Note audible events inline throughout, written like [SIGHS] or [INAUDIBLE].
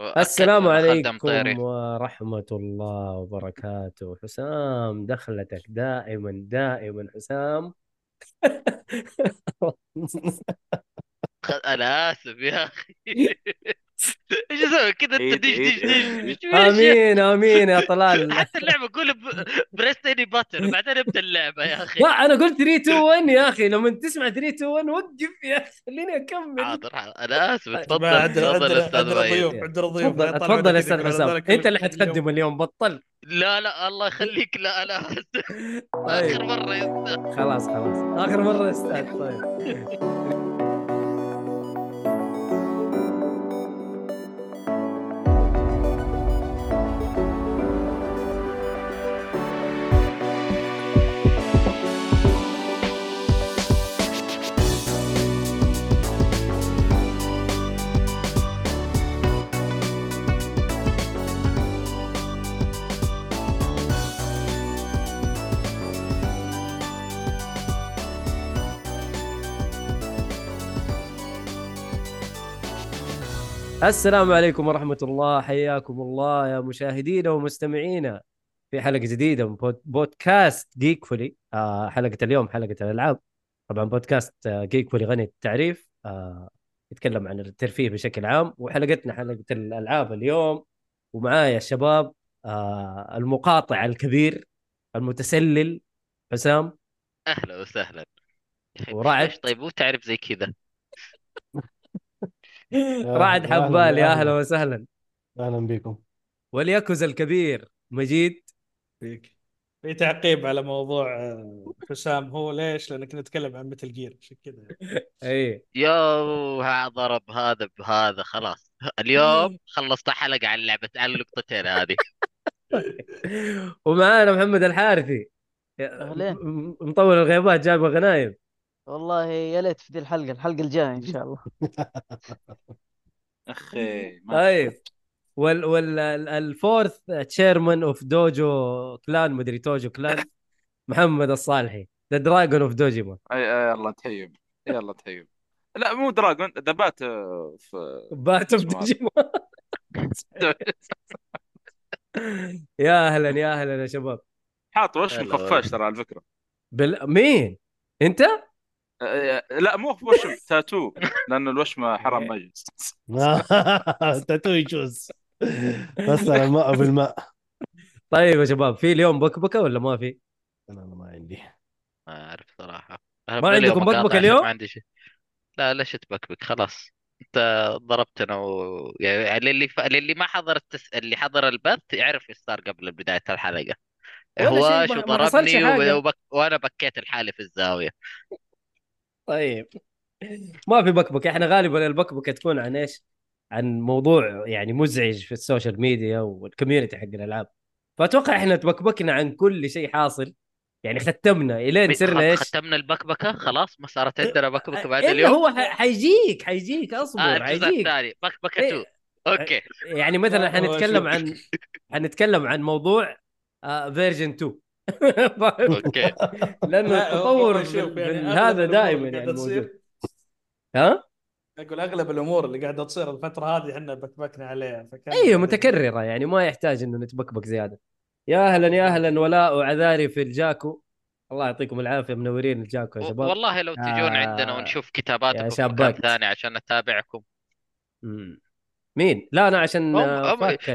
السلام عليكم ورحمة الله وبركاته. حسام دخلتك دائما دائما حسام. [LAUGHS] أنا آسف يا أخي. [LAUGHS] [LAUGHS] إيش أسوي؟ كذا أنت دش عيد. دش آمين آمين يا طلال. [LAUGHS] حتى اللعبة قول بريست اني باتر بعدين ابدأ اللعبة يا أخي. لا أنا قلت 3 2 1 يا أخي. لما تسمع 3 2 1 وقف يا أخي خليني أكمل. حاضر حاضر. أنا آسف. تفضل عندنا تفضل عندنا أستاذ ضيوف عندنا ضيوف. تفضل تفضل أستاذ حسام أنت اللي. حتقدم اليوم بطل. لا لا الله يخليك. لا أنا اسف طيب. آخر مرة يا أستاذ. خلاص خلاص. آخر مرة يا أستاذ. طيب. [LAUGHS] السلام عليكم ورحمة الله. حياكم الله يا مشاهدينا ومستمعينا في حلقة جديدة من بود- بودكاست Geekfully آه حلقة اليوم حلقة الألعاب. طبعا بودكاست آه Geekfully غني التعريف. آه يتكلم عن الترفيه بشكل عام. وحلقتنا حلقة الألعاب اليوم. ومعايا الشباب آه المقاطع الكبير المتسلل حسام. أهلا وسهلا. ورعد. طيب مو تعرف زي كذا. رعد أهلاً- حبال يا أهلا وسهلا. أهلا بكم واليكوز الكبير مجيد. فيك. في تعقيب على موضوع آه، حسام. هو ليش؟ لأن كنا نتكلم عن مثل جير عشان كذا. أي. يو ضرب هذا بهذا خلاص. اليوم خلصت حلقة عن لعبة عن اللقطتين هذه. [LAUGHS] ومعانا محمد الحارثي. مطول الغيبات جايب غنايم. والله يا ليت في دي الحلقة الحلقة الجاية إن شاء الله. أخي ما طيب. وال وال ال- الفورث تشيرمان اوف دوجو كلان مدري توجو كلان محمد الصالحي. ذا دراجون اوف أي يلا تحيم يلا تحيم لا مو دراجون آه، في بات اوف دوجيما يا أهلا يا أهلا يا شباب. حاط وش هلا خفاش ترى على فكره بال... مين؟ أنت؟ آه، لا مو وشم تاتو لأنه الوشمه حرام ما يجوز. [LAUGHS] تاتو يجوز. بس على الماء. بالماء طيب يا شباب في اليوم بكبكه ولا ما في؟ أنا أنا ما عندي. ما أعرف صراحة. ما عندكم بكبكة اليوم؟ ما عندي شيء. لا ليش تبكبك خلاص. أنت ضربتنا و... يعني اللي ف... اللي ما حضر التس... اللي حضر البث يعرف إيش صار قبل بداية الحلقة. ولا هو شو ضربني. وأنا بكيت لحالي في الزاوية. طيب. ما في بكبكة. إحنا غالبا البكبكة تكون عن إيش؟ عن موضوع يعني مزعج في ال social media وال community حق الألعاب. فأتوقع إحنا تبكبكنا عن كل شيء حاصل. يعني ختمنا. إلين صرنا إيش؟ ختمنا البكبكة؟ خلاص. ما صارت عندنا بكبكة بعد إلا اليوم. هو حيجيك حيجيك. أصبر آه الجزء حيجيك. الثاني. بكبكة إيه. 2 okay. يعني مثلا حنتكلم. عن حنتكلم عن موضوع version 2 okay. لأنه التطور يعني هذا دائما يعني موجود. ها؟ أقول أغلب الأمور اللي قاعدة تصير الفترة هذه إحنا بكبكنا عليها فكان أيوه متكررة يعني ما يحتاج إنه نتبكبك زيادة. يا أهلا يا أهلا ولاء وعذاري في الجاكو. الله يعطيكم العافية منورين الجاكو يا شباب. والله لو تجون آه، عندنا ونشوف كتاباتكم يا في مكان شابات. ثاني عشان نتابعكم. مم. مين؟ لا أنا عشان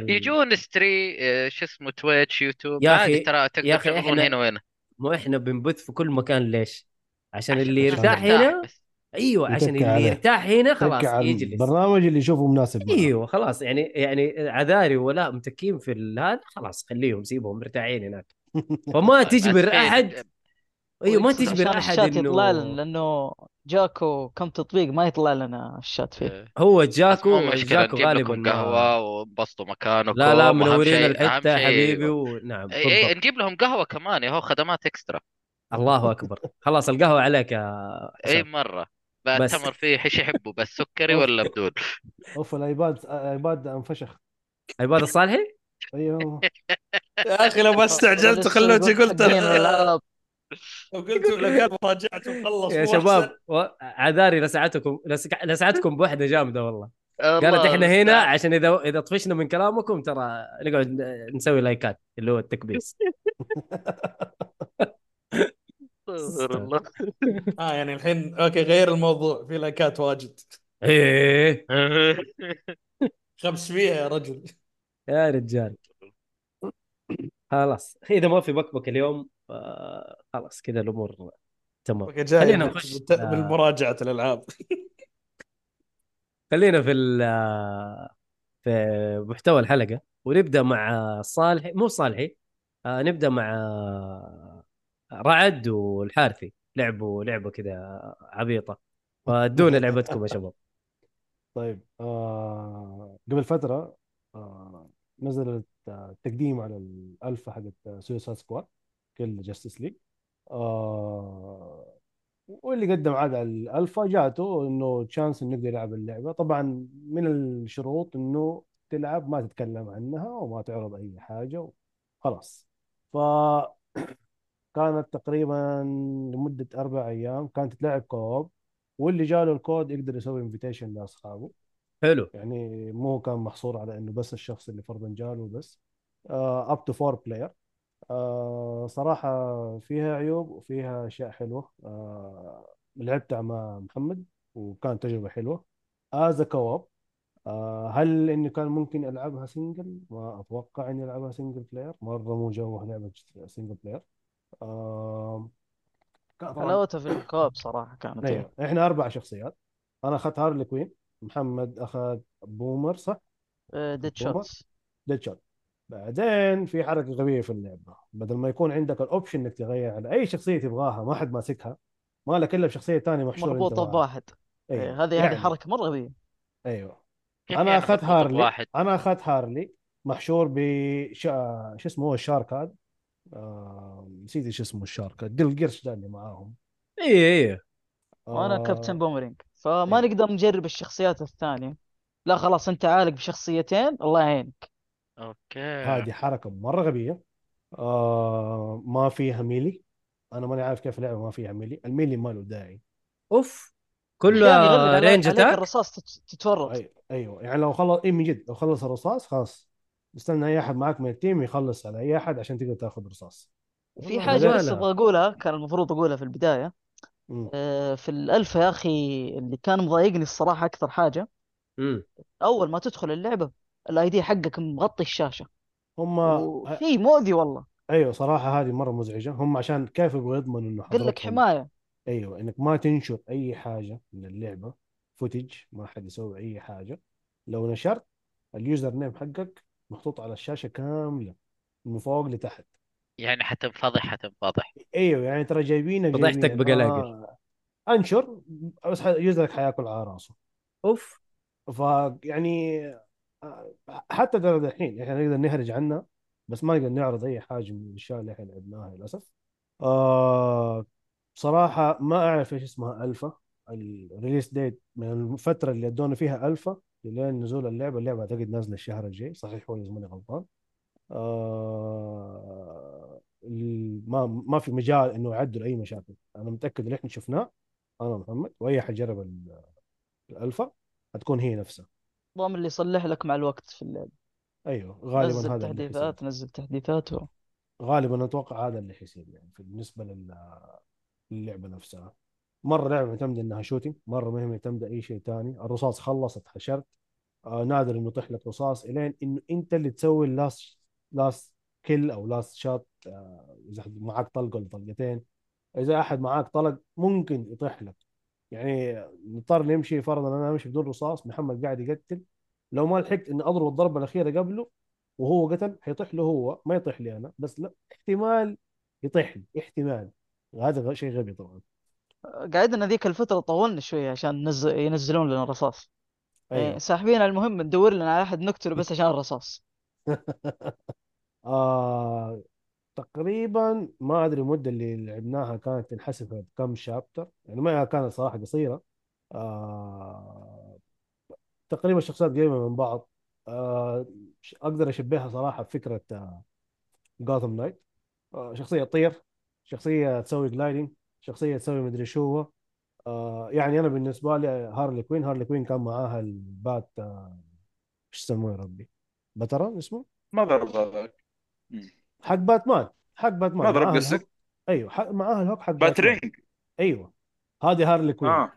يجون ستري آه، شو اسمه تويتش يوتيوب يا عادي أخي- ترى تقدر إحنا- هنا وهنا مو إحنا بنبث في كل مكان ليش؟ عشان عشان اللي الناس يرتاح هنا بس. أيوه عشان اللي عليه. يرتاح هنا خلاص يجلس البرنامج اللي يشوفه مناسب معه. أيوه خلاص يعني يعني عذاري ولا متكين في هذا خلاص خليهم سيبهم مرتاحين هناك [LAUGHS] فما تجبر. أحد أيوه ما تجبر احد الشات يطلع لنا انه لأنه جاكو كم تطبيق ما يطلع لنا الشات فيه. آه، هو جاكو جاكو غالبا قهوة وانبسطوا مكانكم لا لا منورين الحتة حبيبي ونعم اي اي بالضبط نجيب لهم قهوة كمان يا هو خدمات إكسترا. الله أكبر. خلاص القهوة عليك يا [LAUGHS] إي. مرة. بس. التمر فيه إيش يحبوا بس سكري ولا بدون. [LAUGHS] أوف الآيباد الايباد انفشخ. عباد الصالحي؟ أيوه. [LAUGHS] يا أخي لو ما استعجلت خلوتي قلت الالعاب لو قلت لو قال مراجعته وخلص يا شباب. و- عذاري لسعتكم لس- لسعتكم بوحدة جامدة والله. قالت إحنا هنا. عشان إذا إذا طفشنا من كلامكم ترى نقعد نسوي لايكات اللي هو التكبيس. [LAUGHS] الله. آه يعني الحين okay غير الموضوع في لايكات واجد. إيه. خمس فيها يا رجل. يا رجال. خلاص. إذا ما في بكبك اليوم آه، خلاص كذا الأمور تمام. خلينا نخش آه، بالمراجعة الألعاب. [LAUGHS] خلينا في آه، في محتوى الحلقة ونبدأ مع صالحي مو صالحي آه، نبدأ مع رعد والحارثي. لعبوا لعبه كذا عبيطة. فيدونا لعبتكم يا شباب. [LAUGHS] طيب آه قبل فترة آه نزلت آه تقديم على الألفا حقت Suicide Squad Kill Justice League آه واللي قدم عاد على الألفا جاته إنه chance إنه يقدر يلعب اللعبة. طبعا من الشروط إنه تلعب ما تتكلم عنها وما تعرض أي حاجة خلاص ف [CLEARS THROAT] كانت تقريبا لمدة أربع أيام كانت تتلعب co-op واللي جاله الكود يقدر يسوي invitation لأصحابه. حلو. يعني مو كان محصور على إنه بس الشخص اللي فرضا جاله بس. up to four player صراحة فيها عيوب وفيها أشياء حلوة. آه لعبتها مع محمد وكانت تجربة حلوة. as co-op آه هل إني كان ممكن ألعبها single؟ ما أتوقع إني ألعبها single player، مرة مو جوه لعبة single player. آه كان طبعا حلاوتها في ال co-op صراحة كانت أيوه إحنا أربع شخصيات. أنا أخذت Harley Quinn محمد أخذ Boomer صح؟ Dead Boomer Shots Deadshot بعدين في حركة غبية في اللعبة. بدل ما يكون عندك ال option إنك تغير على أي شخصية تبغاها ما حد ماسكها. ما لك إلا بشخصية ثانية محشور أنت مربوطة معاها بواحد. إيه، أيوه هذه هذه يعني حركة مرة غبية. أيوه. كيف أنا يعني أخذت Harley. بواحد؟ أنا أخذت Harley محشور ب. شو اسمه هو ال shark هذا. آه... نسيت إيش اسمه ال shark. ديل القرش ده اللي معاهم. اي اي وأنا كابتن آه... بومرينج. فما أيوه نقدر نجرب الشخصيات الثانية. لا خلاص أنت عالق بشخصيتين الله يعينك. okay. هذه حركة مرة غبية. آه... ما فيها melee. أنا ماني عارف كيف اللعبة ما فيها melee. ال melee ما له داعي. أوف. أحيانا يغلق كله علي... range عليك attack؟ الرصاص تت... تتورط. أي... أيوه. يعني لو خلص اي من جد لو خلص الرصاص خلاص. استنى أي أحد معك من ال team يخلص على أي أحد عشان تقدر تاخذ رصاص في والله حاجة بس أبغى أقولها كان المفروض أقولها في البداية. مم. آه، في الألفا يا أخي اللي كان مضايقني الصراحة أكثر حاجة. امم أول ما تدخل اللعبة ال ID حقك مغطي الشاشة. هم. وشيء مؤذي والله. أيوه صراحة هذه مرة مزعجة. هم عشان كيف يبغوا يضمنوا إنه قل لك حماية. أيوه إنك ما تنشر أي حاجة من اللعبة footage ما حد يسوي أي حاجة. لو نشرت ال username حقك محطوط على الشاشة كاملة من فوق لتحت. يعني حتنفضح حتنفضح. أيوه يعني ترى جايبينك فضحتك بجلاجل آه أنشر بس ح- user ك حياكل على راسه. أوف. فيعني آه، حتى ترى الحين إحنا نقدر نهرج عنها بس ما نقدر نعرض أي حاجة من الأشياء اللي إحنا لعبناها للأسف. آه بصراحة ما أعرف إيش اسمها ألفا. الريليس ديت من الفترة اللي ادونا فيها ألفا لين نزول اللعبة. اللعبة أعتقد نازلة الشهر الجاي صحيح هو إذا ماني غلطان. آه ما ما في مجال إنه يعدلوا أي مشاكل. أنا متأكد اللي إحنا شفناه. أنا ومحمد وأي احد جرب ال- الألفا حتكون هي نفسها. ضامن اللي يصلح لك مع الوقت في اللعبة. أيوه غالبا نزل هذا تحديثات نزل تحديثات و... غالبا أتوقع هذا اللي حيصير يعني في- بالنسبة لل- للعبة نفسها. مرة لعبة معتمدة إنها shooting مرة ما هي معتمدة أي شيء ثاني الرصاص خلصت حشرت. آه نادر إنه يطيح لك رصاص إلين إنه أنت اللي تسوي ال last last kill أو last shot آه إذا معك طلقة ولا طلقتين إذا أحد معك طلق ممكن يطيح لك. يعني نضطر نمشي فرضا أنا أمشي بدون رصاص محمد قاعد يقتل. لو ما لحقت إني أضرب الضربة الأخيرة قبله وهو قتل حيطيح له هو. ما يطيح لي أنا بس لا احتمال يطيح لي احتمال. هذا شيء غبي طبعا. قاعدنا ذيك الفترة طولنا شوية عشان نزل... ينزلون لنا الرصاص يعني أيوه. ساحبين المهم ندور لنا على أحد نقتله بس عشان الرصاص. [LAUGHS] آه. تقريبا ما أدري المده اللي لعبناها كانت تنحسب كم شابتر. يعني ما كانت صراحة قصيرة. آه تقريبا الشخصيات قريبة من بعض. آه أقدر أشبهها صراحة بفكرة Gotham Knights آه شخصية تطير شخصية تسوي gliding شخصية تسوي مدري شو هو. آه يعني أنا بالنسبة لي Harley Quinn Harley Quinn كان معاها ال bat آه، إيش يسموه يا ربي؟ batarang اسمه؟ ما ضرب هذاك. حق باتمان حق باتمان. ما ضرب معاها قصدك أيوه حق معاها ال hook حق Batman. batarang أيوه. هذه Harley Quinn. آه.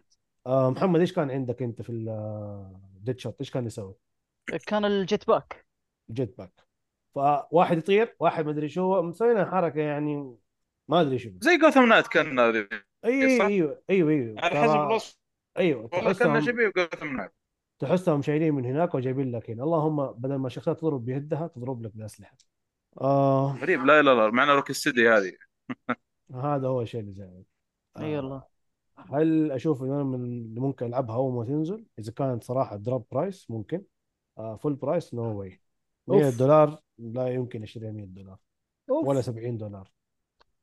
آه محمد إيش كان عندك أنت في ال Deadshot إيش كان يسوي؟ كان ال jet pack. jet pack. فواحد يطير واحد ما أدري شو. مسوي لنا حركة يعني ما أدري شو. زي Gotham Knights كان هذه. اي صح؟ أيوه أيوه أيوه. على حسب الوصف. أيوه كان تحسهم شبيه Gotham Knights تحسهم شايلين من هناك وجايبين لك هنا. اللهم بدل ما الشخصيات تضرب بيدها تضرب لك بأسلحة. آه. غريب. لا لا لا معنا Rocksteady هذه. هذا هو الشيء اللي زعل إي والله. آه هل أشوف إنه أنا من اللي ممكن العبها اول ما تنزل إذا كانت صراحة drop price ممكن. آه فول برايس نو واي 100 أوف. دولار؟ لا يمكن اشتريها 100 دولار. أوف. ولا 70 دولار.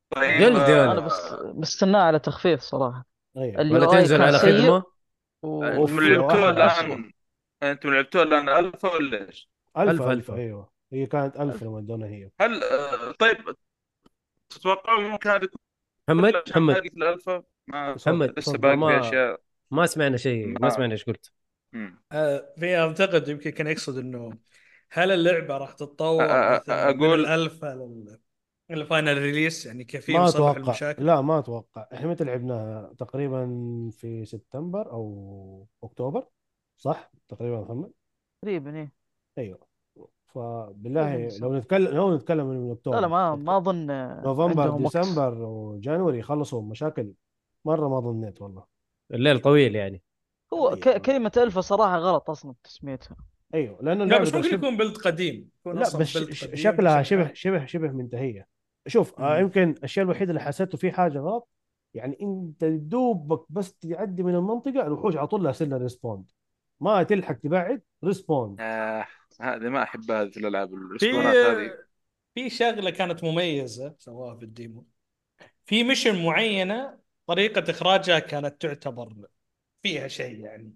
طيب جلد يا أنا بس بستناه على تخفيف صراحة. اللي ولا تنزل على خدمة. أنتم لعبتوها الآن. أنتم لعبتوها الآن ألفا ولا إيش؟ ألف ألف، ألف, ألف. أيوه. هي كانت ألف لما ادونا هي. هل آه، طيب تتوقعوا ممكن هذه محمد محمد. الالفا محمد، لسه باقي ما- أشياء. ما سمعنا شيء ما ما- سمعنا إيش قلت. آه، في أعتقد يمكن كان يقصد إنه هل اللعبة راح تتطور مثلا من أقول- الالفا لل ال final release يعني كيف ما يصلح أتوقع. المشاكل؟ لا ما أتوقع. إحنا متى لعبناها؟ تقريبا في سبتمبر أو أكتوبر صح؟ تقريبا محمد؟ تقريبا إيه. أيوه. فبالله تقريباً لو نتكلم لو نتكلم من اكتوبر لا لا ما ما أظن نوفمبر عندهم وقت. ديسمبر و January خلصوا مشاكل مرة ما ظنيت والله. الليل طويل يعني. هو أيوة. ك... كلمة الفا صراحة غلط أصلا تسميتها. أيوه لأنه لا اللعبة بس ممكن يكون بلد قديم. يكون لا بس قديم شكلها شبه. شبه شبه منتهية. شوف آه. يمكن الشيء الوحيد اللي حسيته فيه حاجة غلط يعني أنت دوبك بس تعدي من المنطقة الوحوش على طول لها سنه respawn. ما تلحق تبعد respawn آه هذه ما أحبها هذه في الألعاب في ال respawn ات هذه. في شغلة كانت مميزة سواها في ال demo. في mission معينة طريقة إخراجها كانت تعتبر فيها شيء يعني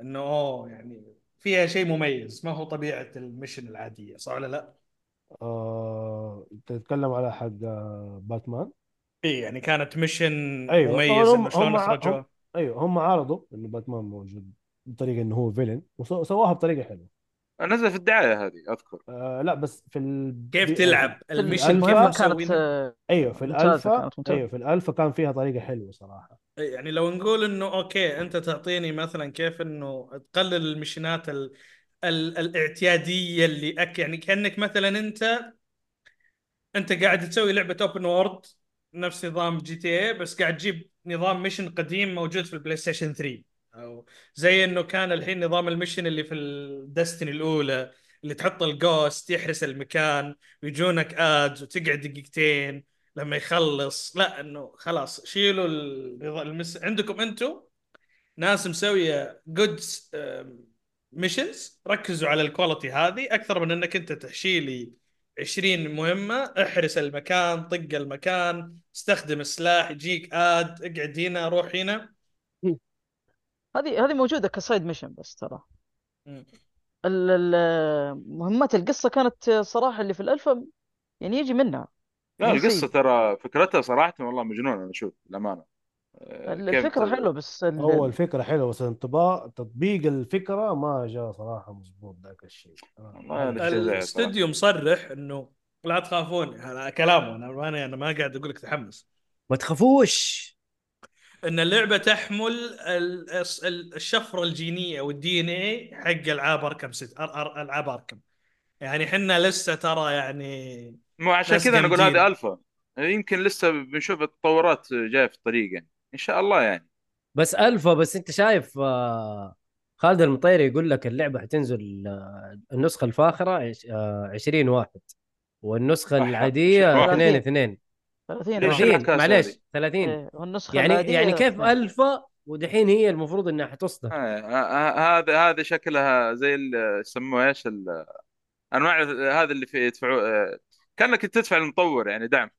إنه أوه يعني فيها شيء مميز. ما هو طبيعة ال mission العادية صح ولا لا؟ آه تتكلم على حق آه باتمان؟ اي يعني كانت mission أيوة. مميز هم- إنه شلون هم- إخرجوها؟ أيوه هم عرضوا انه باتمان موجود. بطريقة إنه هو villain وسواها بطريقة حلوة. نزل في الدعاية هذه أذكر. آه لا بس في ال... كيف تلعب؟ ال mission كيف كانت أيوه في الألفا. أيوه في الألفا كان فيها طريقة حلوة صراحة. يعني لو نقول إنه okay أنت تعطيني مثلا كيف إنه تقلل ال mission ات ال... ال... الاعتيادية اللي أك يعني كأنك مثلا أنت أنت قاعد تسوي لعبة open world نفس نظام جي تي اي بس قاعد تجيب نظام mission قديم موجود في البلاي ستيشن 3 أو زي إنه كان الحين نظام ال mission اللي في ال Destiny الأولى اللي تحط ال ghost يحرس المكان ويجونك adds وتقعد دقيقتين لما يخلص. لا إنه خلاص شيلوا المس... عندكم أنتم ناس مسوية good missions ركزوا على ال quality هذه. أكثر من إنك أنت تحشي لي 20 مهمة احرس المكان طق المكان استخدم السلاح يجيك add اقعد هنا روح هنا. هذه هذه موجودة ك side mission بس ترى. مم. ال- ال- مهمات القصة كانت صراحة اللي في الالفا يعني يجي منها. لا نسي. القصة ترى فكرتها صراحة والله مجنونة أنا أشوف الامانه آه، كيف الفكرة حلوة بس ال- هو الفكرة حلوة بس انطباق تطبيق الفكرة ما جاء صراحة مزبوط ذاك الشيء. آه. والله شيء الاستوديو مصرح إنه لا تخافون هذا كلامه أنا ما أنا ما قاعد أقول لك تحمس. ما تخافوش! إن اللعبة تحمل ال- ال- الشفرة الجينية والدي ان اي حق ألعاب أركم ست أر- أر- ألعاب أركم. يعني إحنا لسه ترى يعني مو عشان كذا أنا أقول. هذه ألفا. يمكن لسه بنشوف التطورات جاية في الطريق يعني إن شاء الله يعني. بس ألفا بس أنت شايف آه، خالد المطيري يقول لك اللعبة حتنزل آه، النسخة الفاخرة عش- آه، 20 واحد. والنسخة العاديه 20 2 واحد. 2 30 ليش واحد. 30 العكاس معليش هذه؟ 30 إيه، والنسخه يعني يعني كيف. الفا ودحين هي المفروض إنها حتصدر آه، آه، هذا هذا شكلها زي يسموه إيش انواع هذا اللي في يدفعوه آه، كأنك تدفع المطور يعني دعم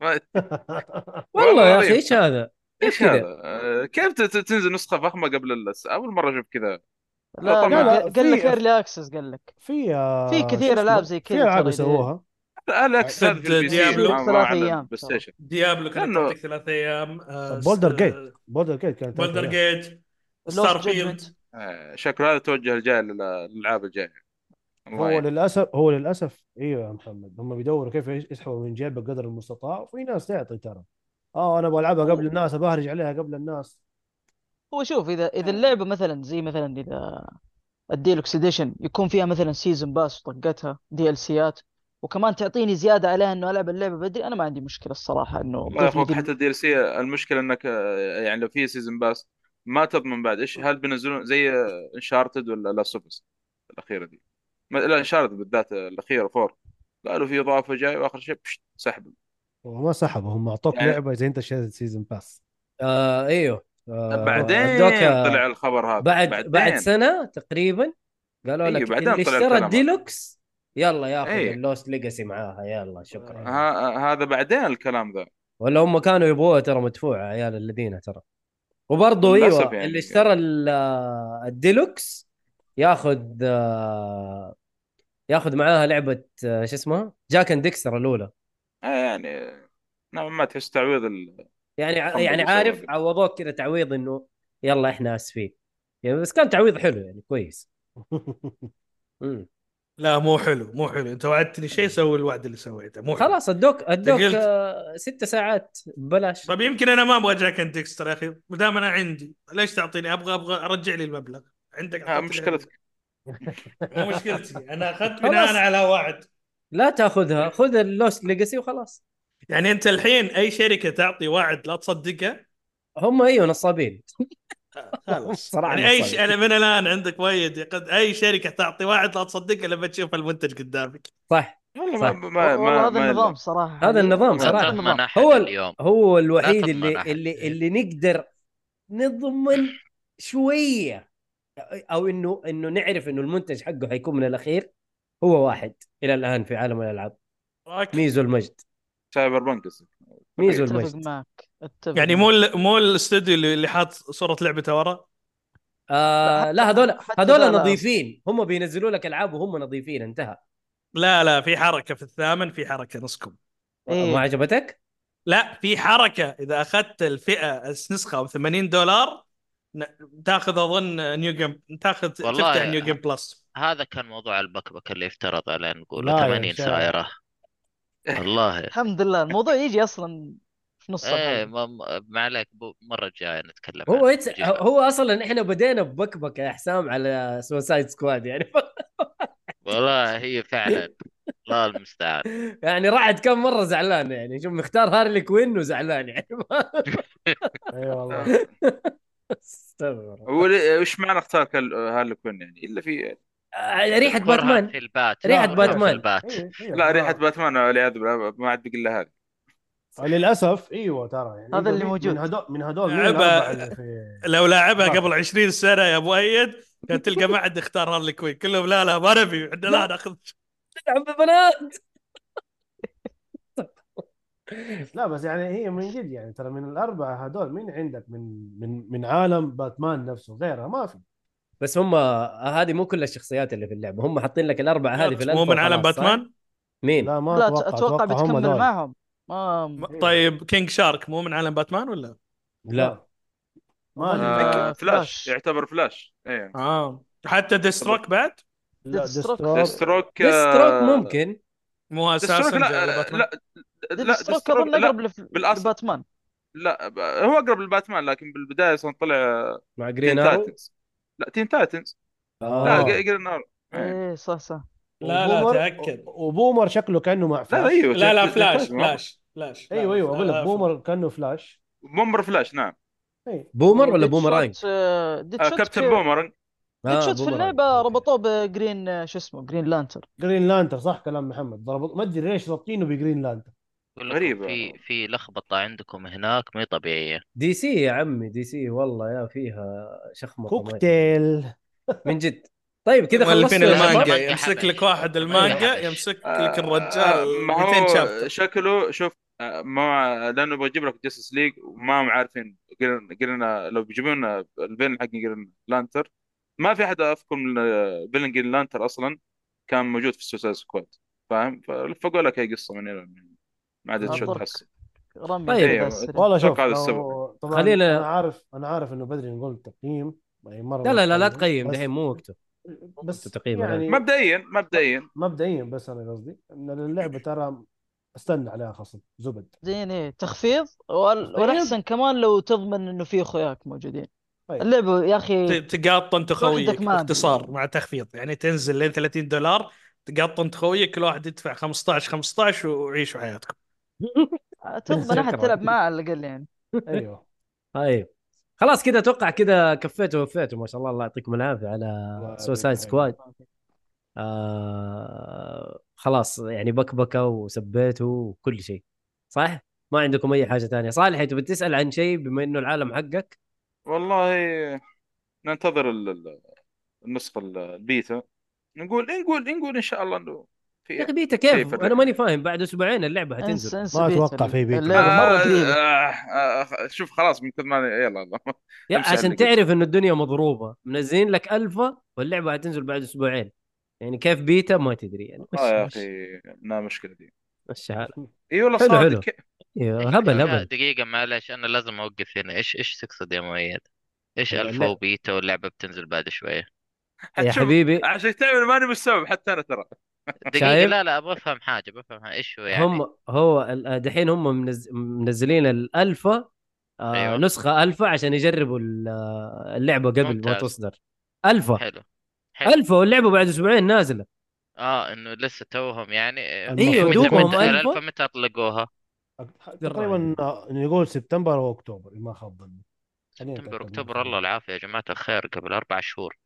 [LAUGHS] والله يا أخي. إيش هذا؟ كيف إيش؟ هذا؟ آه، كيف ت- تنزل نسخة فخمة قبل. أول مرة أشوف كذا لا طبعاً. لا لا، قال- لك في- early access قال لك في آه، في كثير اسمه؟ زي في كذا ألعاب ترى يسووها ال PC ديابلو. ثلاث. ستيشن ديابلو كانت لأنه- تعطيك ثلاث أيام آه، بولدر جيت. بولدر جيت كانت بولدر جيت. ستار. فيلد آه، شكله هذا توجه الجاي للألعاب الجاية. هو. للاسف هو للأسف إيوه يا محمد. هم بيدوروا كيف يسحبوا من جيبك قدر المستطاع وفي ناس تعطي ترى. آه أنا أبغى ألعبها قبل الناس ابهرج عليها قبل الناس. هو شوف اذا إذا اللعبة مثلا زي مثلا إذا ال deluxe edition يكون فيها مثلا season pass وطقتها DLC ات وكمان تعطيني زيادة عليها إنه ألعب اللعبة بدري أنا ما عندي مشكلة الصراحة إنه أخوك دي- حتى ال DLC. المشكلة إنك آه، يعني لو في season pass ما تضمن بعد. إيش هل بينزلون زي Uncharted ولا لا سوبس الأخيرة دي؟ ما- لا Uncharted بالذات الأخيرة four قالوا في إضافة جاي وآخر شيء بشت سحب. وما سحبوا هم أعطوك يعني- لعبة اذا أنت شريت season pass آه أيوه. آه بعدين طلع الخبر هذا. بعد بعد, بعد سنة تقريبا قالوا أيوه، لك بعدين اللي طلع اشترى. الديلوكس يلا ياخذ أيوه. ال Lost Legacy معاها يلا شكرا ها هذا بعدين الكلام ذا ولا هم كانوا يبغوها ترى مدفوعة عيال الذين ترى وبرضه أيوه يعني. اللي اشترى ال- الديلوكس ياخذ ياخذ معاها لعبة شو اسمها Jak and Daxter الأولى آه يعني نوعا ما تحس تعويض ال... يعني يعني عارف. عوضوك كذا تعويض إنه يلا إحنا آسفين يعني بس كان تعويض حلو يعني كويس. [LAUGHS] لا مو حلو مو حلو. انت وعدتني شيء سوي الوعد اللي سويته. مو حلو. خلاص ادوك ادوك قلت- آه، ست ساعات ببلاش طيب يمكن أنا ما أبغى Jak and Daxter يا أخي. ما دام أنا عندي ليش تعطيني؟ أبغى أبغى أرجع لي المبلغ. عندك أعطيني مشكلتك. مو مشكلتي. أنا أخذت. [LAUGHS] بناء على وعد. لا تأخذها. خذ ال Lost Legacy وخلاص. يعني أنت الحين أي شركة تعطي وعد لا تصدقها هم أيوه نصابين. [LAUGHS] خلاص. [LAUGHS] صراحة يعني أي. ش... أنا من الآن عندك مؤيد قد أي شركة تعطي وعد لا تصدقها لما تشوف المنتج قدامك. صح. والله. ما ما ما هذا النظام. صراحة. هذا النظام أحد هو ال- اليوم. هو الوحيد اللي أحد. اللي اللي نقدر نضمن شوية. أو انه إنه نعرف إنه المنتج حقه حيكون من الأخير. هو واحد. إلى الآن في عالم الألعاب. ميزو المجد. سايبر بنك قصدك. ميزو المجد. أتفق يعني. مو ال... مو الاستوديو اللي اللي حاط صورة لعبته ورا آه لا، هذول هذول. نظيفين هم بينزلوا لك ألعاب وهم نظيفين انتهى لا لا في حركة في الثامن في حركة نسكم إيه. ما عجبتك؟ لا في حركة إذا أخذت الفئة النسخة ب 80 دولار تاخذ أظن new game تاخذ تفتح new game plus هذا كان موضوع البكبكة اللي افترض عليه نقول لا يا 80 شيخ. سايره والله الحمد لله الموضوع يجي أصلا في نص إيه ما عليك بو- المره الجايه نتكلم هو. يتس... هو أصلا إحنا بدينا ببكبكة يا حسام على Suicide Squad يعني. [LAUGHS] والله هي فعلا الله المستعان. يعني رعد كم مرة زعلان يعني. شوف مختار هارلي كوين وزعلان يعني. [LAUGHS] أي والله. استغفر هو وش معنى اختار هارلي كوين يعني؟ إلا في آه، ريحة باتمان. في باتمان. لا. ريحة باتمان والعياذ بالله ما عاد بقي الا هذه. للأسف إيوه ترى يعني هذا اللي موجود. من هدول من هدول في لو لاعبها صح. قبل 20 سنة يا أبو أيد كانت تلقى ما حد يختار هارلي كوين كلهم لا لا ما نبي عندنا لا ناخذ تلعب ببنات لا بس يعني هي من جد يعني ترى من الأربعة هدول مين عندك من من من عالم باتمان نفسه غيرها ما في بس هم هذه مو كل الشخصيات اللي في اللعبة هم حاطين لك الأربعة هذه في مو من عالم؟ باتمان مين؟ لا ما لا أتوقع أتوقع هم بتكمل. معهم ما طيب كينج شارك مو من عالم باتمان ولا؟ لا. ما. آه فلاش. يعتبر فلاش. إيه. آه. حتى ديستروك بعد؟ لا ديستروك. ديستروك ديستروك ممكن. مو أساسا لا باتمان. لا لا ديستروك أظن لا أقرب. لباتمان. لا ب- هو أقرب لباتمان لكن بالبداية أصلا طلع مع تين جرين ارو تايتنز لا تين تايتنز لا آه. قرن نار إيه صح صح. لا لا تأكد. وبومر شكله كأنه مع لا فلاش. أيوه لا لا فلاش فلاش فلاش. لا، أيوه أيوه أقول لا، لك بومر كأنه فلاش. بومر فلاش نعم. بومر ولا بومرانج؟ آه، آه شوت كابتن في- بومرنج ديد شوت في بومرانج. اللعبة. ربطوه بجرين آه، شو اسمه جرين لانتر جرين لانتر صح كلام محمد. ضربوا ما أدري ليش رابطينه بجرين لانتر غريبة. في في لخبطة عندكم هناك مي طبيعية. دي سي يا عمي دي سي والله يا فيها ما- كوكتيل. من جد. طيب كذا مؤلفين يا المانجا. المانجا مانجا يمسك. لك واحد المانجا حبش. يمسك آه، لك آه، الرجال ما 200 هو شابتر شكله شوف آه، ما لأنه بجيب لك جاستس ليج وما هم عارفين قلنا قلنا لو بيجيبون لنا ال villain حق جرين لانترن ما في أحد اذكر من villain جرين لانترن أصلا كان موجود في السوسايد سكواد فاهم فلفقوا لك هي قصة من هنا هنا. ما عاد. تحسن رمي طيب. أيوة. السريع. والله شوف هذا السبب. خلينا- أنا عارف أنا عارف إنه بدري نقول تقييم يعني لا لا لا لا تقيم دحين مو وقته بس تقييم يعني مبدئيا مبدئيا. مبدئيا بس أنا قصدي إن اللعبة ترى استنى عليها خصم زبد. زين إيه. تخفيض؟ وال- تخفيض. والأحسن كمان لو تضمن إنه في أخوياك موجودين. طيب. اللعبة يا أخي ت- تقاطن انت خويك باختصار أدري. مع تخفيض. يعني تنزل لين 30 دولار تقاطن انت خويك كل واحد يدفع 15 15 وعيشوا حياتكم. [LAUGHS] تضمن احد. [LAUGHS] تلعب معاه على الأقل يعني. أيوه. طيب. خلاص كذا أتوقع كذا كفيتوا ووفيتوا ما شاء الله الله يعطيكم العافية على سوسايد سكواد آه خلاص يعني بكبكة وسبيتوا وكل شيء. صح؟ ما عندكم أي حاجة ثانية صالح تبي تسأل عن شيء بما إنه العالم حقك؟ والله ننتظر ال- ال- النسخه البيتا. نقول نقول نقول إن شاء الله إنه يا أخي بيتا كيف؟ أنا ماني فاهم بعد أسبوعين اللعبة انسى ما بيتا. أتوقع في بيتا. اللعبة مرة آه قريبه آه آه شوف خلاص من كثر ما يلا [LAUGHS] يا على عشان. تعرف انه الدنيا مضروبة منزلين لك الفا واللعبة حتنزل بعد أسبوعين يعني كيف بيتا ما تدري يعني آه يا مش أخي لا مشكلة دي مش عارف إي والله حلو، حلو. هبل هبل دقيقة معلش أنا لازم أوقف هنا إيش إيش تقصد يا مؤيد؟ إيش لا. alpha و beta واللعبة بتنزل بعد شوية؟ يا حبيبي عشان تعمل ماني مستوعب حتى أنا ترى دقيقة شايف؟ لا لا بفهم حاجة بفهم. إيش هو يعني؟ هم هو ال- دحين هم منز... منزلين الالفا آه أيوة. نسخة الفا عشان يجربوا ال- آه، اللعبة قبل ما ممتاز. تصدر الفا حلو حلو الفا واللعبة بعد أسبوعين نازلة آه إنه لسه توهم يعني متى- دوبهم متى- ألفا. متى اطلقوها؟ تقريبا آه، يقول سبتمبر أو أكتوبر إن ما خاب ظني سبتمبر أكتوبر من الله العافية يا جماعة الخير قبل أربع شهور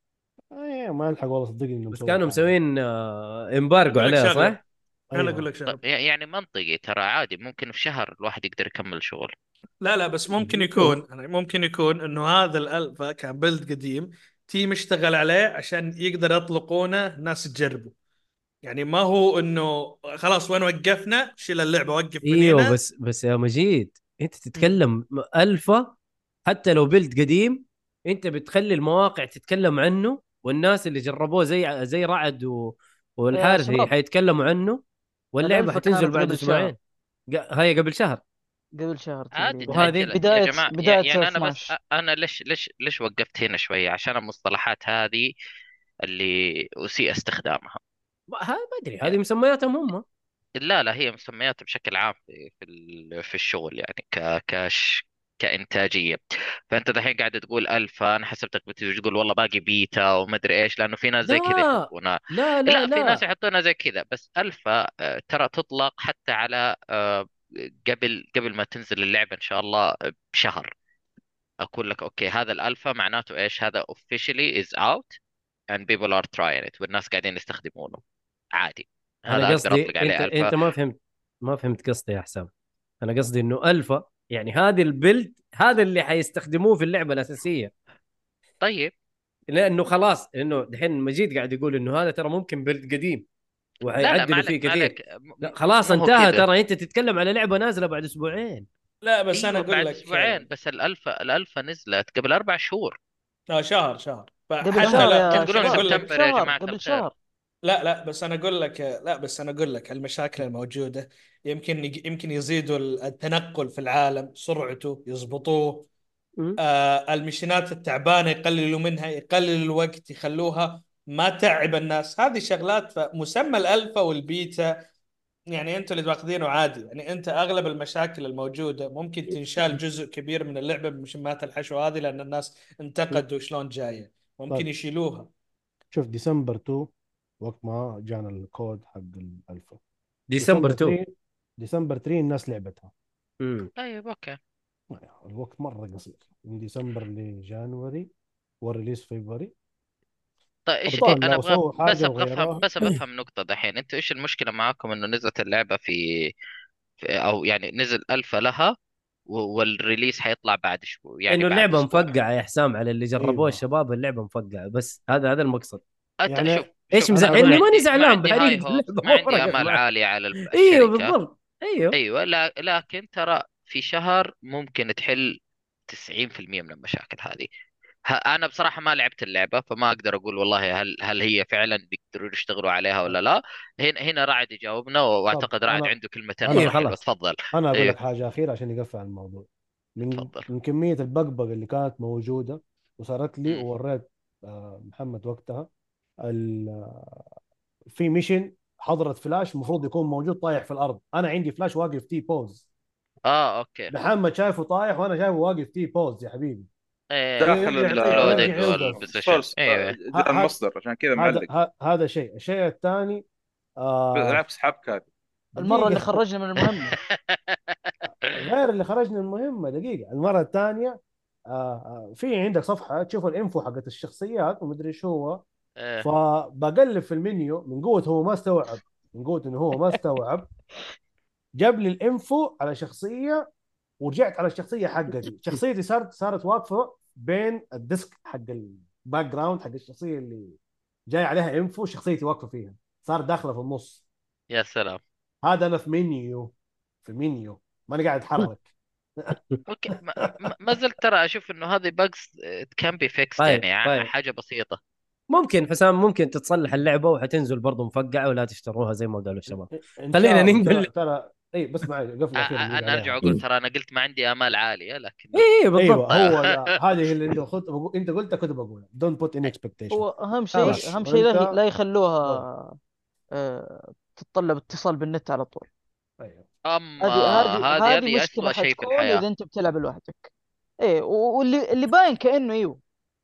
إيه ما يلحق والله صدقني انه بس كانوا. مسوين embargo شغلة. صح؟ أنا أيوة. أقول لك شغلة طيب يعني منطقي ترى عادي ممكن في شهر الواحد يقدر يكمل شغل لا لا بس ممكن يكون يعني ممكن يكون إنه هذا الألفا كان build قديم team اشتغل عليه عشان يقدر يطلقونه الناس تجربه يعني ما هو إنه خلاص وين وقفنا شيل اللعبة وقف من إيوه هنا بس بس يا مجيد أنت تتكلم ألفا حتى لو build قديم أنت بتخلي المواقع تتكلم عنه والناس اللي جربوه زي زي رعد و... والحارثي. حيتكلموا عنه واللعبة حتنزل بعد أسبوعين. هي قبل شهر. قبل شهر عادي وهذه؟ بداية- يا جماعة بداية يعني أنا بس 12. أنا ليش ليش ليش وقفت هنا شوية؟ عشان المصطلحات هذه اللي أسيء استخدامها. ما ها- ما أدري. هذه مسمياتهم هم؟ لا لا هي مسميات بشكل عام في في الشغل يعني ك كش كإنتاجية. فأنت دحين قاعد تقول ألفا أنا حسبتك بتيجي تقول والله باقي بيتا ومدري إيش لأنه في ناس زي كذا. يحطونها لا لا, لا في ناس يحطونها زي كذا بس ألفا آه، ترى تطلق حتى على آه، قبل قبل ما تنزل اللعبة إن شاء الله آه، بشهر. أقول لك okay هذا الألفا معناته إيش؟ هذا officially is out and people are trying it والناس قاعدين يستخدمونه. عادي. هذا أنا قصدي عليه أنت ألفا أنت ما فهمت ما فهمت قصدي يا حسام. أنا قصدي إنه الفا يعني هذه ال build هذا اللي حيستخدموه في اللعبة الأساسية. طيب. لأنه خلاص انه دحين مجيد قاعد يقول إنه هذا ترى ممكن build قديم لا لا وحيعدلوا فيه كثير. لا خلاص انتهى. ترى أنت تتكلم على لعبة نازلة بعد أسبوعين. لا بس أنا أيوة أقول بعد لك أسبوعين بس ال alpha ال alpha نزلت قبل أربع شهور. لا شهر شهر. قبل شهر تقولون أقول سبتمبر يا شهر جماعة قبل. شهر. لا لا بس أنا أقول لك لا بس أنا أقول لك المشاكل الموجودة يمكن يمكن يزيدوا التنقل في العالم سرعته يضبطوه. آه ال mission ات التعبانة يقللوا منها يقللوا الوقت يخلوها ما تعب الناس. هذه شغلات فمسمى ال alpha وال beta. يعني أنتوا اللي واخذينه عادي. يعني أنت أغلب المشاكل الموجودة ممكن تنشال جزء كبير من اللعبة ب mission ات الحشو هذه لأن الناس انتقدوا شلون جاية. ممكن طيب. يشيلوها. شوف ديسمبر 2 وقت ما جانا الكود حق الألفا. ديسمبر 2 3 ديسمبر 3 الناس لعبتها مم. طيب أوكي الوقت مرة قصير من ديسمبر ل January وال release February طيب إيش أبطال أنا لو أبغى سووا حاجة بس أبغى وغيروها. افهم بس أبغى أفهم نقطة دحين أنتوا إيش المشكلة معاكم إنه نزلت اللعبة في, في أو يعني نزل ألفا لها و- والريليس حيطلع بعد شوي يعني إنه بعد اللعبة أسبوع. مفقعة يا حسام على اللي جربوه أيوة. الشباب اللعبة مفقعة بس هذا هذا المقصد أنت يعني شوف إيش شوف، مزعلني؟ أنا ما ماني عندي- زعلان ما عندي بحريقة هاي هوبس، اللعبة، ما عندي امال معي. عالية على إيوه الشركة بالضبط أيوه أيوه لا لكن ترى في شهر ممكن تحل 90% من المشاكل هذه ه- أنا بصراحة ما لعبت اللعبة فما أقدر أقول والله هل هل هي فعلا بيقدروا يشتغلوا عليها ولا لا هنا هنا رعد يجاوبنا وأعتقد رعد أنا- عنده كلمتين مرة حلوة خلاص. تفضل أنا أقول إيه. لك حاجة أخيرة عشان يقفل الموضوع من تفضل. من كمية البقبقة اللي كانت موجودة وصارت لي مم. ووريت آه، محمد وقتها ال- آه، في mission حضرت فلاش المفروض يكون موجود طايح في الأرض. أنا عندي فلاش واقف T-pose. آه أوكي. محمد شايفه طايح وأنا شايفه واقف T-pose يا حبيبي. إيه. داخل ال loading يرجع يوقف. وال position أيوه آه، المصدر عشان كذا هذا معلق. هذا شيء. الشيء الثاني آه بالعكس حبك هذه. المرة اللي. خرجنا من المهمة. [LAUGHS] غير اللي خرجنا من المهمة دقيقة. المرة الثانية آه آه في عندك صفحة تشوف ال info حقت الشخصيات ومدري شو هو. إيه. فبقلب في المنيو من قوة هو ما استوعب من قوة إنه هو ما استوعب جاب لي ال info على شخصية ورجعت على الشخصية حقتي. شخصيتي صارت صارت واقفة بين ال desk حق ال background حق الشخصية اللي جاي عليها info شخصيتي واقفة فيها. صارت داخلة في النص. يا سلام. هذا أنا في منيو في منيو. ماني قاعد أتحرك. [LAUGHS] أوكي ما, ما- زلت ترى أشوف إنه هذه bugs can be fixed يعني طيب. حاجة بسيطة. ممكن حسام ممكن تتصلح اللعبة وحتنزل برضه مفقعة ولا تشتروها زي ما قالوا الشباب. خلينا. ننقل. ترى إي بس معي قفل أنا أرجع أقول ترى أنا قلت ما عندي آمال عالية لكن إيه بالضبط. أيوه هو [LAUGHS] هذه اللي انت خد بقول- أنت قلتها كنت بقولها don't put an expectation هو أهم شيء. أهم شيء لا, لا يخلوها آه، تتطلب اتصال بالنت على طول. أيوه. أما هذه هذه مشكلة شيء في الحياة. إذا أنت بتلعب لوحدك. إيه و- واللي اللي باين كأنه إيوه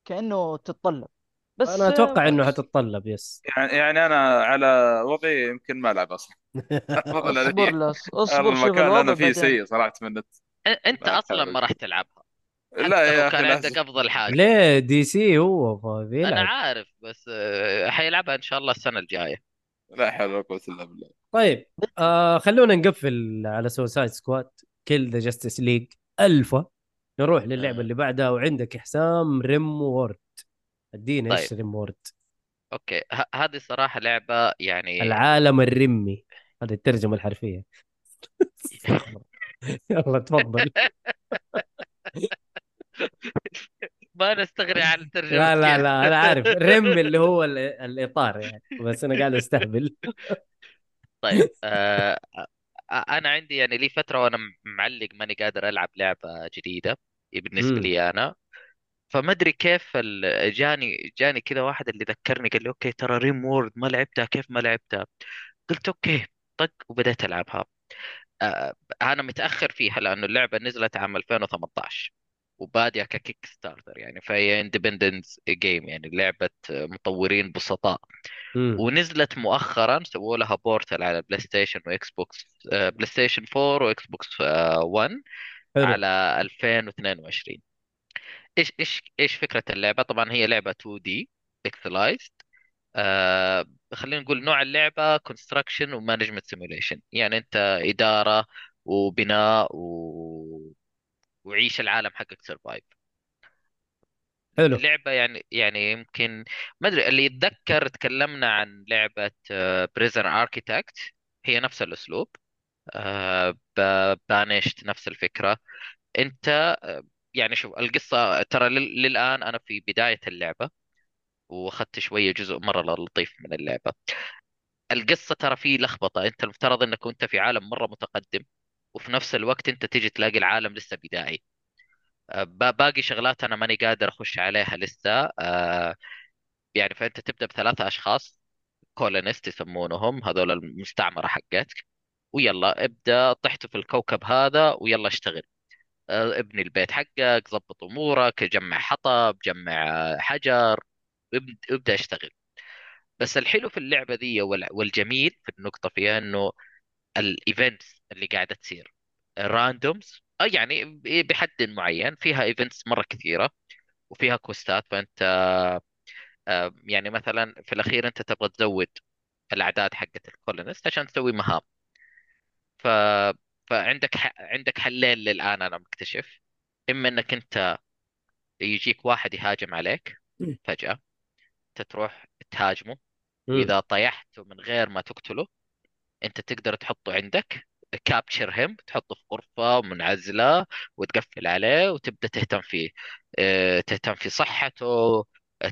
كأنه تتطلب. بس أنا أتوقع إنه حتتطلب yes يعني يعني أنا على وضعي يمكن ما ألعب أصلا. [LAUGHS] اصبر. لس اصبر شوف المكان اللي أنا فيه سيء صراحة من النت. أنت لا أصلا ما راح تلعبها لا يا أخي كان عندك أفضل حاجة. ليه DC هو أنا فبيلعب عارف بس آه، حيلعبها إن شاء الله السنة الجاية. لا حول ولا قوة إلا بالله. طيب آه خلونا نقفل على Suicide Squad Kill the Justice League alpha نروح للعبة آه. اللي بعدها وعندك حسام RimWorld ادينا إيش طيب. ريم وورد أوكي. ه- هذه صراحة لعبة يعني العالم الرمي. هذه الترجمة الحرفية. [LAUGHS] يلا تفضل. [LAUGHS] ما نستغني عن الترجمة. لا لا. لا أنا عارف. [LAUGHS] رم اللي هو ال- الإطار يعني بس أنا قاعد أستهبل. طيب آه أنا عندي يعني لي فترة وأنا معلق ماني قادر ألعب لعبة جديدة. بالنسبة. لي أنا. فما أدري كيف ال- جاني جاني كذا واحد اللي ذكرني قال لي أوكي ترى RimWorld ما لعبتها كيف ما لعبتها؟ قلت أوكي طق وبدأت ألعبها. آه أنا متأخر فيها لأنه اللعبة نزلت عام 2018 وبادية ك Kickstarter يعني فهي independence game يعني لعبة مطورين بسطاء. ونزلت مؤخرا سووا لها port على PlayStation و Xbox آه، PlayStation 4 و Xbox آه، 1 حلو. على 2022 إيش إيش إيش فكرة اللعبة؟ طبعا هي لعبة 2 D pixelized آه خلينا نقول نوع اللعبة construction و management simulation يعني أنت إدارة وبناء و... وعيش العالم حقك survive حلو. لعبة يعني يعني يمكن ما أدري اللي يتذكر تكلمنا عن لعبة بريزن اركيتكت هي نفس الأسلوب. آه، بانشت نفس الفكرة. أنت آه، يعني شوف القصة ترى لل- للآن أنا في بداية اللعبة وأخذت شوية جزء مرة لطيف من اللعبة. القصة ترى في لخبطة أنت المفترض إنك انت في عالم مرة متقدم وفي نفس الوقت أنت تيجي تلاقي العالم لسه بدائي. آه، با- باقي شغلات أنا ماني قادر أخش عليها لسه. آه، يعني فأنت تبدأ بثلاثة أشخاص colonist يسمونهم هذول المستعمرة حقتك ويلا ابدأ طحت في الكوكب هذا ويلا اشتغل. ابني البيت حقك ظبط أمورك جمع حطب جمع آه، حجر ابد- ابدأ اشتغل. بس الحلو في اللعبة دي وال- والجميل في النقطة فيها إنه ال events اللي قاعدة تصير randoms يعني ب- بحد معين فيها events مرة كثيرة وفيها quest ات فأنت آه، يعني مثلا في الأخير أنت تبغى تزود الأعداد حقت ال colonist عشان تسوي مهام. ف فعندك ح... عندك حلين للآن أنا مكتشف. إما إنك أنت يجيك واحد يهاجم عليك فجأة أنت تروح تهاجمه. مم. واذا طيحته من غير ما تقتله أنت تقدر تحطه عندك capture him تحطه في غرفة منعزلة وتقفل عليه وتبدأ تهتم فيه آه، تهتم في صحته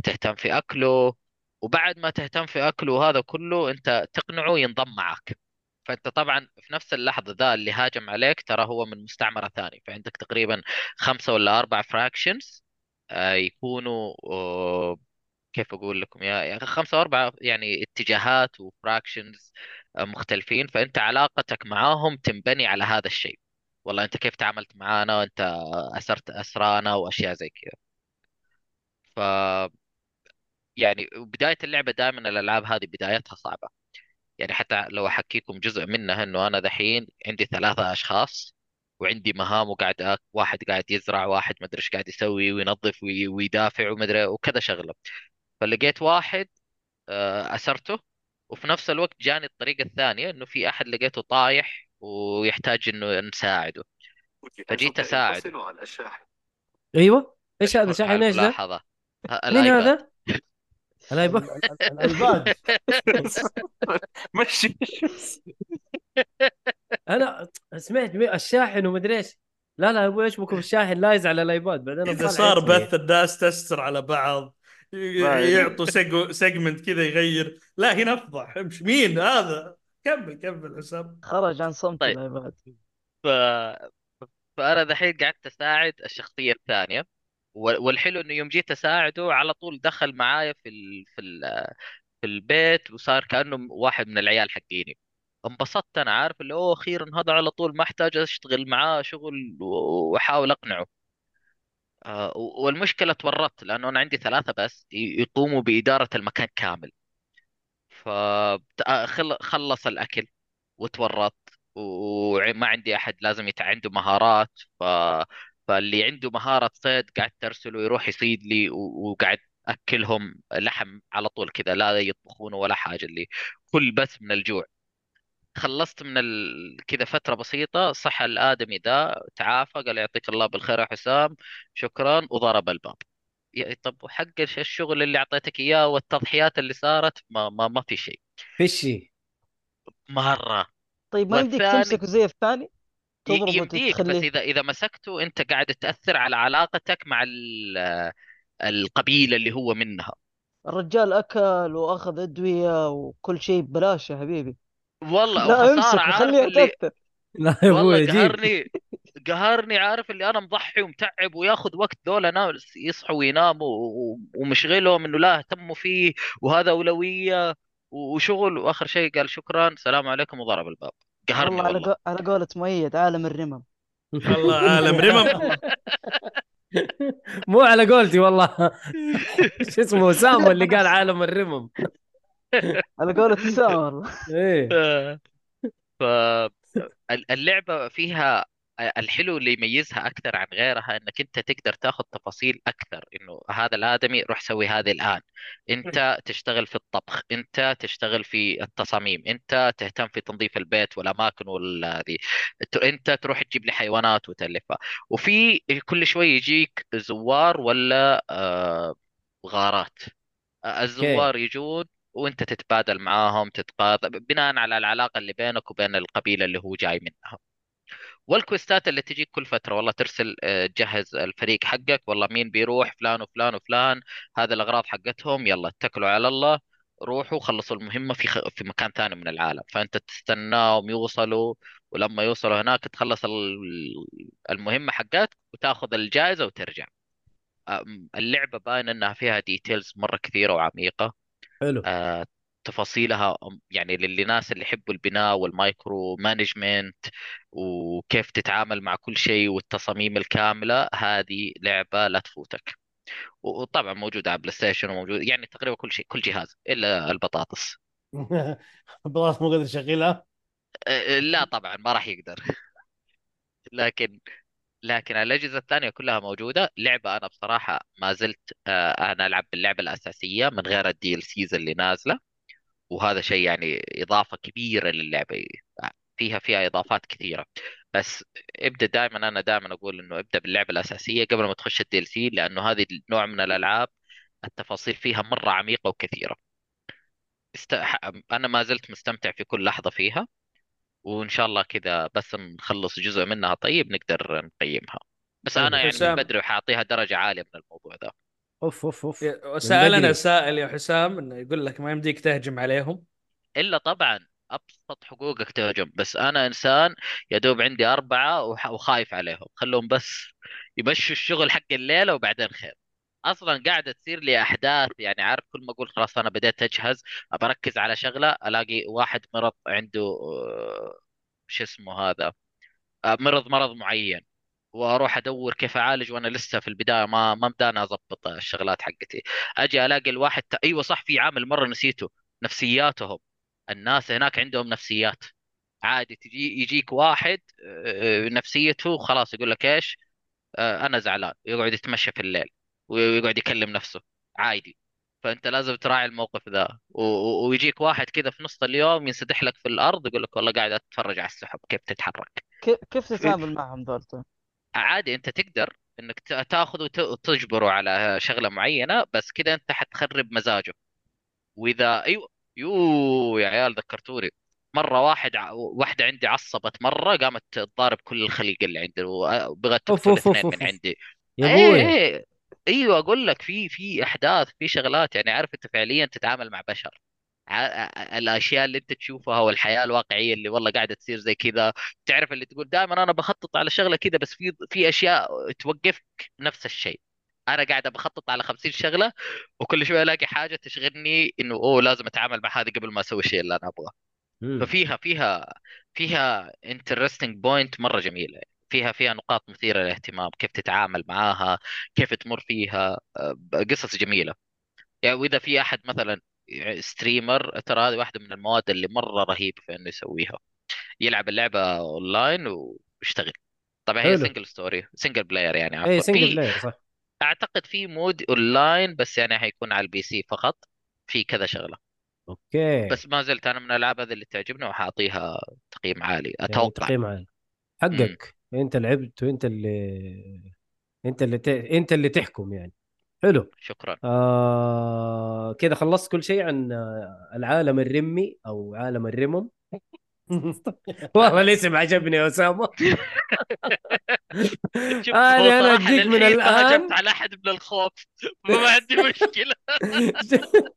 تهتم في أكله. وبعد ما تهتم في أكله وهذا كله أنت تقنعه ينضم معك. فأنت طبعا في نفس اللحظة ذا اللي هاجم عليك ترى هو من مستعمرة ثانية فعندك تقريبا خمسة ولا أربع fractions يكونوا آه، كيف أقول لكم يا خمسة وأربعة يعني اتجاهات و fractions مختلفين. فأنت علاقتك معاهم تنبني على هذا الشيء. والله أنت كيف تعاملت معانا وأنت أسرت أسرانا وأشياء زي كذا. ف يعني بداية اللعبة دائما الألعاب هذه بدايتها صعبة. يعني حتى لو أحكيكم جزء منها إنه أنا دحين عندي ثلاثة أشخاص وعندي مهام وقاعد أك... واحد قاعد يزرع واحد ما أدري إيش قاعد يسوي وينظف وي... ويدافع ومدري وكذا شغلة. فلقيت واحد آه، أسرته وفي نفس الوقت جاني الطريقة الثانية إنه في أحد لقيته طايح ويحتاج إنه نساعده. فجيت اساعد أيوه. إيش هذا؟ اشكرك على شاحن إيش ذا؟ مين هذا؟ ال iPad. ال- ال- ال iPad. [LAUGHS] مشي. أنا سمعت مي- الشاحن ومدري إيش. لا لا أبوي إيش بكم الشاحن لايز على ال iPad؟ بعدين إذا صار. بث الناس تستر على بعض. يدري. يعطوا سيجو segment كذا يغير. لا هنا أفضح. امشي مين هذا؟ كمل كمل حسام. خرج عن صمت طيب. ال iPad ف... فأنا دحين قعدت أساعد الشخصية الثانية. والحلو إنه يوم جيت أساعده على طول دخل معايا في ال... في ال... في البيت وصار كأنه واحد من العيال حقيني. انبسطت أنا عارف اللي اوه أخيرا هذا على طول ما أحتاج أشتغل معاه شغل وأحاول أقنعه. آه، والمشكلة تورطت لأنه أنا عندي ثلاثة بس يقوموا بإدارة المكان كامل. فخلص الأكل وتورطت وما عندي أحد لازم يتع عنده مهارات. ف... فاللي عنده مهارة صيد قاعد ترسله يروح يصيد لي وقاعد أكلهم لحم على طول كذا لا يطبخونه ولا حاجة اللي كل بس من الجوع. خلصت من ال... كذا فترة بسيطة صح الآدمي ذا تعافى قال يعطيك الله بالخير يا حسام شكرا وضرب الباب. يا طب وحق الش- الشغل اللي أعطيتك إياه والتضحيات اللي صارت ما ما, ما في شيء. فيشي مرة. طيب ما يمديك والثاني- تمسكه زي الثاني؟ تضربه يمديك بس إذا إذا مسكته أنت قاعد تأثر على علاقتك مع ال- القبيلة اللي هو منها. الرجال أكل وأخذ أدوية وكل شيء ببلاش يا حبيبي. والله لا امسك خليه يتأثر. لا يا أبوي قهرني قهرني عارف اللي أنا مضحي ومتعب وياخذ وقت ذولا ناس يصحوا ويناموا ومشغلهم إنه لا اهتموا فيه وهذا أولوية وشغل. وآخر شيء قال شكرا. سلام عليكم وضرب الباب. قهرني والله على. على قولة مؤيد عالم الرمم. والله عالم رمم. [LAUGHS] مو على قولتي والله. شو اسمه اسامه اللي قال عالم الرمم. على قولة اسامه والله. إيه. [LAUGHS] ف اللعبة فيها الحلو اللي يميزها أكثر عن غيرها إنك أنت تقدر تاخذ تفاصيل أكثر إنه هذا الآدمي روح سوي هذه الآن. أنت تشتغل في الطبخ أنت تشتغل في التصاميم أنت تهتم في تنظيف البيت والأماكن والهذه أنت تروح تجيب لي حيوانات وتلفها وفي كل شوي يجيك زوار ولا آه، غارات. الزوار يجون وأنت تتبادل معاهم تتقاضى بناء على العلاقة اللي بينك وبين القبيلة اللي هو جاي منها. والكويستات اللي تجيك كل فترة. والله ترسل آه، تجهز الفريق حقك والله مين بيروح فلان وفلان وفلان هذه الأغراض حقتهم يلا اتكلوا على الله روحوا خلصوا المهمة في خ... في مكان ثاني من العالم. فأنت تستناهم يوصلوا ولما يوصلوا هناك تخلص ال- المهمة حقتك وتاخذ الجائزة وترجع. اللعبة باين إنها فيها details مرة كثيرة وعميقة. حلو. آه، تفاصيلها يعني للناس اللي يحبوا البناء وال micro management وكيف تتعامل مع كل شيء والتصاميم الكاملة هذه لعبة لا تفوتك. وطبعا موجودة على PlayStation وموجود يعني تقريبا كل شيء كل جهاز إلا البطاطس. [LAUGHS] خلاص مو قادر يشغلها آه، لا طبعا ما راح يقدر. [LAUGHS] لكن لكن الأجهزة الثانية كلها موجودة. لعبة أنا بصراحة ما زلت آه، أنا ألعب باللعبة الأساسية من غير ال DLCs اللي نازلة. وهذا شيء يعني إضافة كبيرة للعبة. فيها فيها إضافات كثيرة. بس ابدأ دائما أنا دائما أقول إنه ابدأ باللعبة الأساسية قبل ما تخش ال DLC لأنه هذه النوع من الألعاب التفاصيل فيها مرة عميقة وكثيرة. است... ح- أنا ما زلت مستمتع في كل لحظة فيها وإن شاء الله كذا بس نخلص جزء منها. طيب نقدر نقيمها. بس حلو. أنا يعني من. بدري وحاعطيها درجة عالية من الموضوع ذا. أوف أوف أوف. سالنا. سائل يا حسام إنه يقول لك ما يمديك تهجم عليهم. إلا طبعا أبسط حقوقك تهجم بس أنا إنسان يا دوب عندي أربعة وح- وخايف عليهم. خلهم بس يمشوا الشغل حق الليلة وبعدين خير. أصلا قاعدة تصير لي أحداث يعني عارف كل ما أقول خلاص أنا بديت أجهز بركز على شغلة ألاقي واحد مرض عنده آه، شو اسمه هذا آه، مرض مرض معين. وأروح أدور كيف أعالج وأنا لسه في البداية ما ما بدانا أضبط الشغلات حقتي. أجي ألاقي الواحد ت... أيوه صح في عامل مرة نسيته نفسياتهم. الناس هناك عندهم نفسيات. عادي تجي يجيك واحد آه، نفسيته خلاص يقول لك إيش؟ آه، أنا زعلان. يقعد يتمشى في الليل ويقعد يكلم نفسه. عادي. فأنت لازم تراعي الموقف ذا. و- ويجيك واحد كذا في نص اليوم ينسدح لك في الأرض يقول لك والله قاعد أتفرج على السحب كيف تتحرك؟ كيف كيف تتعامل معهم ذول؟ عادي انت تقدر انك ت- تاخذ وت- وتجبره على شغلة معينة بس كذا انت حتخرب مزاجه وإذا أيوه يو يا عيال ذكرتوني مره واحد واحدة عندي عصبت مره قامت تضارب كل الخليق اللي عندي وبغت تقتل أوف، اثنين أوف، من. عندي يا إيه أيوه أقول لك في في احداث في شغلات يعني عارف انت فعليا تتعامل مع بشر الأشياء اللي أنت تشوفها والحياة الواقعية اللي والله قاعدة تصير زي كذا. تعرف اللي تقول دائما أنا بخطط على شغلة كذا بس في في أشياء توقفك نفس الشيء. أنا قاعد بخطط على 50 شغلة وكل شوية ألاقي حاجة تشغلني إنه أوه لازم أتعامل مع هذه قبل ما أسوي الشيء اللي أنا أبغاه. ففيها فيها فيها interesting point مرة جميلة. فيها فيها نقاط مثيرة للاهتمام كيف تتعامل معاها كيف تمر فيها أه، قصص جميلة. يعني وإذا في أحد مثلا streamer ترى هذه واحدة من المواد اللي مرة رهيب في إنه يسويها. يلعب اللعبة أونلاين ويشتغل. طبعا هي. single story single player يعني اي عفوا. single في player صح. أعتقد في mod online بس يعني حيكون على ال PC فقط. في كذا شغلة. okay. بس ما زلت أنا من الألعاب هذه اللي تعجبني وحاعطيها تقييم عالي. يعني أتوقع. تقييم عالي. حقك. أنت لعبت وأنت اللي أنت اللي ت... أنت اللي تحكم يعني. حلو. شكرا. آه... كذا خلصت كل شيء عن آه، العالم الرمي أو عالم الرمم. [LAUGHS] والله الاسم عجبني يا أسامة. [LAUGHS] هو أنا صراحة اديك من ما الآن. هجمت على أحد من الخوف فما عندي مشكلة. [LAUGHS]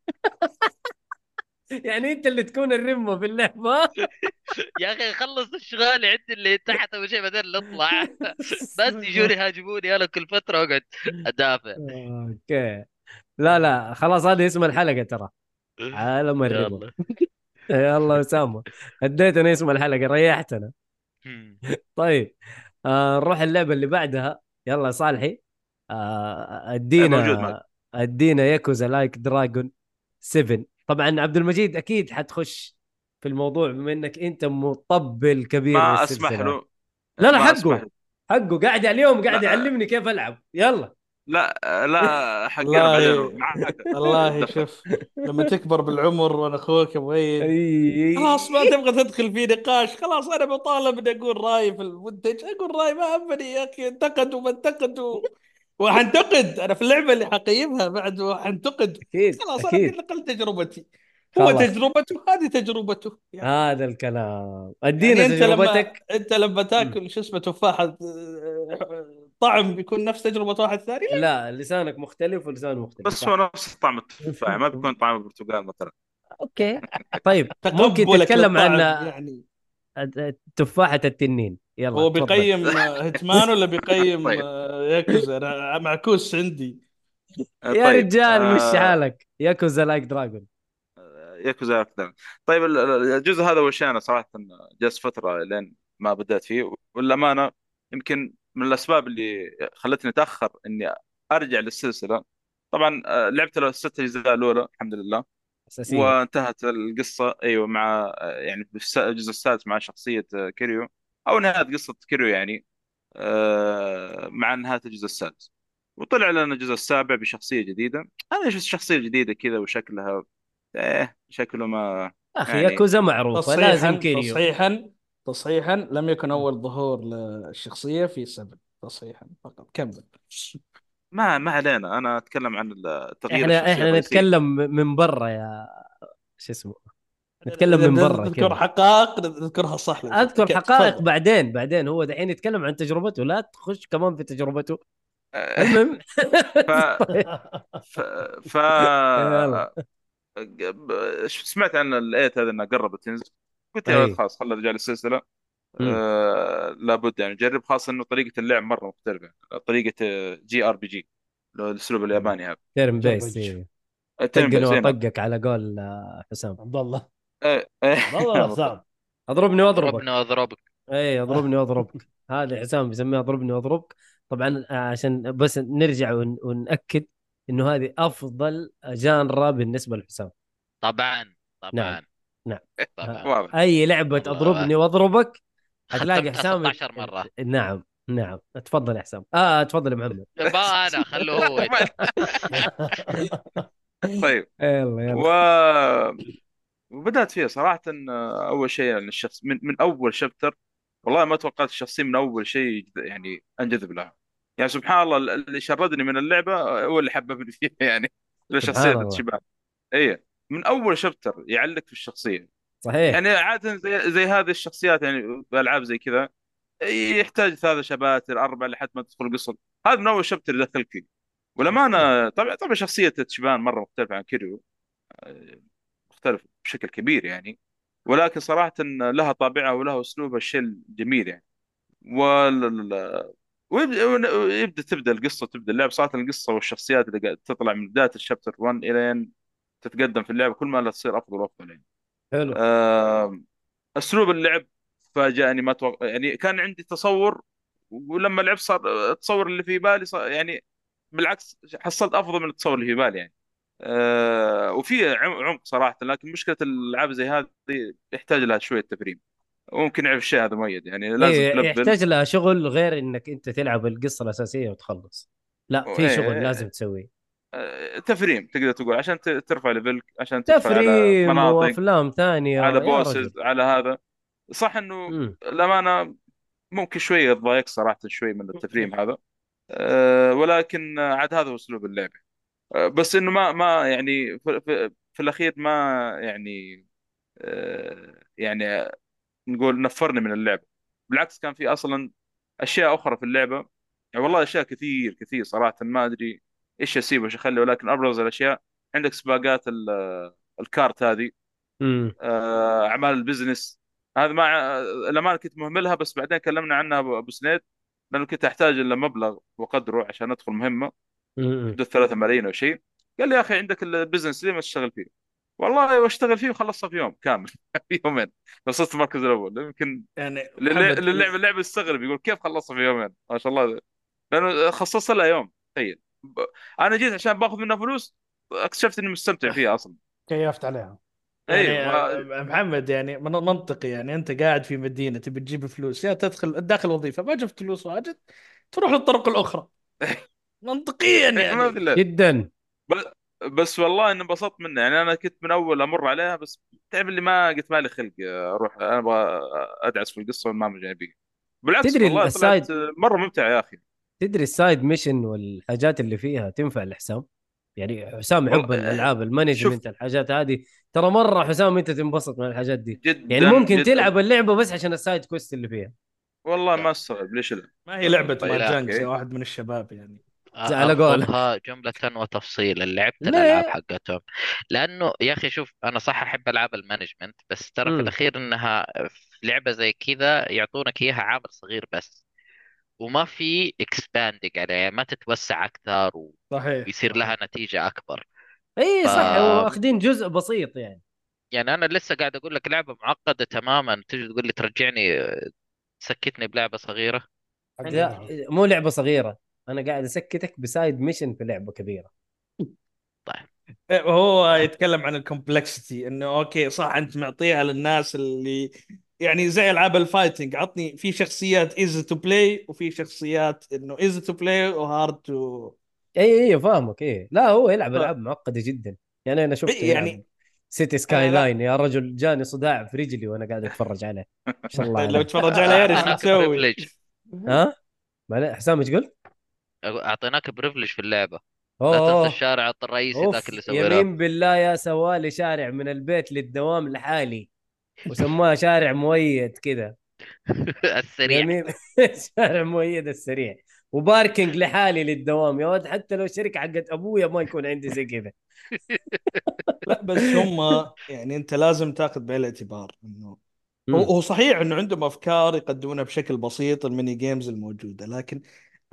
يعني انت اللي تكون الرمة في اللعبة. [LAUGHS] يا أخي خلص الشغال عندي اللي تحت أول شيء بعدين نطلع. [LAUGHS] بس يجوني يهاجموني أنا كل فترة وأقعد أدافع. أوكي. لا لا خلاص هذه اسم الحلقة ترى. عالم الرمم [LAUGHS] يلا أسامة. اديتنا اسم الحلقة ريحتنا. طيب. آه نروح اللعبة اللي بعدها. يلا صالحي. آه ادينا. أدينا Yakuza Like a Dragon 7 طبعا عبد المجيد أكيد حتخش في الموضوع بما إنك أنت مطبل كبير ما. أسمح له. لا لا ما حقه. حقه. قاعد اليوم قاعد لا. يعلمني كيف ألعب. يلا. لا لا حقنا والله [LAUGHS] شوف لما تكبر بالعمر وأنا أخوك ابو خلاص ما تبغى تدخل في نقاش. خلاص أنا مطالب إني أقول رأيي في المنتج أقول رأيي ما همني يا أخي. انتقد وما انتقد و... وحنتقد أنا في اللعبة اللي حقيمها بعد وحنتقد. أكيد خلاص أنا نقلت تجربتي. هو خلاص. تجربته هذه تجربته. يعني هذا الكلام. أدينا يعني أنت لما تجربتك. أنت لما تاكل شو اسمه تفاحه آه، طعم بيكون نفس تجربة واحد ثاني؟ لا. لا لسانك مختلف ولسانه مختلف. بس. هو نفس طعم التفاح ما بيكون طعم البرتقال مثلا. okay. طيب ممكن تتكلم عن يعني. تفاحة التنين. يلا هو. بيقيم آه، Hitman ولا بيقيم [LAUGHS] طيب. آه، ياكوزا؟ أنا معكوس عندي. يا طيب، رجال مش آه، حالك. Yakuza Like a Dragon. Yakuza أكثر طيب ال- ال- الجزء هذا اول شيء أنا صراحة؟ جلس فترة لين ما بدأت فيه. والأمانة يمكن من الأسباب اللي خلتني أتأخر إني أرجع للسلسلة. طبعا آه، لعبت الست أجزاء الأولى الحمد لله. أساسية. وانتهت القصة أيوه مع آه، يعني في الجزء السادس مع شخصية آه، كيريو. أو نهايه قصة كيريو يعني آه، مع نهايه الجزء السادس. وطلع لنا الجزء السابع بشخصية جديدة. أنا أشوف الشخصية الجديدة كذا وشكلها إيه شكله ما أخي يعني- ياكوزا معروفة لازم تصحيحا كيريو. تصحيحا تصحيحا لم يكن أول ظهور للشخصية في سبع تصحيحا فقط. كمل. ما ما علينا. أنا أتكلم عن التغيير إحنا إحنا. نتكلم من برا يا شو اسمه؟ نتكلم من برا نذكر حقائق نذكرها صح. أذكر حقائق. بعدين بعدين هو دحين يتكلم عن تجربته. لا تخش كمان في تجربته. آه، المهم. ف [LAUGHS] ف, ف... ب- سمعت عن ال eight هذا إنها قربت تنزل؟ قلت يا خلاص خلى رجال السلسله. آه لابد يعني نجرب خاصة إنه طريقة اللعب مرة مختلفة. طريقة JRPG الأسلوب الياباني هذا. جرب بيس نعم. واطقك على قول آه، حسام. عبد الله. إيه، إيه. عبد الله حسام اضربني واضربك. ضربني واضربك. اي اضربني واضربك. هذا حسام بيسميها اضربني واضربك. طبعا آه، عشان بس نرجع ون- ونأكد إنه هذه أفضل جانرا بالنسبة لحسام. طبعا طبعا. نعم. نعم. طبعا. واضح. أي لعبة الله. اضربني واضربك حتلاقي ختمتها حسام 16 مرة. نعم نعم. تفضل يا حسام. آه تفضل يا محمد. أنا خلوه هو. [LAUGHS] طيب. [LAUGHS] يلا يلا. و وبدأت فيها صراحة أول شيء يعني الشخص من, من أول شابتر والله ما توقعت الشخصية من أول شيء يعني أنجذب لها. يعني سبحان الله اللي شردني من اللعبة هو اللي حببني فيها [LAUGHS] يعني شخصيه سبحان الله. الشباب. اي من أول شابتر يعلق في الشخصية. صحيح. يعني عادة زي زي هذه الشخصيات يعني بالعاب زي كذا يحتاج ثلاث شباتر أربع لحد ما تدخل القصة هذا من أول شابتر يدخلك فيه ولما أنا طبعا طبعا شخصية تشبان مرة مختلفة عن كيريو. مختلف بشكل كبير يعني. ولكن صراحة لها طابعها ولها أسلوبها الشيء الجميل يعني. وال ويبدا تبدأ القصة تبدأ اللعب. صارت القصة والشخصيات اللي قاعد تطلع من بداية الشابتر 1 إلى ان تتقدم في اللعبة كل ما لا تصير أفضل وأفضل يعني. حلو. آه، أسلوب اللعب فاجأني ما توقع يعني كان عندي تصور ولما لعبت صار التصور اللي في بالي صار يعني بالعكس حصلت أفضل من التصور اللي في بالي يعني. آه وفي عم- عمق صراحة لكن مشكلة الألعاب زي هذه يحتاج لها شوية تفريم وممكن يعرف الشيء هذا مؤيد يعني لازم إيه يحتاج لها شغل غير إنك أنت تلعب القصة الأساسية وتخلص. لا في إيه، شغل إيه. لازم تسويه. آه، تفريم تقدر تقول عشان ترفع level ك عشان على تفريم مناطق وأفلام ثانية على bosses. على هذا. صح إنه. الأمانة ممكن شوية تضايق صراحة شوي من التفريم هذا. أه ولكن عاد هذا هو أسلوب اللعبة. بس إنه ما ما يعني في, في, في الأخير ما يعني أه يعني نقول نفرني من اللعبه بالعكس كان في أصلا أشياء أخرى في اللعبة. يعني والله أشياء كثير كثير صراحة. ما أدري إيش اسيب وإيش اخلي ولكن أبرز الأشياء عندك سباقات ال- الكارت هذه. آه، أعمال ال business. هذا ما الأمانة كنت مهملها بس بعدين كلمنا عنها أبو سنيد لأنه كنت أحتاج الا مبلغ وقدره عشان أدخل مهمة. حدود 3 ملايين أو شيء. قال لي يا أخي عندك ال business ليه ما تشتغل فيه؟ والله واشتغل فيه وخلصها في يوم كامل. في [LAUGHS] يومين. وصلت المركز الأول. يمكن يعني محمد، للعبه اللعبه يستغرب. يقول كيف خلصها في يومين؟ ما شاء الله. لأنه خصصت لها يوم. تخيل. أنا جيت عشان باخذ منها فلوس اكتشفت إني مستمتع فيها أصلا. كيفت عليها؟ يعني أيوه آه، محمد يعني من منطقي. يعني أنت قاعد في مدينة تبي تجيب فلوس يا تدخل داخل وظيفه ما جبت فلوس واجد تروح للطرق الأخرى. [LAUGHS] منطقيا ما يعني. جدا. بس والله إني انبسطت منه يعني أنا كنت من أول أمر عليها بس تعرف اللي ما قلت مالي خلق أروح أنا أبغى أدعس في القصة والماجايبيه بالعكس تدري والله ال side- مرة ممتع يا أخي. تدري ال side mission والحاجات اللي فيها تنفع لحسام؟ يعني حسام يحب الالعاب ال management شوف. الحاجات هذه. ترى مرة حسام أنت تنبسط من الحاجات دي. جدا يعني ممكن جداً. تلعب اللعبة بس عشان ال side quest اللي فيها. والله ما استغرب ليش لا؟ ما هي لعبة طيب،. زي واحد من الشباب يعني. على قولك. افضلها جملة وتفصيلا لعبت؟ الألعاب حقتهم. لأنه يا أخي شوف أنا صح أحب ألعاب ال management بس ترى. في الأخير إنها في لعبة زي كذا يعطونك إياها عامل صغير بس وما في expanding عليها يعني ما تتوسع أكثر صحيح. ويصير لها نتيجة أكبر. إي صح ف- واخذين جزء بسيط يعني. يعني أنا لسه قاعد أقول لك لعبة معقدة تماما. تجي تقول لي ترجعني تسكتني بلعبة صغيرة؟ لا مو لعبة صغيرة. أنا قاعد أسكتك ب side mission في لعبة كبيرة إيه، هو يتكلم عن ال complexity إنه okay صح أنت معطيها للناس اللي يعني زي ألعاب ال fighting عطني في شخصيات easy to play وفي شخصيات إنه easy to play و hard to اي اي فاهمك اي لا هو يلعب ف- ألعاب معقدة جدا يعني أنا شفت إيه، يعني- يعني City Sky آه، لا. لاين يا رجل جاني صداع في رجلي وأنا قاعد أتفرج عليه ما شاء الله [LAUGHS] لو عليه. تفرج على إيش؟ privilege ها؟ حسام إيش قلت؟ أعطيناك privilege في اللعبة. لا تنسى أوه. الشارع الرئيسي off ذاك اللي سويناه. يمين بالله يا سوالي شارع من البيت للدوام لحالي وسموها [LAUGHS] شارع مؤيد كذا [LAUGHS] السريع. يمين [LAUGHS] شارع مؤيد السريع. و parking لحالي للدوام. يا ولد حتى لو شركة حقت أبويا ما يكون عندي زي كذا. لا بس هم يعني أنت لازم تاخذ بعين الاعتبار إنه. هو صحيح إنه عندهم أفكار يقدمونها بشكل بسيط ال mini games الموجودة لكن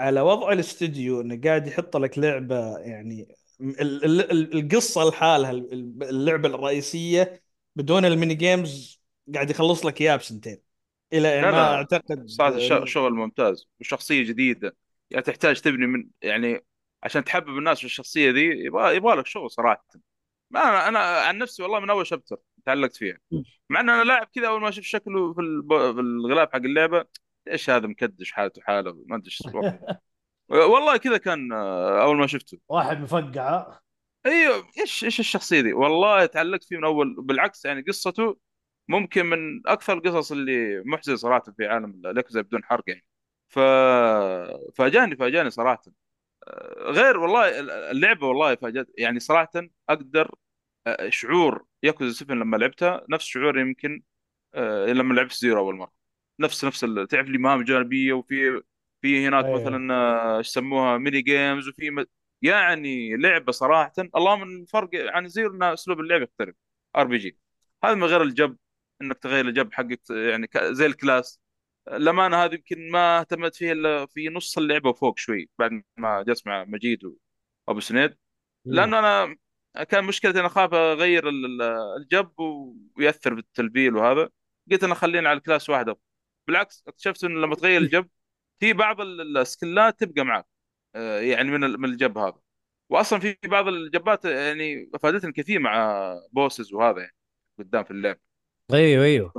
على وضع الاستوديو إنه قاعد يحط لك لعبة يعني ال- ال- ال- القصة لحالها ال- اللعبة الرئيسية بدون ال mini games قاعد يخلص لك إياها بسنتين. إلى ما لا أعتقد ش- شغل ممتاز وشخصية جديدة. يعني تحتاج تبني من يعني عشان تحبب الناس في الشخصية ذي يبغى يبغى لك شغل صراحة. ما أنا أنا عن نفسي والله من أول شابتر تعلقت فيها. مع إن أنا لاعب كذا أول ما أشوف شكله في الب- في الغلاف حق اللعبة إيش هذا مكدش حالته حالة؟ ما أدري إيش. [LAUGHS] والله كذا كان آه، أول ما شفته. واحد مفقع أيوه إيش إيش الشخصية دي؟ والله تعلقت فيه من أول بالعكس يعني قصته ممكن من أكثر القصص اللي محزنة صراحة في عالم اليكوزا بدون حرق يعني. ف فاجأني فاجأني صراحة. غير والله اللعبة والله فاجأت. يعني صراحة أقدر آه، شعور ياكوزا 7 لما لعبتها نفس شعور يمكن آه، لما لعبت زيرو أول مرة. نفس نفس تعرف لي مهام جانبيه وفي في هناك أيوه. مثلا آه، إيش يسموها mini games وفي م... يعني لعبة صراحة اللهم الفرق عن زيرو ان أسلوب اللعب يختلف. RPG هذا من غير ال job إنك تغير ال job حقك يعني ك- زي ال class. الأمانة هذه يمكن ما اهتمت فيها إلا في نص اللعبة وفوق شوي بعد ما جلست مع مجيد وابو سنيد. لأنه أنا كان مشكلتي أنا اخاف أغير ال- ال- ال job ويأثر بالتلبيل وهذا. قلت أنا خلينا على ال class واحدة بالعكس اكتشفت انه لما تغير ال job في بعض ال- السكلات تبقى معك آه، يعني من من ال job هذا. واصلا في بعض الجبات يعني أفادتني كثير مع bosses وهذا يعني قدام في اللعب. أيوه أيوه.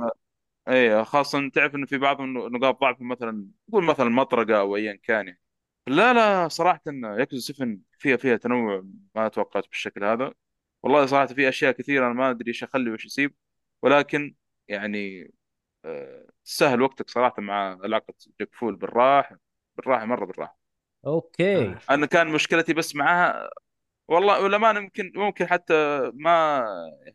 اي خاصه تعرف إنه في بعض نقاط ضعف مثلا نقول مثلا مطرقة أو ايا كان يعني. لا لا صراحة ياكوزا 7 فيها فيها تنوع ما توقعت بالشكل هذا. والله صراحة في أشياء كثيرة أنا ما أدري إيش أخلي وإيش أسيب. ولكن يعني آه، تستاهل وقتك صراحة مع علاقة جاك فول بالراحة. بالراحة مرة بالراحة. okay. أنا كان مشكلتي بس معاها والله ولا ما يمكن ممكن حتى ما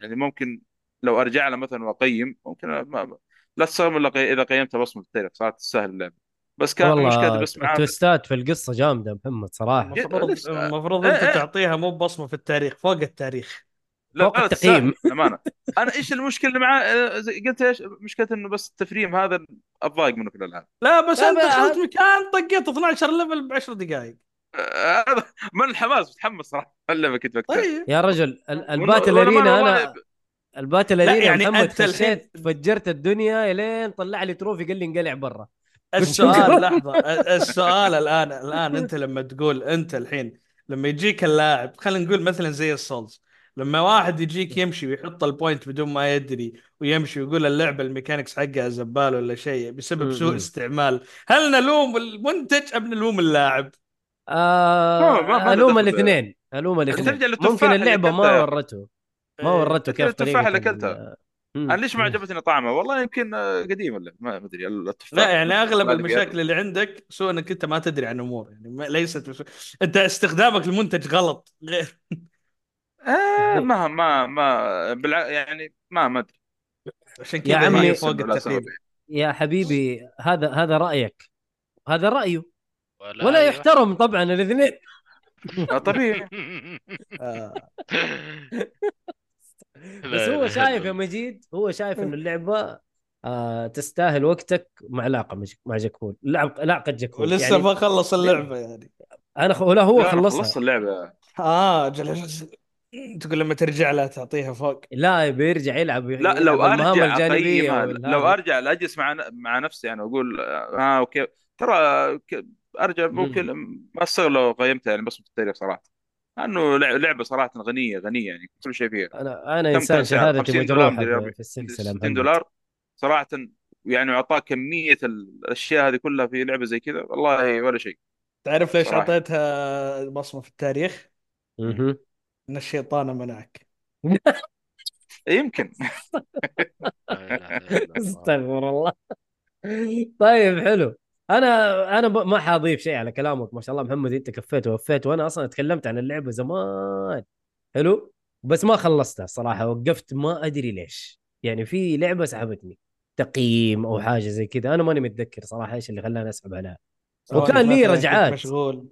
يعني ممكن لو أرجع له مثلا وأقيم ممكن ما لا تستغرب إلا إذا قيمتها بصمة التاريخ صارت تستاهل اللعبه بس كان مشكلتي والله بس معاها التويستات في القصة جامدة محمد صراحة. المفروض. المفروض إيه انت إيه. تعطيها مو بصمة في التاريخ فوق التاريخ. لا فوق لا التقييم. للامانه [LAUGHS] أنا إيش المشكلة اللي معاه قلت إيش مشكلة إنه بس التفريم هذا الضايق منه في الالعاب لا بس لا، أنت دخلت مكان طقيت 12 level ب 10 دقائق هذا من الحماس متحمس صراحة. [LAUGHS] اللعبة كنت وقتها طيب. يا [LAUGHS] رجل ال battle arena أنا ال battle لا، arena يعني محمد أنت الحين- خشيت فجرت الدنيا إلين طلع لي trophy قال لي انقلع برا. السؤال لحظة. السؤال الآن الآن أنت لما تقول أنت الحين لما يجيك اللاعب خلينا نقول مثلا زي ال Souls. لما واحد يجيك يمشي ويحط ال point بدون ما يدري ويمشي ويقول اللعبة ال mechanics حقها زبال ولا شيء بسبب سوء. استعمال هل نلوم المنتج أم نلوم اللاعب؟ آه ما- ما ألوم. الاثنين ألوم الاثنين ممكن اللعبة ما. ورته ما ورته كيف التفاح طريقة اللي ال- أكلتها. مم. أنا ليش ما عجبتني طعمه والله يمكن آه، قديم ولا ما أدري التفاح لا يعني أغلب. المشاكل اللي عندك سوء إنك أنت ما تدري عن امور يعني ليست. أنت استخدامك للمنتج غلط غير آه ما ما ما بالع... يعني ما ما أدري. عشان يا كذا عمي- هي فوق التقييم سبب. يا حبيبي هذا هذا رأيك. هذا رأيه. ولا, ولا أي يحترم طبعا الاثنين آه، طبيعي. [LAUGHS] آه. بس هو شايف يا مجيد هو شايف إنه اللعبة آه تستاهل وقتك مع علاقه مع مع جاكول لعب علاقه جاكول ولسه يعني ما خلص اللعبة يعني. أنا خ... لا هو خلصها. خلصت اللعبة. آه جل... تقول لما ترجع لها تعطيها فوق لا بيرجع يلعب لا لو يلعب أرجع الجانبية اقيمها. لو أرجع أجلس مع مع نفسي يعني وأقول ها آه أوكي ترى أرجع ممكن ما استغرب لو قيمتها يعني بس بالتاريخ صراحة لأنه لع- لعبة صراحة غنية غنية يعني كل شيء فيها أنا أنا إنسان؟ شهادتي 50 دولار مجروحه في- السلسلة 60 محمد. دولار صراحة يعني أعطاك كمية الأشياء هذه كلها في لعبة زي كذا والله ولا شيء تعرف ليش. أعطيتها بصمة في التاريخ؟ إن الشيطان منعك. [LAUGHS] يمكن. استغفر الله. طيب حلو. أنا أنا. ما حاضيف شيء على كلامك ما شاء الله. محمد أنت كفيت ووفيت وأنا أصلا تكلمت عن اللعبة زمان. حلو؟ بس ما خلصتها الصراحة وقفت ما أدري ليش. يعني في لعبة سحبتني. تقييم أو حاجة زي كذا. أنا ماني متذكر صراحة إيش اللي خلاني أسحب عليها. وكان لي رجعات. مشغول.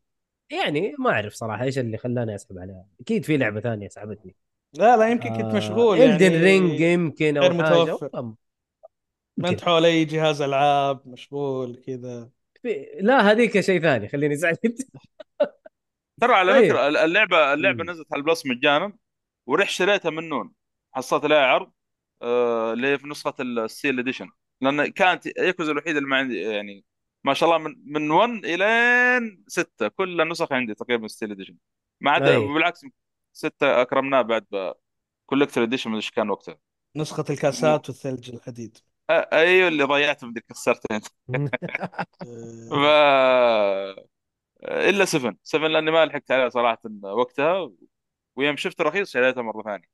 يعني ما أعرف صراحة إيش اللي خلاني أسحب عليها أكيد في لعبة ثانية سحبتني لا لا يمكن كنت مشغول Elden يعني Ring يمكن أو غير حاجة متوفر. ما انت. حول اي جهاز ألعاب مشغول كذا. لا هذيك شيء ثاني خليني زعلت ترى على طيب. فكرة اللعبة اللعبة مم. نزلت على ال Plus مجانا ورحت شريتها من نون حصلت عليها عرض آه، اللي هي في نسخة ال steel edition لأن كانت ياكوزا الوحيدة اللي ما عندي يعني ما شاء الله من من 1 الين 6 كل النسخ عندي تقريبا steel edition ما عدا أي. بالعكس 6 أكرمناه بعد collector edition ما أدري إيش كان وقتها. نسخة الكاسات والثلج الحديد. أيوه اللي ضيعته مدري كسرته انت ف إلا 7 7 لأني ما لحقت عليها صراحة وقتها. ويوم شفت رخيص شريتها مرة ثانية.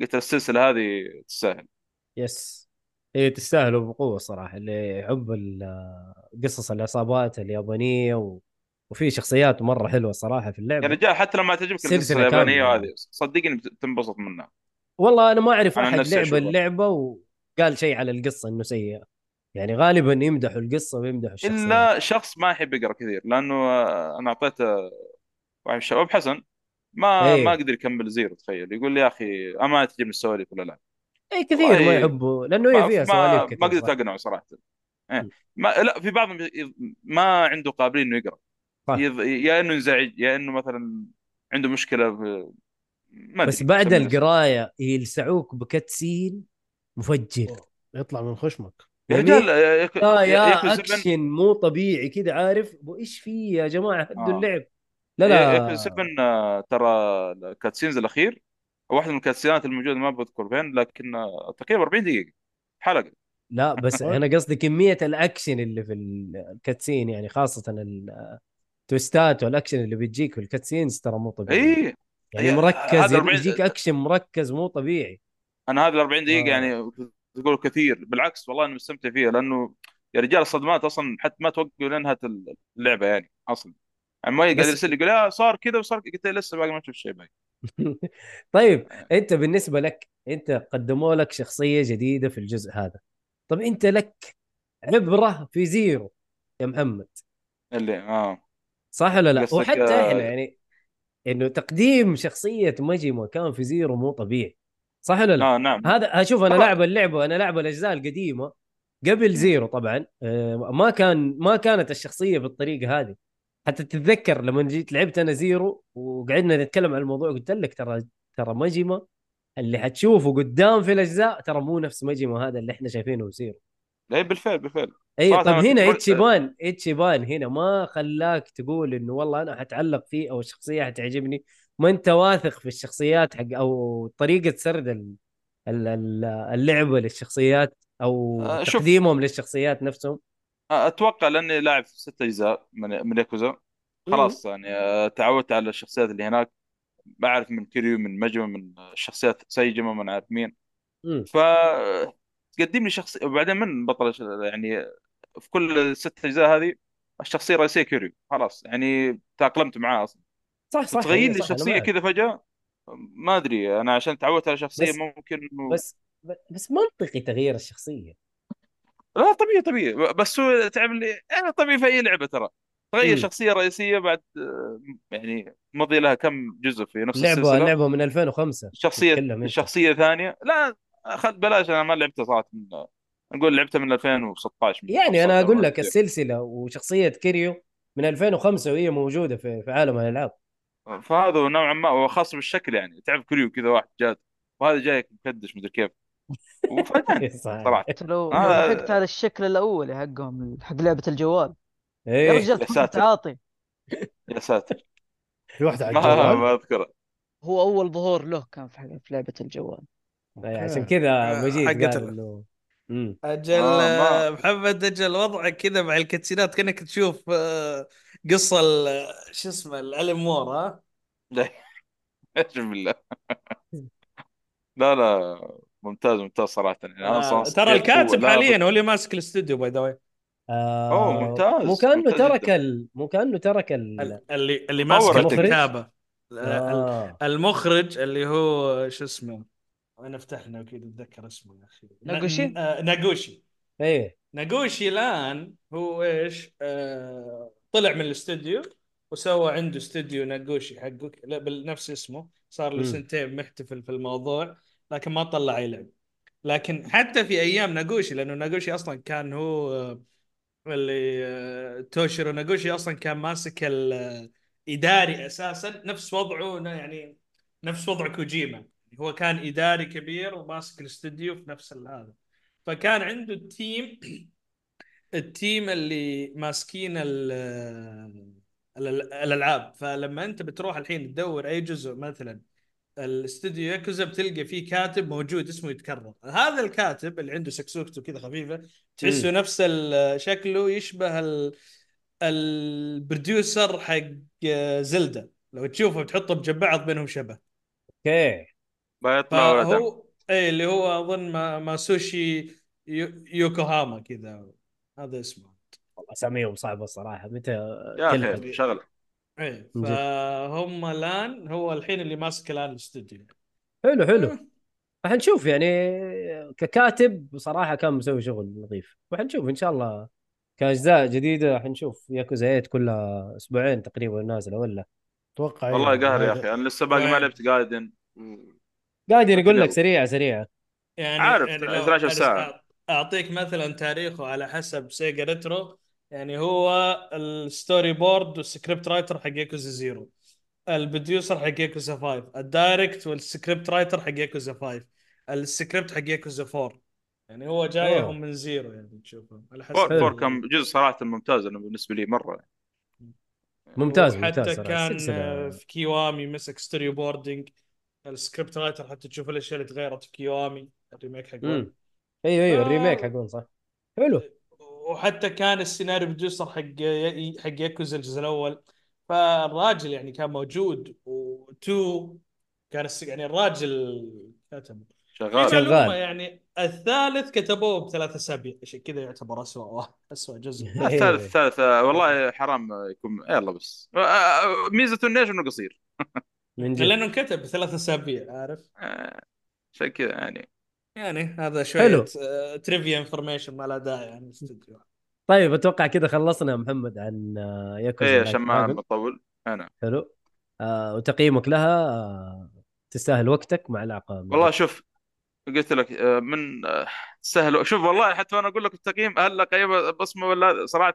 قلت السلسلة هذه تستاهل. يس هي تستاهلوا بقوه صراحة اللي يحب قصص العصابات اليابانية و... وفي شخصيات مرة حلوة صراحة في يا اللعبه رجال حتى لما تعجبك القصة اليابانية كاملة. وهذه صدقني بتنبسط منها والله أنا ما أعرف أنا أحد لعب. اللعبة وقال شيء على القصة إنه سيئة يعني غالبا يمدحوا القصة ويمدحوا الشخصيات إلا شخص ما يحب يقرأ كثير لأنه أنا أعطيته واحد من الشباب حسن ما إيه. ما قدر يكمل Zero تخيل يقول لي يا أخي أما تعجبني السواليف ولا لا اي كثير ما يحبوا لأنه ما هي فيها ما, سواليف ما كثير قدرت صح؟ أقنعه صراحة. إيه. ما لا في بعضهم ما عنده قابلية إنه يقرأ. يض- يا إنه ينزعج يا إنه مثلا عنده مشكلة في ما بس بعد. القراية يلسعوك ب cutscene مفجر يطلع من خشمك يا يعني رجال يا- يا- 7 أكشن مو طبيعي كذا عارف إيش في يا جماعة هدوا آه. اللعب لا لا 7 آه، ترى ال cutscenes الأخير واحدة من ال cutsceneات الموجودة ما بذكر فين لكن آه، تقريبا 40 دقيقة. حلقة. لا بس [LAUGHS] أنا قصدي كمية الأكشن اللي في ال cutscene يعني خاصة ال twistات وال action اللي بتجيك في ال cutscenes ترى مو طبيعي. اي يعني هي- مركز 40 يجيك أكشن مركز مو طبيعي. أنا هذه ال 40 دقيقة آه. يعني تقول كثير. بالعكس والله أنا مستمتع فيها لأنه يا رجال الصدمات أصلا حتى ما توقف لين انهت اللعبة يعني أصلا. يعني ما قاعد يرسل لي يقول يا صار كذا وصار قلت لسه باقي ما شفت شيء باقي. [LAUGHS] طيب أنت بالنسبة لك أنت قدموا لك شخصية جديدة في الجزء هذا. طب أنت لك عبرة في Zero يا محمد. اللي آه. صح ولا لا؟ وحتى آه، إحنا يعني إنه تقديم شخصية ماجيما كان في Zero مو طبيعي. صح ولا لا؟ آه نعم. هذا أشوف أنا طبعا. لاعب اللعبة أنا لاعب الأجزاء القديمة قبل Zero طبعا. آه، ما كان ما كانت الشخصية بالطريقة هذه. حتى تتذكر لما جيت لعبت أنا Zero وقعدنا نتكلم عن الموضوع قلت لك ترى ترى ماجيما اللي حتشوفه قدام في الأجزاء ترى مو نفس ماجيما هذا اللي إحنا شايفينه ب Zero اي بالفعل بالفعل. اي طب هنا اتشيبان اتشيبان هنا ما خلاك تقول إنه والله أنا حتعلق فيه أو الشخصية حتعجبني. ما أنت واثق في الشخصيات حق أو طريقة سرد ال- ال- ال- اللعبة للشخصيات أو آه،. تقديمهم للشخصيات نفسهم؟ أتوقع لأني لاعب في ست أجزاء من من ياكوزا. خلاص يعني آه، تعودت على الشخصيات اللي هناك. بعرف من كيريو من ماجيما من الشخصيات سايجما ما عارف مين. ف تقدم لي شخص وبعدين من بطل يعني في كل الست أجزاء هذه الشخصية الرئيسية كيريو. خلاص يعني تأقلمت معاه أصلا. صح صح تغير لي صح، شخصية معك. كذا فجأة ما أدري أنا عشان تعودت على شخصية بس- ممكن إنه- بس بس منطقي تغيير الشخصية. لا طبيعي طبيعي. بس هو تعب لي يعني طبيعي في أي لعبة ترى. تغير مم. شخصية رئيسية بعد آه، يعني مضي لها كم جزء في نفس لعبة السلسلة. لعبة من 2005 شخصية. شخصية ثانية. لا خل بلاش أنا ما لعبتها صراحة. من نقول لعبتها من 2016 من يعني أنا 15 أقول لك. السلسلة وشخصية كيريو من 2005 وهي موجودة في في عالم الألعاب. فهذا نوعا ما وخاصة بالشكل يعني. تعرف كيريو كذا واحد جاد وهذا جايك مكدش مدري كيف. وفجأة صح. صراحة أنت لو. لو لحقت على الشكل الأول حقهم حق لعبة الجوال. يا إيه. رجال. متعاطي يا ساتر. في واحدة على ما الجوال؟ ما أذكره. هو أول ظهور له كان في لعبة الجوال. أي عشان كذا آه، مجيد حقت قال انه. أجل آه، آه، محمد أجل وضعك كذا مع الكاتسينات كأنك تشوف قصة ال- شو اسمه الألم مور ها؟ [LAUGHS] إيش بالله. لا لا. ممتاز ممتاز صراحة. يعني أنا آه، ترى الكاتب حاليا هو اللي ماسك الاستوديو by the way آه أوه، ممتاز، مو كأنه ترك. ال... مو كأنه ترك ال... ال- اللي اللي ماسك. الكتابة. ال- آه. المخرج اللي هو شو اسمه؟ انا فتحنا؟ أكيد أتذكر اسمه يا أخي. ناغوشي؟ ن- آه، ناغوشي. إيه. ناغوشي الآن هو إيش؟ آه طلع من الاستوديو وسوى عنده استوديو ناغوشي حقه بنفس اسمه. صار له. سنتين محتفل في الموضوع. لكن ما طلع أي لعب. لكن حتى في أيام ناغوشي لأنه ناغوشي أصلا كان هو آه، اللي آه، توشيرو ناغوشي أصلا كان ماسك الاداري أساسا. نفس وضعه يعني نفس وضع كوجيما. هو كان إداري كبير وماسك الاستوديو في نفس هذا. فكان عنده ال team [CLEARS THROAT] ال team اللي ماسكين ال- الألعاب. فلما أنت بتروح الحين تدور أي جزء مثلا الاستوديو ياكوزا بتلقى فيه كاتب موجود اسمه يتكرر. هذا الكاتب اللي عنده سكسوكته كذا خفيفة تحسه نفس شكله يشبه ال- البروديوسر حق زلدة. لو تشوفه بتحطه بجنب بعض بينهم شبه. أوكي. بيطلع فهو اي اللي هو أظن ما ماسوشي يو- يوكوهاما كذا. هذا اسمه. والله أساميهم صعبة الصراحة. متى يا؟ أخي شغلة. إيه. فهم الآن هو الحين اللي ماسك الآن الاستوديو. حلو حلو. راح نشوف يعني ككاتب بصراحة كان مسوي شغل نظيف. وحنشوف إن شاء الله. كأجزاء جديدة حنشوف ياكوزا 8 كلها أسبوعين تقريبا نازلة ولا؟ أتوقع والله إيه، قهر يا أخي. أنا لسه باقي ما وين؟ لعبت جايدن قاعدين يقول لك. سريعه سريعه يعني عارف، يعني لو 12 أنا ساعة. أعطيك مثلا تاريخه على حسب سيجا ريترو يعني هو ال storyboard وال script writer حق ياكوزا Zero. ال producer حق ياكوزا 5 ال direct وال script writer حق ياكوزا 5 السكريبت حق ياكوزا 4 يعني هو جايهم. من Zero يعني تشوفهم على حسب. four. four كان جزء صراحة ممتاز أنا بالنسبة لي مرة. ممتاز وحتى ممتاز. كان آه، في كيوامي مسك storyboarding ال script writer حتى تشوف الأشياء اللي تغيرت في كيوامي. ال remake حق أيوه أيوه آه. ال remake حقون صح. حلو. وحتى كان ال scenario producer حق حق ياكوزا الجزء الأول. فالراجل يعني كان موجود وتو كان الس- يعني الراجل كتب شغال. شغال. يعني الثالث كتبوه بثلاث أسابيع عشان كذا يعتبر اسوء واحد اسوء جزء. [LAUGHS] إيه. الثالث الثالث آه، والله حرام يكون يلا بس. آه، آه، ميزته انه إيش إنه قصير. من جد. لأنه انكتب بثلاث أسابيع عارف؟ عشان كذا يعني. يعني هذا شوية حلو. trivia information ما له داعي يعني الاستوديو طيب أتوقع كذا خلصنا يا محمد عن آه، ياكوزا إيه عشان ما. بطول أنا. حلو. آه وتقييمك لها آه تستاهل وقتك مع العقاب والله شوف قلت لك آه، من آه، تستاهل. شوف والله حتى وأنا أقول لك التقييم هل قيمه بصمة ولا صراحة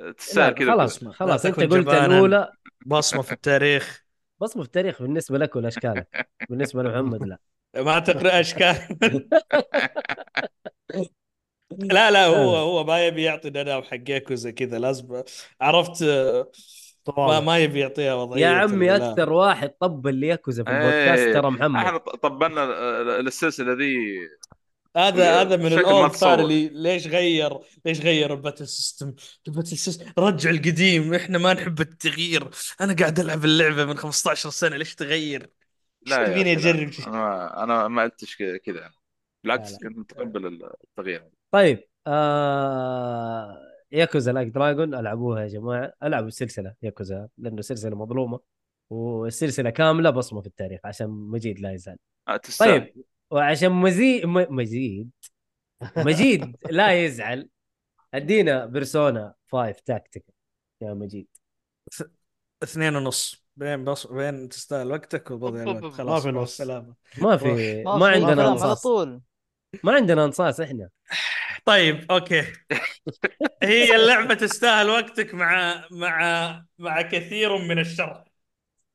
آه، تستاهل كذا. خلاص كذا. خلاص لا أنت قلت. الأولى. بصمة في التاريخ. بصمة في التاريخ بالنسبة لك ولا اشكالك [LAUGHS] بالنسبة لمحمد لا. ما تقرأ أشكال. لا لا هو آه. هو ما يبي يعطي دنا حق ياكوزا كذا لازم عرفت ما, طبعا. ما يبي يعطيها وضعية يا عمي أكثر واحد طبل لياكوزا في البودكاست إيه، ترى محمد. إحنا طبلنا السلسلة ذي. هذا هذا من تتصور. فار اللي ليش غير ليش غير ال battle system؟ ال battle system رجع القديم إحنا ما نحب التغيير. أنا قاعد ألعب اللعبة من 15 سنة ليش تغير؟ لا يا تبيني. أجرب؟ [LAUGHS] شيء؟ أنا ما أنا ما قلتش كذا بالعكس لا، كنت متقبل التغيير. طيب آه... ياكوزا لايك دراجون ألعبوها يا جماعة. ألعبوا السلسلة ياكوزا لأنه سلسلة مظلومة والسلسلة كاملة بصمة في التاريخ عشان مجيد لا يزال. آه، طيب وعشان مزيد م... مزيد مجيد [LAUGHS] لا يزعل. أدينا بيرسونا 5 تاكتيكا يا مجيد. اثنين ونص. بين بص بين تستاهل وقتك وبضيع الوقت. ما خلاص في مع نص. السلامه ما في. ما في عندنا كلام على انصاص طول. ما عندنا انصاص إحنا. [SIGHS] طيب أوكي. [LAUGHS] هي اللعبة تستاهل وقتك مع مع مع كثير من الشرح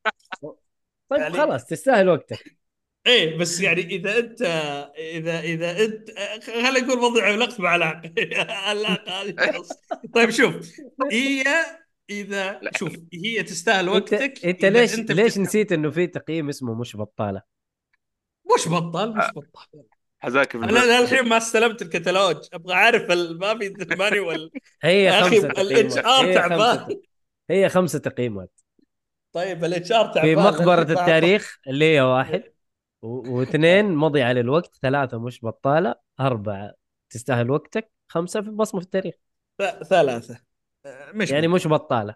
[LAUGHS] طيب يعني- خلاص تستاهل وقتك. إيه بس يعني إذا أنت إذا إذا أنت خلينا نقول موضوع الوقت مع العلاقه العلاقه هذه. طيب شوف هي إذا شوف هي تستاهل انت وقتك أنت ليش أنت ليش. نسيت إنه في تقييم اسمه مش بطالة؟ مش بطال مش بطال. حذاك في أنا. للحين ما استلمت الكتالوج. أبغى أعرف ال- ما في المانيوال [LAUGHS] هي خمسة الاتش تقييمات. آر هي خمسة تعبان. هي خمسة تقييمات. طيب الاتش آر تعبان. في مقبرة [LAUGHS] التاريخ اللي هي واحد واثنين مضي على الوقت ثلاثة مش بطالة أربعة تستاهل وقتك خمسة في بصمة في التاريخ. ث- ثلاثة. آه، مش يعني مش بطالة.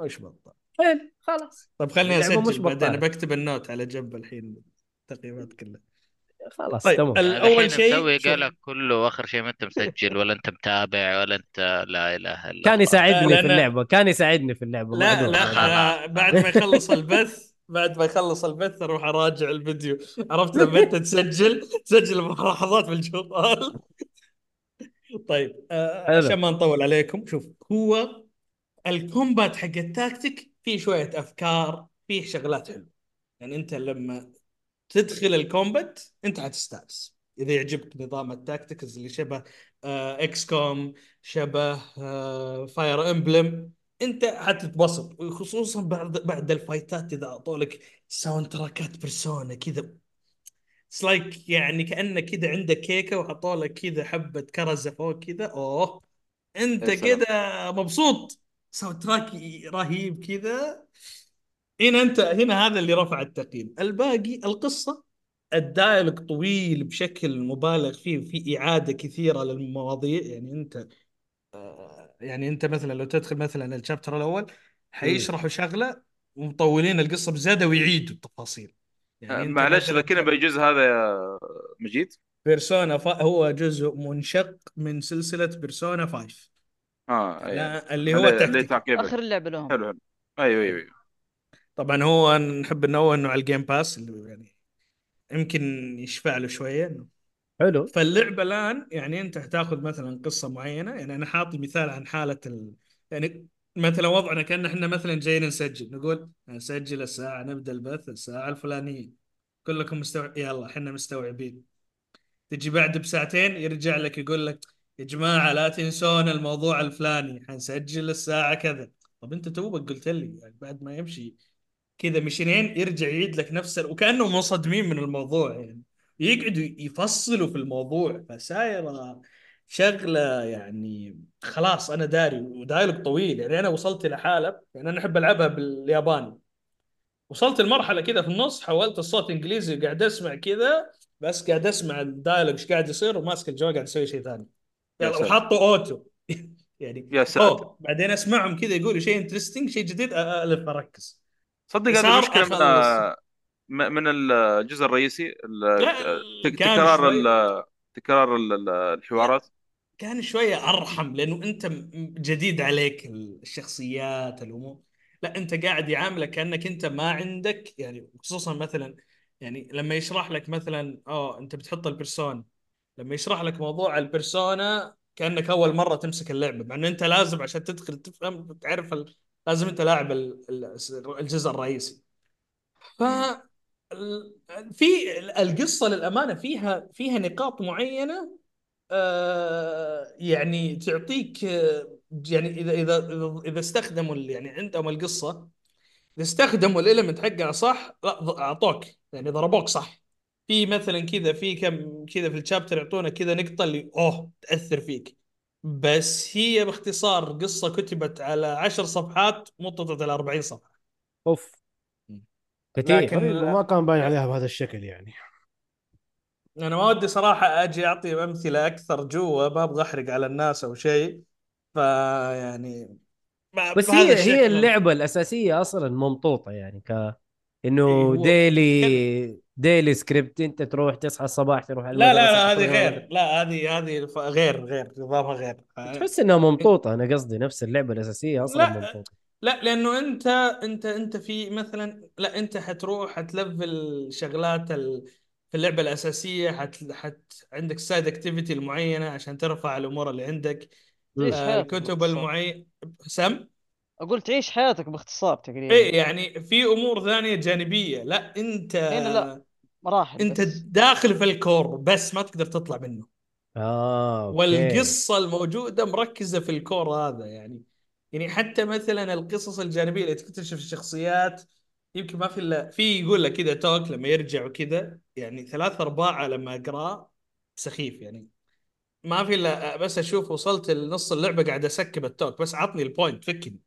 مش بطال حلو خلاص. طيب خليني مش اسجل بعدين. بكتب النوت على جنب الحين التقييمات كلها. خلاص طيب تمام. أول شيء مسوي شوف. قالك كله وآخر شيء ما أنت مسجل ولا أنت متابع ولا أنت لا إله إلا كان الله. يساعدني لأن- في اللعبة كان يساعدني في اللعبة لا. لا أنا بعد ما يخلص البث بعد ما يخلص البث أروح أراجع الفيديو. عرفت لما أنت تسجل؟ تسجل ملاحظات بالجوال. طيب آه. عشان ما نطول عليكم شوف هو ال combat حق التاكتيك فيه شوية أفكار فيه شغلات حلوة. يعني أنت لما تدخل ال combat أنت حتستأنس. إذا يعجبك نظام ال tactics اللي شبه آه إكس كوم شبه آه فاير امبلم أنت حتتبسط. خصوصا بعد بعد الفايتات إذا اعطوا لك sound تراكات بيرسونا كذا. it's like يعني كانك كذا عندك كيكة وحطوا لك كذا حبة كرزه فوق كذا أوه. أنت. كذا مبسوط. soundtrack رهيب كذا هنا أنت هنا هذا اللي رفع التقييم. الباقي القصة. ال dialogue طويل بشكل مبالغ فيه في إعادة كثيرة للمواضيع. يعني أنت آه، يعني أنت مثلا لو تدخل مثلا ال chapter الأول حيشرحوا شغلة ومطولين القصة بزيادة ويعيدوا التفاصيل. يعني انت معلش ذكرني بالجزء هذا يا مجيد. بيرسونا فا هو جزء منشق من سلسلة بيرسونا 5 آه أيوة. لا، اللي هو اللي- آخر اللعبه لهم. حلو حلو. أيوه أيوه أيوه. طبعا هو نحب ننوه إنه على الجيم باس اللي يعني يمكن يشفع له شوية إنه حلو. فاللعبة الآن يعني أنت حتاخذ مثلا قصة معينة. يعني أنا حاطي مثال عن حالة ال... يعني مثلا وضعنا كأن إحنا مثلا جايين نسجل نقول نسجل الساعة نبدأ البث الساعة الفلانية. كلكم مستوعب يلا إحنا مستوعبين. تجي بعد بساعتين يرجع لك يقول لك يا جماعة لا تنسون الموضوع الفلاني حنسجل الساعة كذا. طب أنت توبك قلت لي يعني بعد ما يمشي كذا مشينين يرجع يعيد لك نفس. وكأنهم منصدمين من الموضوع يعني. يقعدوا يفصلوا في الموضوع. فسايرة شغلة يعني خلاص أنا داري ودايلوج طويل يعني أنا وصلت إلى حاله يعني أنا أحب ألعبها بالياباني. وصلت المرحله كذا في النص حولت الصوت إنجليزي وقاعد أسمع كذا بس قاعد أسمع ال dialogue إيش قاعد يصير وماسك الجوال قاعد أسوي شيء ثاني. يلا ساتر. وحطوا auto. [LAUGHS] يعني يا ساتر. بعدين أسمعهم كذا يقولوا شيء interesting شيء جديد ألف أركز. صدق هذه صار المشكلة من من الجزء الرئيسي تكرار تكرار ال- ال- الحوارات. كان شوية أرحم لأنه أنت جديد عليك الشخصيات الأمور. لا أنت قاعد يعاملك كأنك أنت ما عندك يعني خصوصا مثلا يعني لما يشرح لك مثلا آه أنت بتحط البرسونا لما يشرح لك موضوع البرسونا كأنك أول مرة تمسك اللعبة مع إنه أنت لازم عشان تدخل تفهم تعرف ال... لازم أنت لاعب ال- ال- الجزء الرئيسي. ف في القصة للأمانة فيها فيها نقاط معينة آه، يعني تعطيك آه، يعني إذا إذا إذا إذا استخدموا يعني عندهم القصة إذا استخدموا الاليمنت حقها صح لا أعطوك يعني ضربوك صح. في مثلا كذا في كم كذا في الشابتر يعطونا كذا نقطة اللي أوه تأثر فيك. بس هي باختصار قصة كتبت على عشر صفحات مططت على 40 صفحة. أوف. كثير. لكن- ما كان باين عليها بهذا الشكل يعني. أنا ما ودي صراحة أجي أعطي أمثلة أكثر جوا ما أبغى أحرق على الناس أو شيء فيعني ما- بس هي. هي اللعبة الأساسية أصلا ممطوطة يعني ك إنه daily daily script أنت تروح تصحى الصباح تروح لا لا لا هذه غير لا هذه هذه غير غير نظامها غير تحس إنها ممطوطة أنا قصدي نفس اللعبة الأساسية أصلا لا. ممطوطة لا لأنه انت انت أنت في مثلا لا أنت حتروح حتلفل شغلات ال... في اللعبة الأساسية حت... حت... عندك side activity المعينة عشان ترفع الأمور اللي عندك آه، الكتب. المعينه سم أقول تعيش حياتك باختصار تقريبا إيه يعني في أمور ثانية جانبية لا أنت هنا لا. مراحل أنت بس. داخل في ال core بس ما تقدر تطلع منه آه okay. والقصة الموجودة مركزة في ال core هذا يعني يعني حتى مثلا القصص الجانبية اللي تكتشف الشخصيات يمكن ما في الا في يقول لك كذا talk لما يرجع وكذا يعني ثلاث ارباع لما اقراه سخيف يعني. ما في الا بس أشوف وصلت لنص اللعبة قاعد أ skip ال talk بس عطني ال point فكني.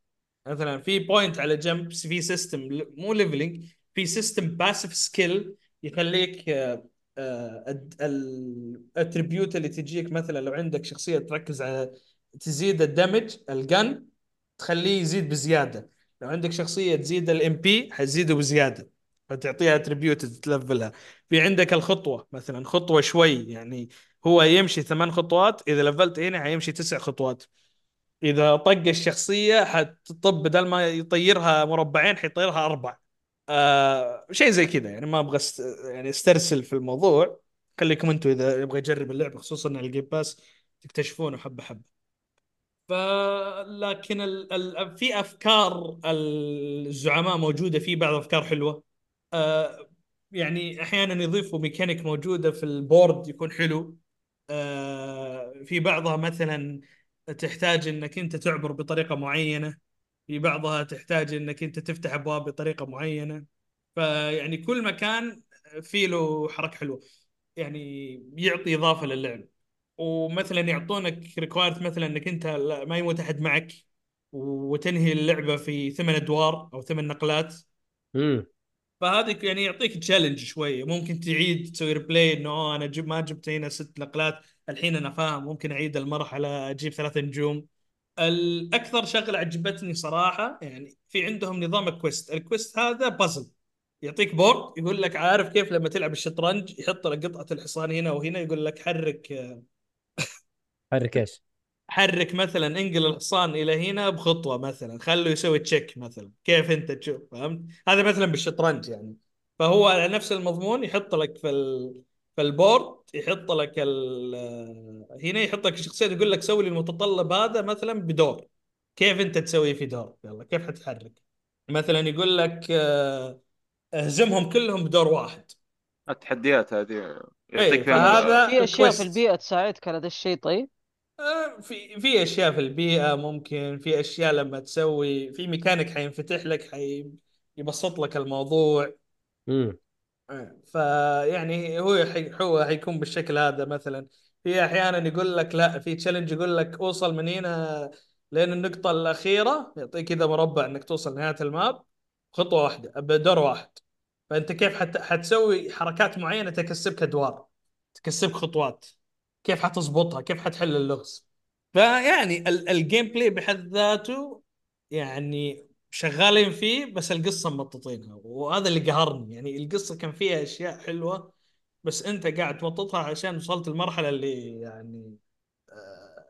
مثلا في point على جنب في system مو leveling في system passive skill يخليك ال attribute اللي تجيك مثلا لو عندك شخصية تركز على تزيد ال damage الجن تخليه يزيد بزيادة. لو عندك شخصية تزيد ال MP حتزيده بزيادة فتعطيها attribute تلفلها في عندك الخطوة مثلا خطوة شوي يعني هو يمشي ثمان خطوات إذا لفلت هنا حيمشي تسع خطوات. إذا طق الشخصية حتطق بدل ما يطيرها مربعين حيطيرها أربع آه شيء زي كذا يعني ما أبغى است... يعني أسترسل في الموضوع. خليكم أنتم إذا يبغى يجرب اللعبة خصوصا ان الجيم باس تكتشفونه حبة حبة. ف لكن ال... ال... في أفكار الزعماء موجودة في بعض أفكار حلوة. آه يعني أحيانا يضيفوا ميكانيك موجودة في ال board يكون حلو. آه في بعضها مثلا تحتاج إنك أنت تعبر بطريقة معينة. في بعضها تحتاج إنك أنت تفتح أبواب بطريقة معينة. فيعني كل مكان فيه له حركة حلوة. يعني يعطي إضافة للعب ومثلا يعطونك required مثلا إنك أنت ما يموت أحد معك وتنهي اللعبة في ثمان أدوار أو ثمان نقلات. امم فهذه يعني يعطيك challenge شوية. ممكن تعيد تسوي replay إنه "أوه، أنا جب ما جبت هنا ست نقلات الحين أنا فاهم. ممكن أعيد المرحلة أجيب ثلاث نجوم. الأكثر شغلة عجبتني صراحة يعني في عندهم نظام ال quest ال quest هذا بازل يعطيك board يقول لك عارف كيف لما تلعب الشطرنج؟ يحط لك قطعة الحصان هنا وهنا يقول لك حرك حرك إيش؟ حرك مثلا انقل الحصان إلى هنا بخطوة مثلا خله يسوي check مثلا كيف أنت تشوف فهمت؟ هذا مثلا بالشطرنج يعني. فهو على نفس المضمون يحط لك في ال... في ال board يحط لك ال... هنا يحط لك الشخصيه يقول لك سوي لي المتطلب هذا مثلا بدور. كيف أنت تسويه في دور؟ يلا كيف حتحرك؟ مثلا يقول لك آه، اهزمهم كلهم بدور واحد. التحديات هذه يعطيك فيها فهذا في أشياء في. البيئة تساعدك على ذا الشيء طيب؟ في في أشياء في البيئة ممكن في أشياء لما تسوي في ميكانيك حينفتح لك حي يبسط لك الموضوع. امم آه، فيعني هو حي هو حيكون بالشكل هذا مثلا. في أحيانا يقول لك لا في challenge يقول لك أوصل من هنا لين النقطة الأخيرة يعطيك كذا مربع إنك توصل نهايه ال map خطوة واحدة بدور واحد. فأنت كيف حت... حتسوي حركات معينة تكسبك أدوار تكسبك خطوات. كيف حتظبطها كيف حتحل اللغز؟ فيعني ال- ال gameplay بحد ذاته يعني شغالين فيه بس القصة ممططينها وهذا اللي قهرني. يعني القصة كان فيها أشياء حلوة بس أنت قاعد تمططها عشان وصلت المرحله اللي يعني آه،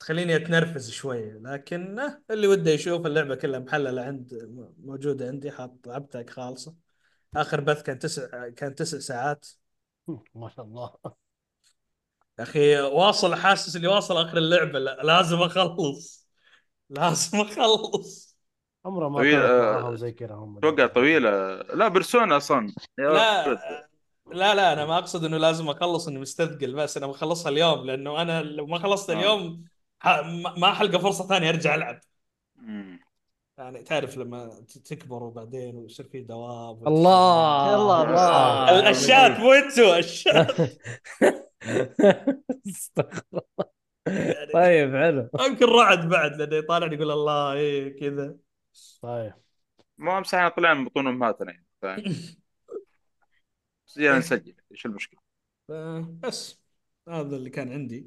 تخليني أتنرفز شوية. لكن اللي وده يشوف اللعبة كلها محللة عند موجودة عندي حاط لعبتها خالصة. آخر بث كان تسع كان تسع ساعات. [LAUGHS] ما شاء الله. أخي واصل حاسس إني واصل آخر اللعبة. لا لازم أخلص. لازم أخلص. عمره ما طويل، كانت آه، معاهم زي كذا هم. أتوقع طويلة. لا بيرسونا أصلا. يا لا. لا لا أنا ما أقصد إنه لازم أخلص إني مستثقل بس أنا بخلصها اليوم لأنه أنا لو ما خلصت آه. اليوم ما حلقى فرصة ثانية أرجع ألعب. يعني تعرف لما تكبر وبعدين ويصير في دوام. الله. الله. ال- الشات مو أنتوا الشات [LAUGHS] استغفر الله. طيب حلو. يمكن رعد بعد لأنه يطالعني يقول الله إيه كذا. طيب. ما امسح إحنا طلعنا من بطون أمهاتنا يعني جينا [LAUGHS] نسجل. إيش المشكلة؟ ف- بس هذا اللي كان عندي.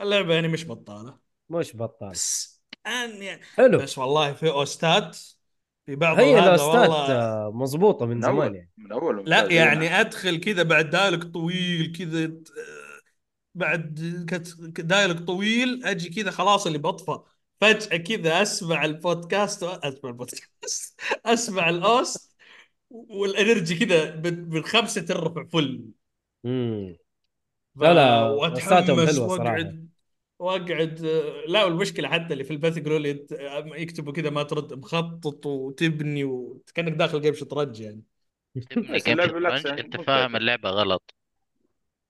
اللعبة يعني مش بطالة. مش بطال بس يعني حلو. بس والله في اوستات في بعض هي هذا الاستات والله. آه، مضبوطة من زمان يعني. من أول لا ممتازين. يعني أدخل كذا بعد دايلوج طويل كذا بعد كت- dialogue طويل أجي كذا خلاص اللي بطفى. فجأة كذا أسمع البودكاست أسمع البودكاست [LAUGHS] أسمع ال OST وال energy كذا بال- بالخمسه ترفع full امم ف- لا لا، وأتحمس حلوة صراحة. وأقعد واقعد لا والمشكلة حتى اللي في البث يقولوا لي يكتبوا كذا ما ترد مخطط وتبني وكانك داخل game شطرنج يعني. [LAUGHS] أنت. فاهم اللعبة غلط.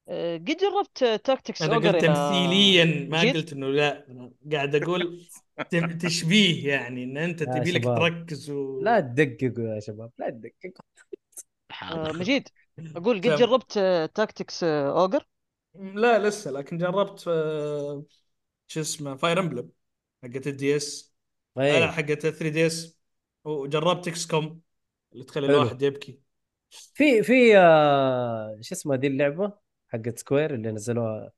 قد جربت Tactics أنا قلت يا تمثيليا ما؟ قلت إنه لا. قاعد أقول [LAUGHS] تشبيه يعني إن أنت تبي لك. تركز و... لا تدققوا يا شباب لا تدققوا. آه، مجيد أقول قد تمام. جربت Tactics Ogre لا لسه لكن جربت آه، شو اسمه Fire Emblem حقت ال DS لا حقت 3 DS وجربت XCOM اللي تخلي. الواحد يبكي. في في آه، شو اسمها دي اللعبة؟ حقت Square اللي نزلوها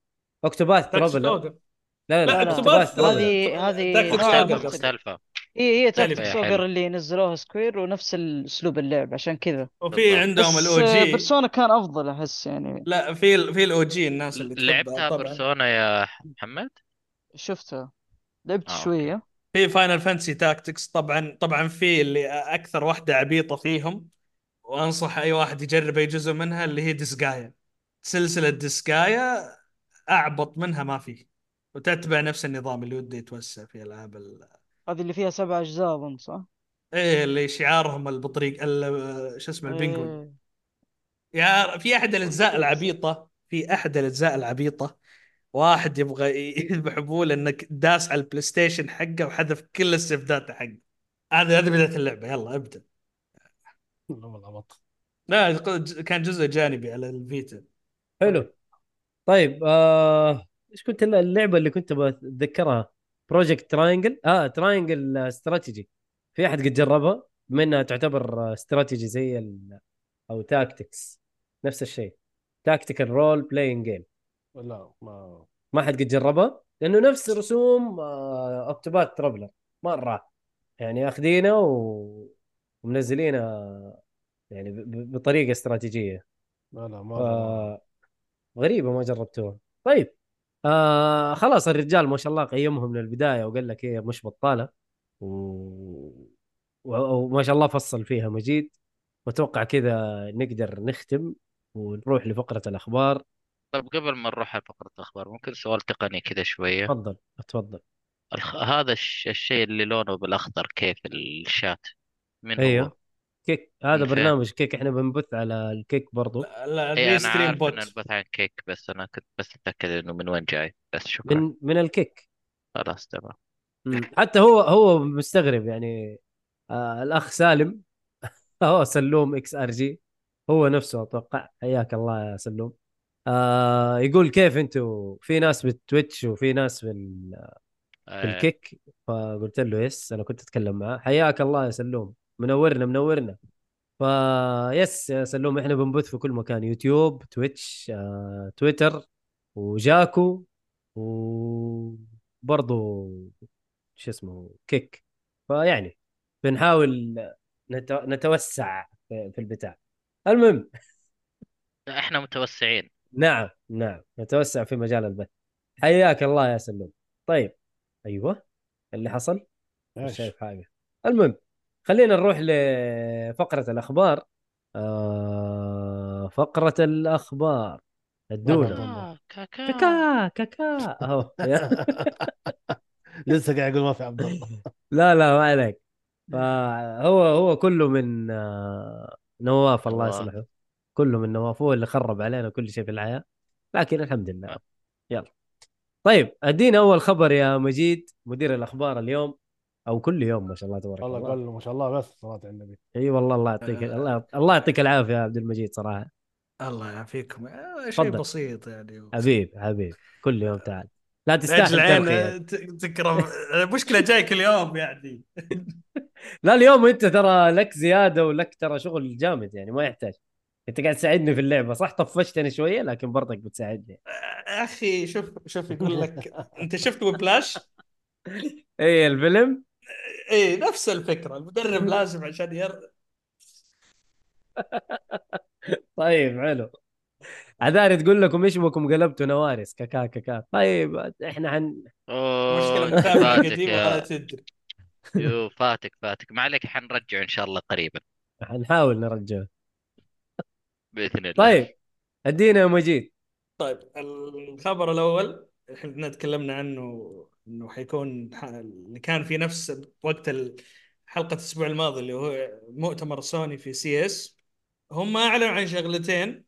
Octopath تاكس Traveler. لا لا، لا هذه-. هذه هذه Tactics نوع توجر مختلف مختلفة هي هي تختلف. Tactics حلو. Ogre اللي نزلوها Square ونفس أسلوب اللعب عشان كذا. وفي. عندهم ال OG Persona كان أفضل أحس يعني. لا في في ال OG الناس اللي لعبتها Persona يا محمد؟ شفتها. لعبت آه،. شوية. في Final Fantasy Tactics طبعا طبعا في اللي أكثر واحدة عبيطة فيهم. وأنصح أي واحد يجرب أي جزء منها اللي هي Disgaea سلسلة Disgaea أعبط منها ما في وتتبع نفس النظام اللي ودي يتوسع في العاب ال... هذه اللي فيها سبع أجزاء أظن صح؟ إيه اللي شعارهم البطريق ال- شو اسمه ال penguin إيه. يا في أحد الأجزاء العبيطة في أحد الأجزاء العبيطة واحد يبغى يذبح ابوه لانك داس على ال PlayStation حقه وحذف كل السيفدات حقه هذه هذه بداية اللعبة يلا ابدأ والله. لا كان جزء جانبي على ال Vita حلو. طيب آه... إيش كنت اللعبة اللي كنت بتذكرها Project Triangle آه Triangle Strategy في أحد قد جربها؟ بما إنها تعتبر استراتيجي زي ال... أو tactics نفس الشيء. tactical role playing game لا ما. ما حد قد جربها؟ لأنه نفس رسوم آه، Octopath Traveler مرة. يعني اخذينها و... ومنزلينها يعني ب... ب- بطريقة استراتيجية. لا لا ما آه غريبة ما جربتوها. طيب آه خلاص الرجال ما شاء الله قيمهم من البدايه وقال لك هي مش بطالة. و... و... وما شاء الله فصل فيها مجيد. وأتوقع كذا نقدر نختم ونروح لفقرة الأخبار. طيب قبل ما نروح على فقرة الأخبار ممكن سؤال تقني كذا شوية؟ تفضل تفضل. الخ... هذا الش... الشيء اللي لونه بالأخضر كيف الشات؟ من أيوه. هو؟ Kick هذا؟ برنامج Kick إحنا بنبث على ال Kick برضو. لا, في أنا عارف ان بوت. البث عن Kick بس أنا كنت بس أتأكد إنه من وين جاي. بس شكرا. من من ال Kick. خلاص تمام. حتى هو هو مستغرب يعني آه الأخ سالم. [LAUGHS] هو سلوم XRG. هو نفسه أتوقع. حياك الله يا سلوم. آه يقول كيف أنتوا؟ في ناس بال Twitch وفي ناس في, ال- في آه، ال Kick فقلت له yes أنا كنت أتكلم معاه. حياك الله يا سلوم. منورنا منورنا. ف yes يا سلوم إحنا بنبث في كل مكان يوتيوب Twitch آه، تويتر وجاكو وبرضه شو اسمه كيك. فيعني بنحاول نت... نتوسع في في البتاع. المهم. إحنا متوسعين. نعم نعم. نتوسع في مجال البث. حياك الله يا سلوم. طيب. أيوه. اللي حصل؟ مش شايف حاجة. المهم. خلينا نروح لفقرة الأخبار. آه فقرة الأخبار. آه، كاكا. كاكا كاكا. أهو. [LAUGHS] لسه قاعد يقول ما في عبد الله. [LAUGHS] لا لا ما عليك. فهو هو كله من آه، نواف الله. يصلحه. كله من نواف هو اللي خرب علينا كل شيء في الحياة. لكن الحمد لله. آه. يلا. طيب أدينا أول خبر يا مجيد مدير الأخبار اليوم. أو كل يوم ما شاء الله تبارك والله الله. قال له ما شاء الله بس صلاه على النبي. إي والله الله يعطيك آه. الله الله يعطيك العافية يا عبد المجيد صراحة. الله يعافيكم. آه، شيء. بسيط يعني. حبيب حبيب. كل يوم تعال. لا تستاهل العين تكرم المشكلة جاي كل يوم يعني. [LAUGHS] لا اليوم أنت ترى لك زيادة ولك ترى شغل جامد يعني ما يحتاج. أنت قاعد تساعدني في اللعبة. صح طفشتني شوية لكن برضك بتساعدني. يا أخي شوف شوف يقول لك أنت شفت وبلاش؟ [LAUGHS] إي الفيلم. اي نفس الفكرة المدرب لازم عشان ير... [LAUGHS] طيب حلو. عذاري تقول لكم إيش بكم قلبتوا نوارس؟ كاكا كاكا. طيب إحنا حن مشكلة اوه متابع فاتك قديم ولا تدري. يو فاتك فاتك. ما عليك حنرجعه إن شاء الله قريبا. حنحاول نرجعه. بإذن الله. طيب ادينا يا مجيد. طيب الخبر الأول إحنا تكلمنا عنه إنه حيكون اللي كان في نفس وقت حلقة الأسبوع الماضي اللي هو مؤتمر سوني في CES هم أعلنوا عن شغلتين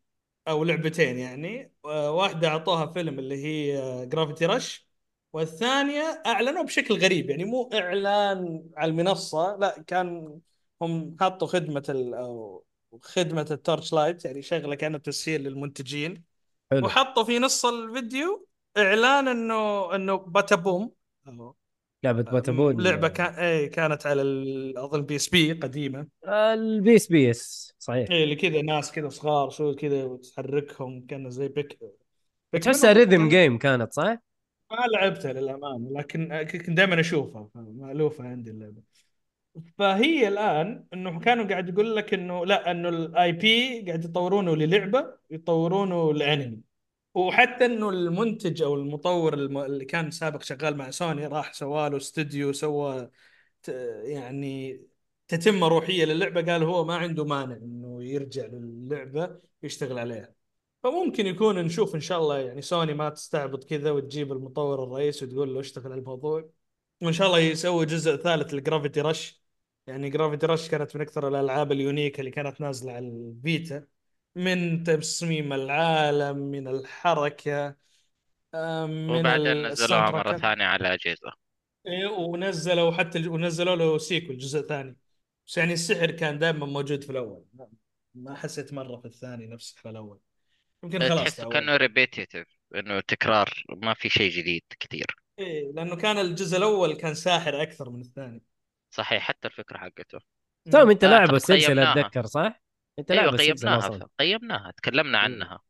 أو لعبتين يعني آه، واحدة أعطوها فيلم اللي هي Gravity Rush والثانية أعلنوا بشكل غريب يعني مو إعلان على المنصة لا كان هم حطوا خدمة ال أو خدمة ال Torchlight يعني شغلة كانت تسهيل للمنتجين حلو. وحطوا في نص الفيديو إعلان إنه إنه Patapon لعبة Patapon لعبة كان إيه كانت على أظن PSP قديمة. ال PSP اس صحيح. إيه اللي كذا ناس كذا صغار شو كذا وتحركهم كأنه زي beat تحسها rhythm كان- game كانت صح؟ ما لعبتها للأمانة لكن كنت دائما أشوفها مألوفة عندي اللعبة. فهي الآن إنه كانوا قاعد يقول لك إنه لا إنه ال IP قاعد يطورونه للعبة يطورونه لأنمي. وحتى إنه المنتج أو المطور الم- اللي كان سابق شغال مع سوني راح سوى له استوديو سوى يعني تتمه روحية للعبة قال هو ما عنده مانع إنه يرجع للعبة يشتغل عليها. فممكن يكون نشوف إن شاء الله يعني سوني ما تستعبط كذا وتجيب المطور الرئيس وتقول له اشتغل على الموضوع. وإن شاء الله يسوي جزء ثالث ل Gravity Rush يعني Gravity Rush كانت من أكثر الألعاب ال unique اللي كانت نازلة على الفيتا. من تصميم العالم من الحركة آم، من وبعدين نزلوها مرة. ثانية على أجهزة إيه، ونزلوا حتى الج- ونزلوا له sequel جزء ثاني بس يعني السحر كان دائما موجود في الأول ما- ما حسيت مرة في الثاني نفس السحر الأول يمكن خلاص تحس تعودت. كأنه repetitive إنه تكرار ما في شيء جديد كثير إيه لأنه كان الجزء الأول كان ساحر أكثر من الثاني صحيح حتى الفكرة حقته سام أنت آه، لاعب طب السلسلة قيمناها. أتذكر صح؟ انت أيوة لاعب السلسله قيمناها قيمناها تكلمنا إيه. عنها.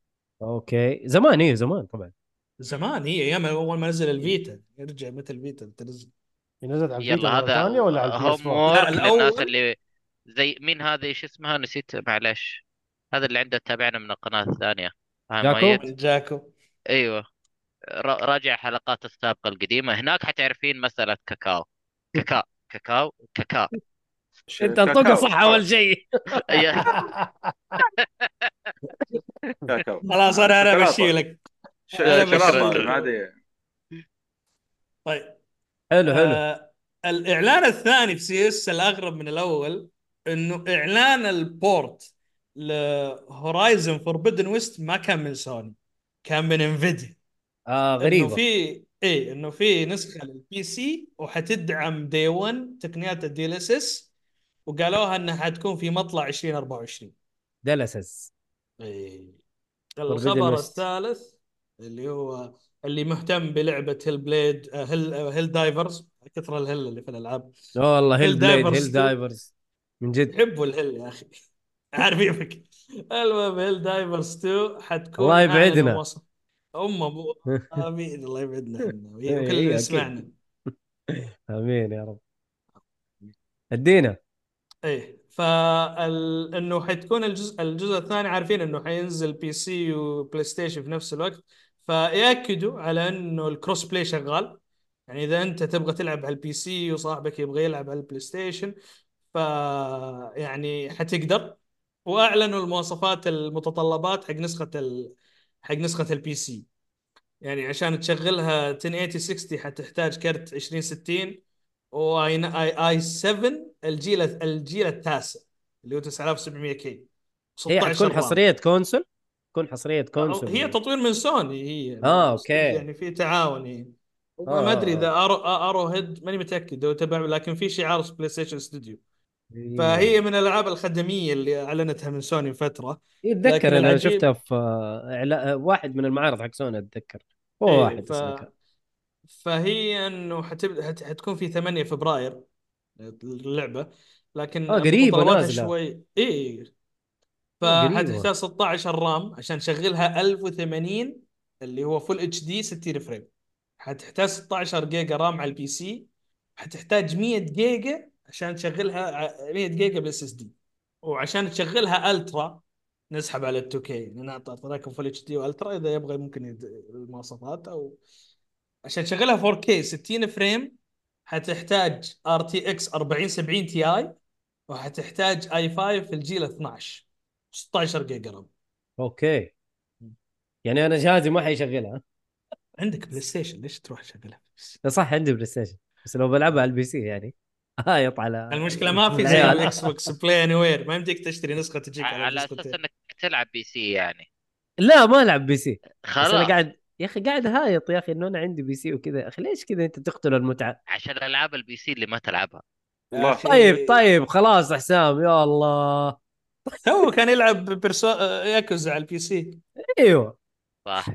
أوكي. زمان إيه زمان طبعا. زمان هي أيام أول ما نزل الفيتا. يرجع متى الفيتا تنزل نزلت على الفيتا هذا ولا على البي إس هوم 4 لا، وورك للناس اللي زي مين هذا إيش اسمها؟ نسيت معلش. هذا اللي عنده تابعنا من القناة الثانية. فاهم جاكو؟ جاكو أيوه. را- راجع حلقات السابقة القديمة. هناك حتعرفين كاكاو. كاكاو. كاكاو. كاكاو. انت انطقها. صح أول شيء. [LAUGHS] خلاص أنا أنا. بمشي لك. ادري طيب حلو حلو. آه الإعلان الثاني في سي إس الأغرب من الأول إنه إعلان ال port ل Horizon Forbidden West ما كان من سوني كان من Nvidia. آه إنه غريبة. في إيه إنه في نسخة لل PC وحتدعم دي 1 تقنيات ال DLSS وقالوها إنها حتكون في مطلع 2024 DLSS إيه. Forbidden الخبر. الثالث اللي هو اللي مهتم بلعبة Hellblade Hell Helldivers كثر ال hell اللي في الألعاب. والله Hell Hellblade Hell. divers من جد. يحبوا ال hell يا أخي. [LAUGHS] عارفينك المهم Helldivers 2 حتكون الله يبعدنا. أم أبو. [LAUGHS] آمين. الله يبعدنا وكل اللي. يسمعنا آمين يا رب. أدينا. إيه فال... إنه حتكون الجزء الجزء الثاني عارفين إنه حينزل PC و PlayStation في نفس الوقت. فيأكدوا على إنه ال crossplay شغال. يعني إذا أنت تبغى تلعب على ال PC وصاحبك يبغى يلعب على ال PlayStation ف يعني حتقدر. وأعلنوا المواصفات المتطلبات حق نسخة ال... حق نسخة ال PC يعني عشان تشغلها 1080 60 حتحتاج كرت 2060 و i i i7 الجيل الجيل التاسع اللي هو 9700 K. هي 16 حتكون. حصرية console تكون حصرية console هي تطوير من سوني هي آه، أوكي. يعني في تعاون هي آه. ما أدري إذا Arrow Arrowhead ماني متأكد لو تبع لكن في شعار PlayStation Studio إيه. فهي من الألعاب الخدمية اللي أعلنتها من سوني فترة. اتذكر أنا شفتها في آه، إعلا- واحد من المعارض حق سوني أتذكر. هو إيه، واحد ف... فهي إنه حتبدا حت... حتكون في 8 فبراير اللعبة لكن آه، متطلباتها نازلة. شوي اي آه، قريبة. فحتحتاج 16 RAM عشان تشغلها 1080 اللي هو full HD 60 frame. حتحتاج 16 giga RAM على ال PC. حتحتاج 100 جيجا عشان تشغلها ع- 100 giga بال SSD وعشان تشغلها ultra نسحب على ال 2K نعطي لكم full HD و ultra إذا يبغى ممكن يد... المواصفات أو عشان تشغلها 4K 60 frame حتحتاج RTX 4070 Ti وحتحتاج i5 في الجيل 12 16 giga RAM. أوكي. يعني أنا جهازي ما حيشغلها. عندك PlayStation ليش تروح تشغلها؟ لا صح عندي PlayStation. بس لو بلعبها على ال PC يعني. هايط على المشكلة ما في زي. ال X box Play Anywhere ما يمديك تشتري نسخة تجيك على على أساس. إنك تلعب PC يعني. لا ما ألعب PC. بس أنا خلاص. قاعد يا أخي قاعد هايط يا أخي إنه أنا عندي PC وكذا. يا أخي ليش كذا أنت تقتل المتعة؟ عشان ألعاب ال PC اللي ما تلعبها. الله. طيب طيب خلاص حسام يا الله. تو كان يلعب Persona Yakuza على ال PC. أيوه. صح.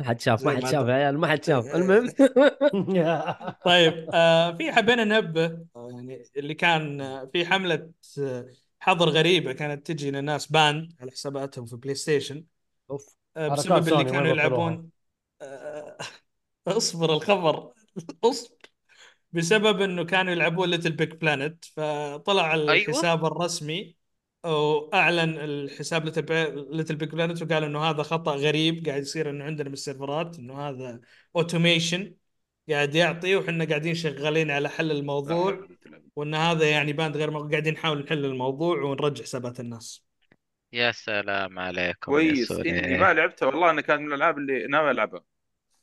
ما حد شاف ما حد شاف يا عيال ما حد شاف. [LAUGHS] المهم. [LAUGHS] طيب آه في حبينا ننبه آه، يعني اللي كان آه، في حملة آه، حظر غريبة كانت تجي للناس ban على حساباتهم في PlayStation اوف بسبب اللي كانوا؟ يلعبون [LAUGHS] اصبر الخبر. اصبر. بسبب انه كانوا يلعبون Little Big Planet فطلع الحساب الرسمي وأعلن الحساب Little Big Planet وقال إنه هذا خطأ غريب قاعد يصير إنه عندنا بالسيرفرات إنه هذا automation قاعد يعطي وحنا قاعدين شغالين على حل الموضوع وإن هذا يعني ban غير مق- قاعدين نحاول نحل الموضوع ونرجع حسابات الناس. يا سلام عليكم كويس. إني ما لعبتها والله أنا كانت من الألعاب اللي ناوي ألعبها.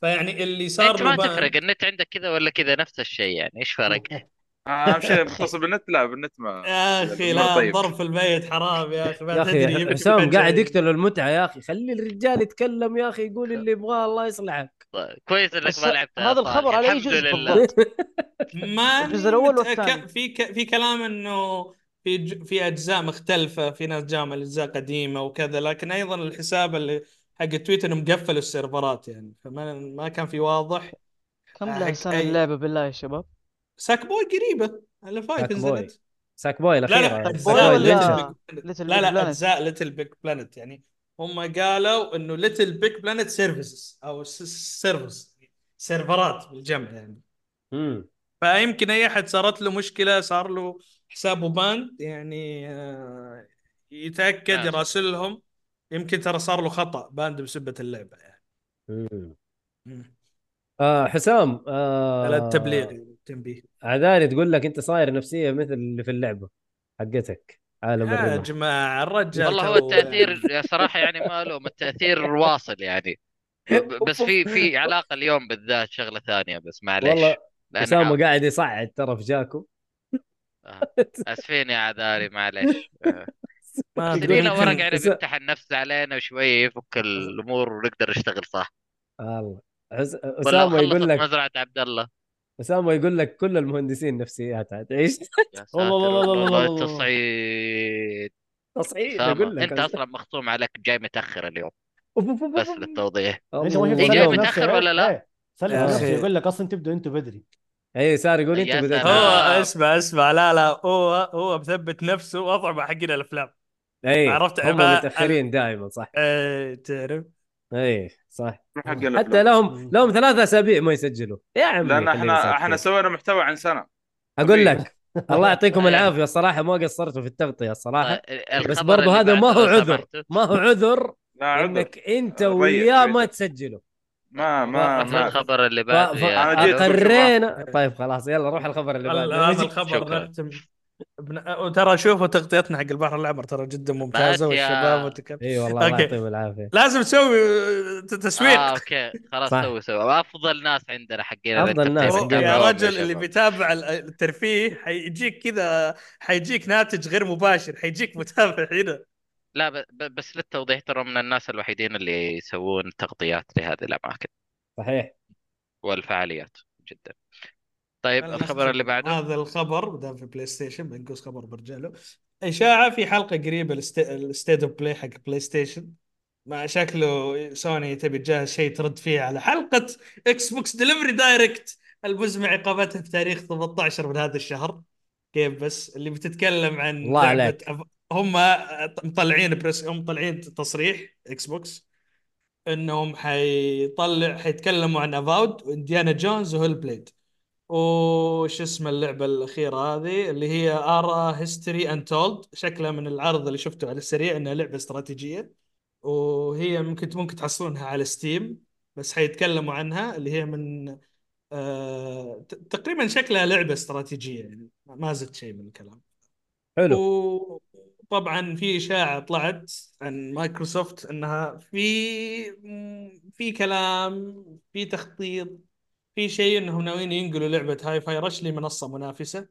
فيعني اللي صار انت ما ban- تفرق النت عندك كذا ولا كذا نفس الشيء يعني إيش فرق؟ [LAUGHS] أهم شيء متصل بالنت لا بالنت ما يا أخي مرة لا طيب. الضرب في البيت حرام يا أخي ما يا تدري حسام قاعد يقتل المتعة يا أخي خلي الرجال يتكلم يا أخي يقول اللي يبغاه الله يصلحك طيب، كويس إنك ما لعبتها هذا الخبر صالح. على الحمد جزء لله بالضبط؟ ما [LAUGHS] الجزء متأكد- والثاني. في ك... في كلام إنه في ج... في أجزاء مختلفة في ناس جامعه اجزاء قديمه وكذا لكن أيضا الحساب اللي حق تويتر انه مقفل السيرفرات يعني. فما ما كان في واضح. كم لها سنة أي- اللعبة بالله يا شباب؟ Sackboy قريبة. على five. نزلت. Sackboy لا الأخيرة. لا لا Big لا Planet. أجزاء Little Big Planet يعني. هم قالوا إنه Little Big Planet services أو service سيرفرات بالجمع يعني. امم فيمكن أي أحد صارت له مشكلة صار له حسابه ban يعني آه، يتأكد ناس. يراسلهم. يمكن ترى صار له خطأ ban بسبة اللعبة يعني مم. مم. آه حسام آه التبليغ التنبيه عذاري تقول لك أنت صاير نفسية مثل اللي في اللعبة حقتك عالم يا جماعة الرجال والله هو التأثير يا صراحة يعني ما له التأثير واصل يعني بس في في علاقة اليوم بالذات شغلة ثانية بس معليش والله اسامه قاعد يصعد ترى في جاكو آه. اسفين يا عذاري معليش آه. ما فينا يمكن- ورق يعني [LAUGHS] بس- بيفتح النفس علينا وشويه يفك الأمور ونقدر نشتغل صح الله. ولا أسامة يقول لك مزرعة عبد الله أسامة يقول لك كل المهندسين نفسيات عاد إيش يا ساتر والله والله والله والله والله. تصعيد أقول لك أنت أصلا مخصوم عليك جاي متأخر اليوم بس. للتوضيح إيه، جاي نفسه، ولا لا؟ إيه، سلم نفسه أخي. يقول لك أصلا تبدوا أنتوا بدري اي صار يقول أنت سلام. هو. اسمع اسمع لا لا هو هو مثبت نفسه وضع مع حقين الأفلام اي عرفت هم متأخرين دائما صح إيه تعرف اي صح حتى. لهم لهم ثلاثة أسابيع ما يسجلوا يا عمي لأن إحنا. إحنا سوينا محتوى عن سنة أقول لك [LAUGHS] الله يعطيكم أيوة. العافية الصراحة ما قصرتوا في التغطية الصراحة طيب، بس الخبر برضو هذا ما هو عذر. ما هو عذر لا عذر إنك أنت وياه. ما تسجلوا ما ما ما الخبر اللي. بعده. اقرينا طيب خلاص يلا روح الخبر اللي ال- بعده هذا [LAUGHS] الخبر. نختم وترى شوفوا تغطيتنا حق البحر الأحمر ترى جدا ممتازة والشباب وتكلم إي والله الله. يعطيهم العافية. لازم تسوي تسويق. آه أوكي. خلاص. سوي سوي. أفضل ناس عندنا حقين أفضل ناس عندنا. يا رجل اللي. بيتابع ال- الترفيه حيجيك كذا حيجيك ناتج غير مباشر حيجيك متابع هنا. لا بس للتوضيح ترى من الناس الوحيدين اللي يسوون تغطيات لهذه الأماكن. صحيح. والفعاليات جدا. طيب الخبر اللي بعده؟ هذا الخبر دام في PlayStation بنقص خبر برجاله. إشاعة في حلقة قريبة ال State of Play حق PlayStation. مع شكله سوني تبي تجهز شيء ترد فيه على حلقة Xbox Developer Direct الفوز مع عقابتها في تاريخ 18 من هذا الشهر. كيف بس؟ اللي بتتكلم عن الله عليك. أف... هم مطلعين press هم مطلعين تصريح Xbox إنهم حيطلع حيتكلموا عن Avowed و Indiana Jones و Hellblade. وش اسم اللعبة الأخيرة هذه؟ اللي هي Ara History Untold شكلها من العرض اللي شفته على السريع إنها لعبة استراتيجية. وهي ممكن ممكن تحصلونها على Steam بس حيتكلموا عنها اللي هي من آه تقريبا شكلها لعبة استراتيجية يعني. ما زدت شيء من الكلام. حلو. وطبعا في إشاعة طلعت عن مايكروسوفت إنها في في كلام في تخطيط في شيء انهم ناويين ينقلوا لعبة Hi-Fi Rush لمنصة منافسة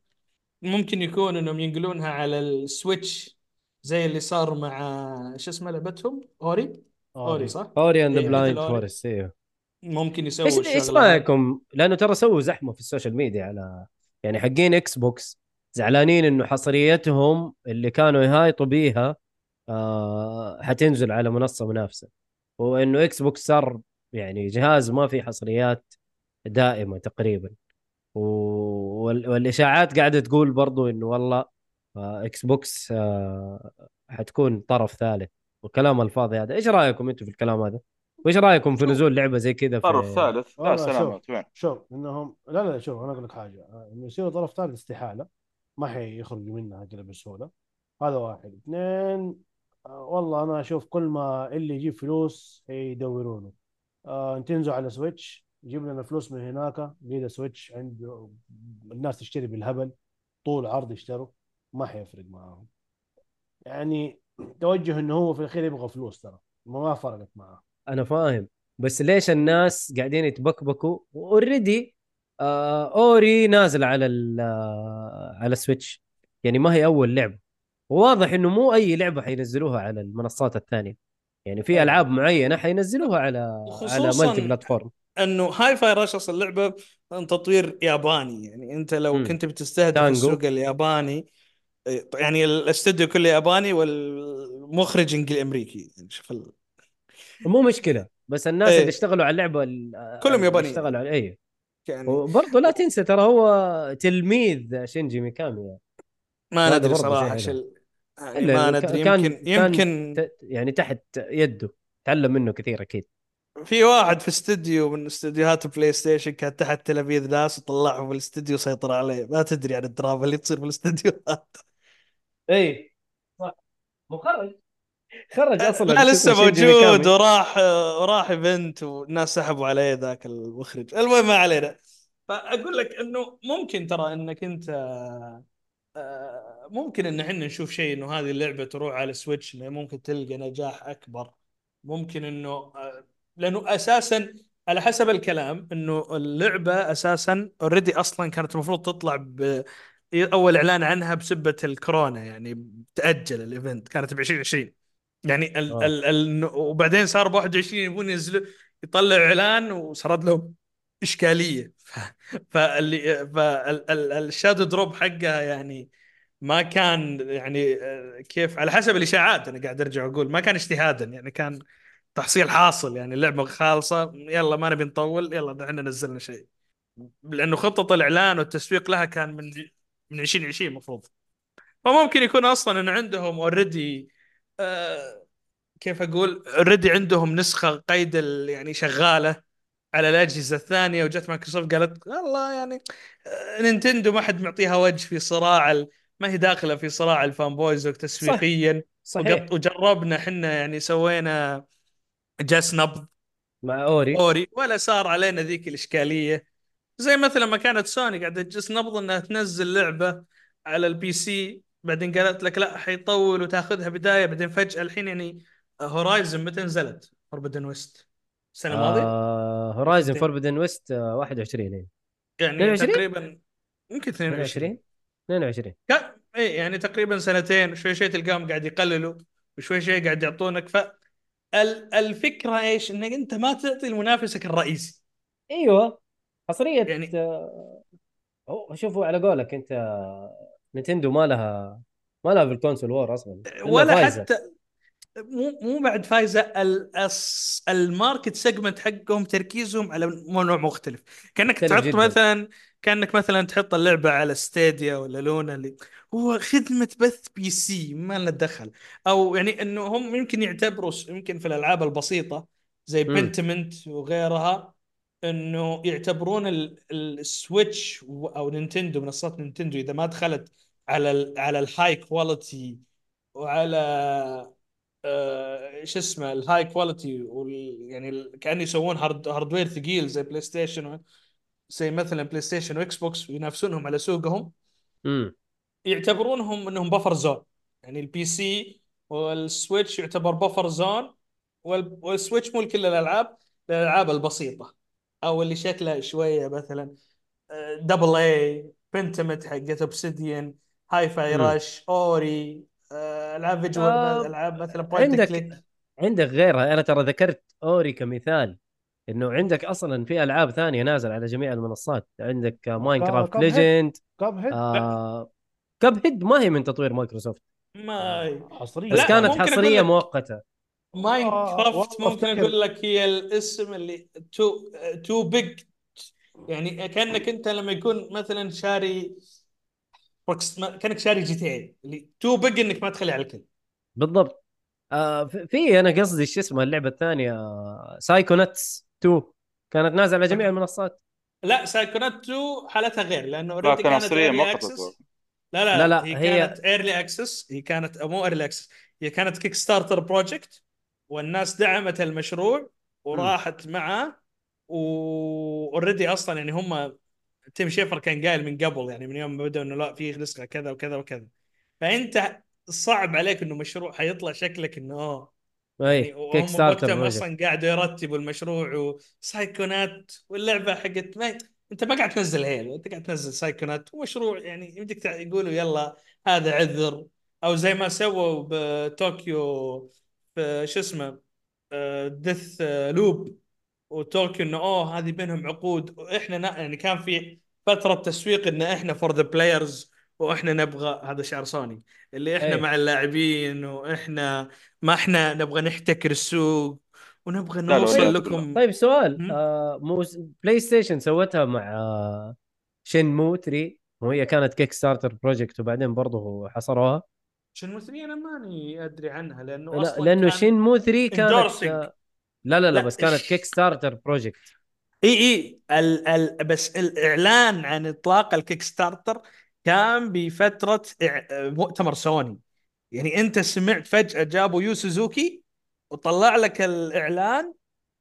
ممكن يكون انهم ينقلونها على ال Switch زي اللي صار مع شو اسمه لعبتهم Ori Ori صح؟ Ori and Blind. Forest أيوه ممكن يسووا إيش إيش. رايكم؟ لأنه ترى سووا زحمة في ال social media على يعني حقين Xbox زعلانين إنه حصريتهم اللي كانوا يهايطوا بيها آه حتنزل على منصة منافسة وإنه Xbox صار يعني جهاز ما فيه حصريات دائمة تقريبا. والإشاعات قاعدة تقول برضو إنه والله آه Xbox آه حتكون طرف ثالث وكلام الفاضي هذا. إيش رأيكم أنتم في الكلام هذا؟ وش رأيكم في نزول لعبة زي كذا طرف في ثالث؟ لا سلامات وين؟ شوف إنهم لا لا شوف أنا أقول لك حاجة. آه، إنه يصير طرف ثالث استحالة ما حيخرجوا منها كذا بسهولة. هذا واحد. اثنين آه، والله أنا أشوف كل ما اللي يجيب فلوس يدورونه آه تنزل على Switch يجيب لنا فلوس من هناك لقينا Switch عنده الناس تشتري بالهبل طول عرض يشتروا ما حيفرق معاهم. يعني توجه إنه هو في الأخير يبغى فلوس ترى ما فرقت معاه. أنا فاهم بس ليش الناس قاعدين يتبكبكوا؟ already آه Ori نازل على ال- آه على Switch. يعني ما هي أول لعبة. وواضح إنه مو أي لعبة حينزلوها على المنصات الثانية. يعني في أيوة. ألعاب معينة حينزلوها على على multi-platform انه Hi-Fi Rush أصلا اللعبه من تطوير ياباني يعني انت لو مم. كنت بتستهدف. السوق الياباني إيه، يعني الاستوديو كله ياباني والمخرج انجلي أمريكي يعني شوف ال... مو مشكلة بس الناس إيه. اللي اشتغلوا على اللعبة ال- كلهم يابانيين. اشتغلوا على اي يعني وبرضه لا تنسى ترى هو تلميذ شينجي ميكامي ما هذا ندري صراحة شل... يعني ما ندري يمكن كان يمكن يعني تحت يده تعلم منه كثير أكيد في واحد في استوديو من استديوهات بلاي ستيشن كان تحت تلاميذ ناس وطلعهم في الاستوديو سيطر عليه. ما تدري عن الدراما اللي تصير في الاستديوهات اي صح مخرج خرج أصلا. لا لسه موجود. وراح وراح event والناس سحبوا عليه ذاك المخرج. المهم ما علينا. فأقول لك إنه ممكن ترى إنك أنت آه، ممكن إن إحنا نشوف شيء إنه هذه اللعبة تروح على سويتش إنه ممكن تلقى نجاح أكبر. ممكن إنه آه، لأنه أساسا على حسب الكلام إنه اللعبة أساسا already أصلا كانت المفروض تطلع ب أول إعلان عنها بسبة الكورونا يعني تأجل ال event كانت ب 2020 يعني ال آه. ال ال وبعدين صار ب 21 يبون ينزلوا يطلعوا إعلان وصارت لهم إشكالية فاللي فال shadow drop حقها يعني ما كان يعني آه، كيف على حسب الإشاعات أنا قاعد أرجع أقول ما كان اجتهادا يعني كان تحصيل حاصل يعني اللعبة خالصة يلا ما نبي نطول يلا إحنا نزلنا شيء. لأنه خطة الإعلان والتسويق لها كان من من 2020 المفروض. فممكن يكون أصلا إن عندهم already كيف أقول already عندهم نسخة قيد يعني شغالة على الأجهزة الثانية وجت مايكروسوفت قالت والله يعني آه، نينتندو ما حد معطيها وجه في صراع. ما هي داخلة في صراع ال fan boys تسويقيا صحيح. وقط وجربنا إحنا يعني سوينا جاس نبض مع أوري. أوري ولا صار علينا ذيك الإشكالية. زي مثلا ما كانت سوني قاعدة تجس نبض إنها تنزل لعبة على ال PC بعدين قالت لك لا حيطول وتاخذها بداية بعدين فجأة الحين يعني Horizon متى نزلت؟ Forbidden West السنة الماضية؟ آه هورايزن متى؟ فوربدن ويست 21 اي يعني 22 تقريبا يمكن 22 22 22 كان اي يعني تقريبا سنتين شوي شوي تلقاهم قاعد يقللوا وشوي شوي قاعد يعطونك ف الفكرة إيش؟ إنك أنت ما تعطي لمنافسك الرئيسي أيوه حصرية يعني- آه، هو شوفوا على قولك أنت نينتندو ما لها ما لها في ال console war أصلا ولا فايزة. حتى مو مو بعد فايزة ال market segment حقهم تركيزهم على نوع مختلف كأنك تحط جداً. مثلا كأنك مثلا تحط اللعبة على ستيديا ولا لونا اللي هو خدمة بث PC ما لنا دخل أو يعني إنه هم يمكن يعتبروا يمكن في الألعاب البسيطة زي. Pentiment وغيرها إنه يعتبرون ال- السويتش أو نينتندو منصات نينتندو إذا ما دخلت على ال على ال high quality وعلى شو اسمه الهاي كواليتي وال يعني كانه يسوون hard hardware ثقيل زي بلاي ستيشن و- زي مثلا بلاي ستيشن واكس بوكس وينافسونهم على سوقهم. امم يعتبرونهم إنهم buffer zone يعني ال PC والسويتش يعتبر buffer zone وال- والسويتش مو لكل الألعاب الألعاب البسيطة. أو اللي شكلها شوية مثلا double A Pentiment حقت اوبسيديان Hi-Fi. Rush اوري آه، ألعاب visual آه، ألعاب مثلا point عندك click عندك غيرها. أنا ترى ذكرت أوري كمثال إنه عندك أصلا في ألعاب ثانية نازل على جميع المنصات. عندك ماينكرافت Cuphead. Legend Cuphead آه Cuphead ما هي من تطوير مايكروسوفت. ما حصرية. بس كانت ممكن أقول حصرية مؤقتة. ماينكرافت والله ممكن أفتكر. أقول لك هي الاسم اللي too too big يعني كأنك أنت لما يكون مثلا شاري بروكس- ما- كأنك شاري GTA اللي too big إنك ما تخلي على الكل. بالضبط. آه في- في أنا قصدي شو اسمه اللعبة الثانية Psychonauts 2 كانت نازلة على جميع المنصات. لا Psychonauts 2 حالتها غير لأنه لا already كان كانت ايرلي اكسس لا لا, لا، لا، هي, هي- كانت early access هي كانت مو early access هي كانت Kickstarter project والناس دعمت المشروع وراحت معه و already أصلا يعني هم تيم شيفر كان قايل من قبل يعني من يوم ما بدأوا إنه لا في نسخه كذا وكذا وكذا. فأنت صعب عليك إنه مشروع حيطلع شكلك إنه آه أي يعني Kickstarter أصلا قاعدوا يرتبوا المشروع و Psychonauts واللعبة حقت ما أنت ما قاعد تنزل Hell أنت قاعد تنزل Psychonauts ومشروع يعني يمديك يقولوا يلا هذا عذر. أو زي ما سووا بطوكيو في شو اسمه Deathloop. وطوكيو إنه أوه هذه بينهم عقود وإحنا نا- يعني كان في فترة تسويق إن إحنا for the players وإحنا نبغى هذا شعار سوني اللي إحنا أي. مع اللاعبين وإحنا ما إحنا نبغى نحتكر السوق ونبغى نوصل لا. لكم طيب سؤال. آه مو بلاي ستيشن سوتها مع آه Shenmue 3 وهي كانت Kickstarter project وبعدين برضه حصروها Shenmue 3 أنا ماني أدري عنها لأنه لا أصلا لأنه كان Shenmue 3 كانت لا لا لا بس كانت Kickstarter project إي إي ال ال بس الإعلان عن إطلاق ال Kickstarter كان بفترة مؤتمر سوني. يعني أنت سمعت فجأة جابوا يو سوزوكي وطلع لك الإعلان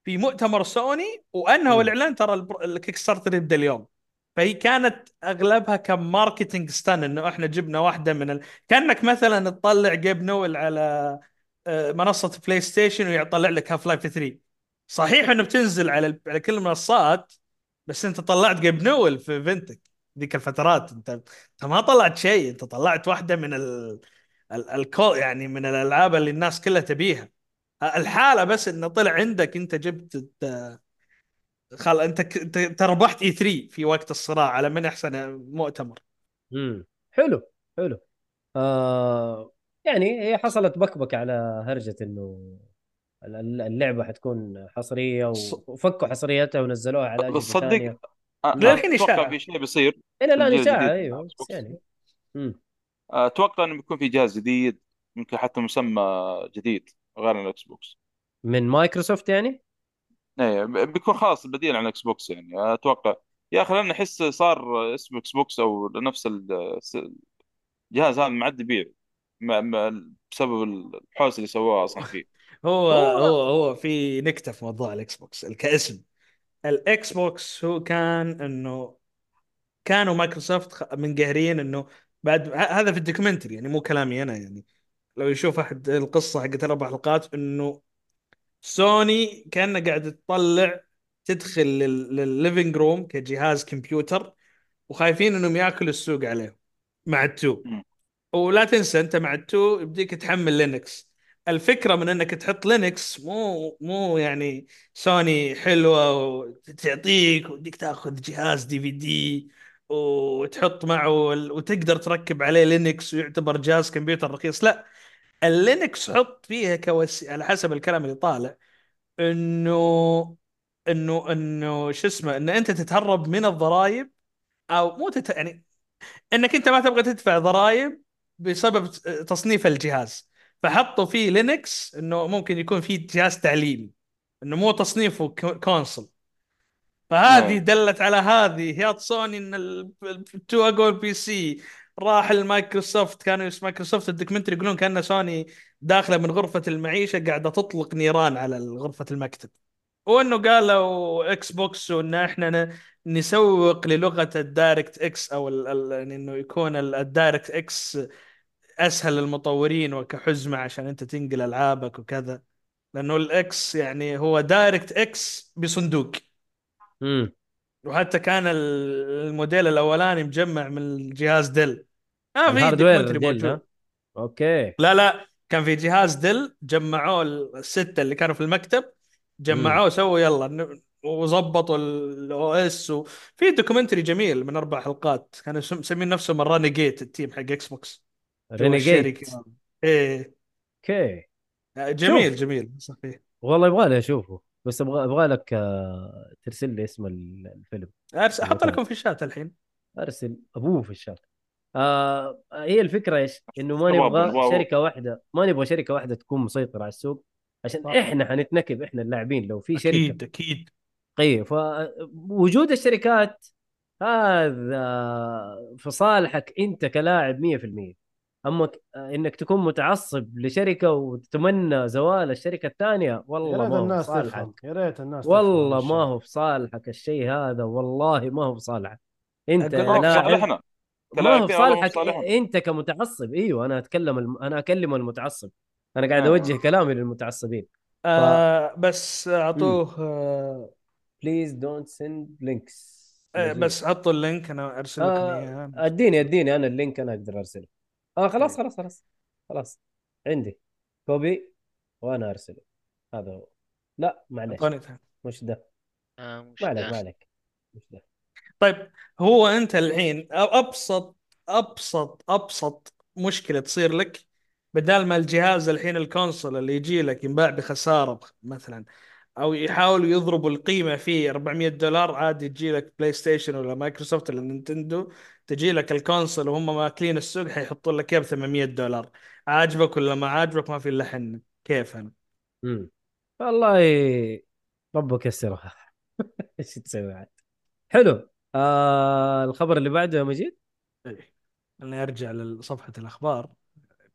في مؤتمر سوني وانهوا. الإعلان ترى ال Kickstarter يبدأ اليوم. فهي كانت أغلبها ك marketing stunt إنه إحنا جبنا واحدة من ال... كأنك مثلا تطلع Gabe Newell على منصة بلاي ستيشن ويطلع لك Half-Life 3 صحيح إنه بتنزل على على كل المنصات بس أنت طلعت Gabe Newell في event ك ذيك الفترات. انت أنت ما طلعت شيء أنت طلعت واحدة من ال... ال... الكو يعني من الألعاب اللي الناس كلها تبيها. الحالة بس إنه طلع عندك أنت جبت الت- خل أنت أنت ربحت اي 3 في وقت الصراع على من أحسن مؤتمر. امم حلو حلو. آه يعني هي حصلت بكبكة على هرجة إنه ال- ال- اللعبة حتكون حصرية وفكوا حصريتها ونزلوها على بس أجهزة صدق. ثانية. أ- للحين أتوقع إشاعة. في شيء بيصير. إلى الآن اشاعه أيوه بس. يعني مم. أتوقع إنه بيكون في جهاز جديد يمكن حتى مسمى جديد غير الاكس بوكس من مايكروسوفت يعني؟ إيه بيكون خلاص بديل عن ال Xbox يعني. أتوقع. يا أخي لأن أحس صار اسمه Xbox أو نفس ال- الجهاز هذا معد يبيع مع- مع- بسبب الحوسه اللي سووها أصلا فيه. [LAUGHS] هو هو- هو هو في نكتة في موضوع ال Xbox كاسم ال Xbox هو كان إنه كانوا مايكروسوفت منقهرين إنه بعد هذا في ال documentary يعني مو كلامي أنا يعني. لو يشوف أحد القصة حقت الاربع حلقات إنه سوني كانها قاعدة تطلع تدخل للل living room كجهاز كمبيوتر وخايفين إنهم يأكلوا السوق عليه مع ال two. ولا تنسى أنت مع ال two يبديك تحمل Linux. الفكرة من إنك تحط Linux مو مو يعني سوني حلوة وتعطيك وديك تأخذ جهاز DVD وتحط معه وتقدر تركب عليه Linux ويعتبر جهاز كمبيوتر رخيص. لا ال Linux حط فيها كوسي على حسب الكلام اللي طالع إنه إنه إنه شو اسمه إن أنت تتهرب من الضرائب أو مو تت... يعني إنك أنت ما تبغى تدفع ضرائب بسبب تصنيف الجهاز. فحطوا فيه Linux إنه ممكن يكون فيه جهاز تعليمي إنه مو تصنيفه console فهذه. دلت على هذه. يا سوني إن ال- ال two أقول PC راح المايكروسوفت كانوا يس- مايكروسوفت ال documentary يقولون كأن سوني داخلة من غرفة المعيشة قاعدة تطلق نيران على غرفة المكتب. وإنه قالوا Xbox وإن إحنا نسوق للغة ال DirectX أو ال ال يعني إنه يكون ال- ال DirectX أسهل للمطورين وكحزمة عشان أنت تنقل ألعابك وكذا. لأنه ال X يعني هو DirectX بصندوق. امم وحتى كان ال- الموديل الأولاني مجمع من الجهاز Dell. ما في موجود أوكي. لا لا كان في جهاز Dell جمعوه الستة اللي كانوا في المكتب جمعوه سووا يلا وظبطوا ال OS. وفي documentary جميل من أربع حلقات. كانوا مسمين نفسهم ال renegade ال team حق Xbox Renegade. إيه. okay. جميل شوف. جميل صحيح. والله يبغى لي أشوفه. بس أبغى أبغى لك آه، ترسل لي اسم ال- الفيلم. ارسل أحط. لكم في الشات الحين. أرسل. أبوه في الشات. آه هي الفكرة إيش؟ إنه ما نبغى- شركة واحدة ما نبغى شركة واحدة تكون مسيطرة على السوق عشان صح. إحنا حنتنكب إحنا اللاعبين. لو في شركة أكيد أكيد. قويه فوجود الشركات هذا في صالحك أنت كلاعب 100% اما إنك تكون متعصب لشركة وتتمنى زوال الشركة الثانية؟ والله ما هو في صالحك يا ريت الناس والله. ما هو في صالحك الشيء هذا. والله ما هو في صالحك أنت أقول- يا ما هو في لاعب صالحنا ما هو في صالحك. أنت كمتعصب. أيوه أنا أتكلم الم... أنا أكلم المتعصب. أنا قاعد آه. أوجه كلامي للمتعصبين. آه بس أعطوه آه please don't send links آه، بس حطوا اللينك أنا ارسل لكم آه إياه. أديني أديني أنا ال link أنا أقدر أرسله. آه خلاص خلاص خلاص خلاص. عندي copy وأنا أرسله. هذا هو. لا معلش اعطوني. مش ده. آه، مش ما عليك ده. ما عليك مش ده. طيب هو أنت الحين أبسط أبسط أبسط مشكلة تصير لك بدال ما الجهاز الحين ال console اللي يجي لك ينباع بخسارة بخ- مثلا أو يحاولوا يضربوا القيمة فيه 400 دولار عادي تجي لك بلاي ستيشن ولا مايكروسوفت ولا نينتندو تجي لك ال console وهم ماكلين السوق حيحطوا لك إياه ب 800 دولار. عاجبك ولا ما عاجبك ما في إلا حن. كيف أنا؟ امم والله ربك يسرها [LAUGHS] إيش تسوي عاد؟ حلو. آه الخبر اللي بعده يا مجيد؟ إيه. خليني أرجع لصفحة الأخبار.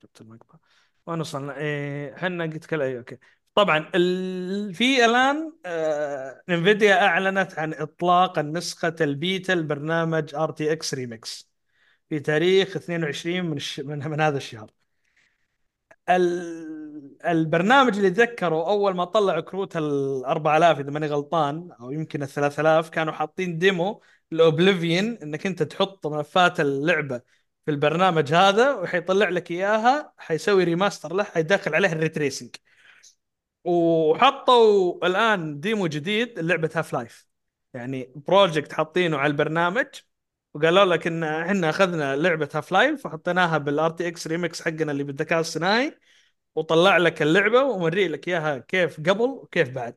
جبت المقطع. وين وصلنا؟ إيه إحنا قلت كلا إيه okay. طبعا ال... في الآن آه... Nvidia أعلنت عن إطلاق النسخة البيتا البرنامج RTX Remix في تاريخ 22 من الش... من, من هذا الشهر. ال... البرنامج اللي تذكروا أول ما طلعوا كروت ال 4000 إذا ماني غلطان أو يمكن ال 3000 كانوا حاطين demo ل Oblivion إنك أنت تحط ملفات اللعبة في البرنامج هذا وحيطلع لك إياها حيسوي remaster له حيدخل عليه ال ray tracing. وحطوا الآن demo جديد لعبه Half-Life يعني project حاطينه على البرنامج وقالوا لك إن إحنا أخذنا لعبة Half-Life وحطيناها بال RTX Remix حقنا اللي بالذكاء الصناعي وطلع لك اللعبة وموري لك إياها كيف قبل وكيف بعد.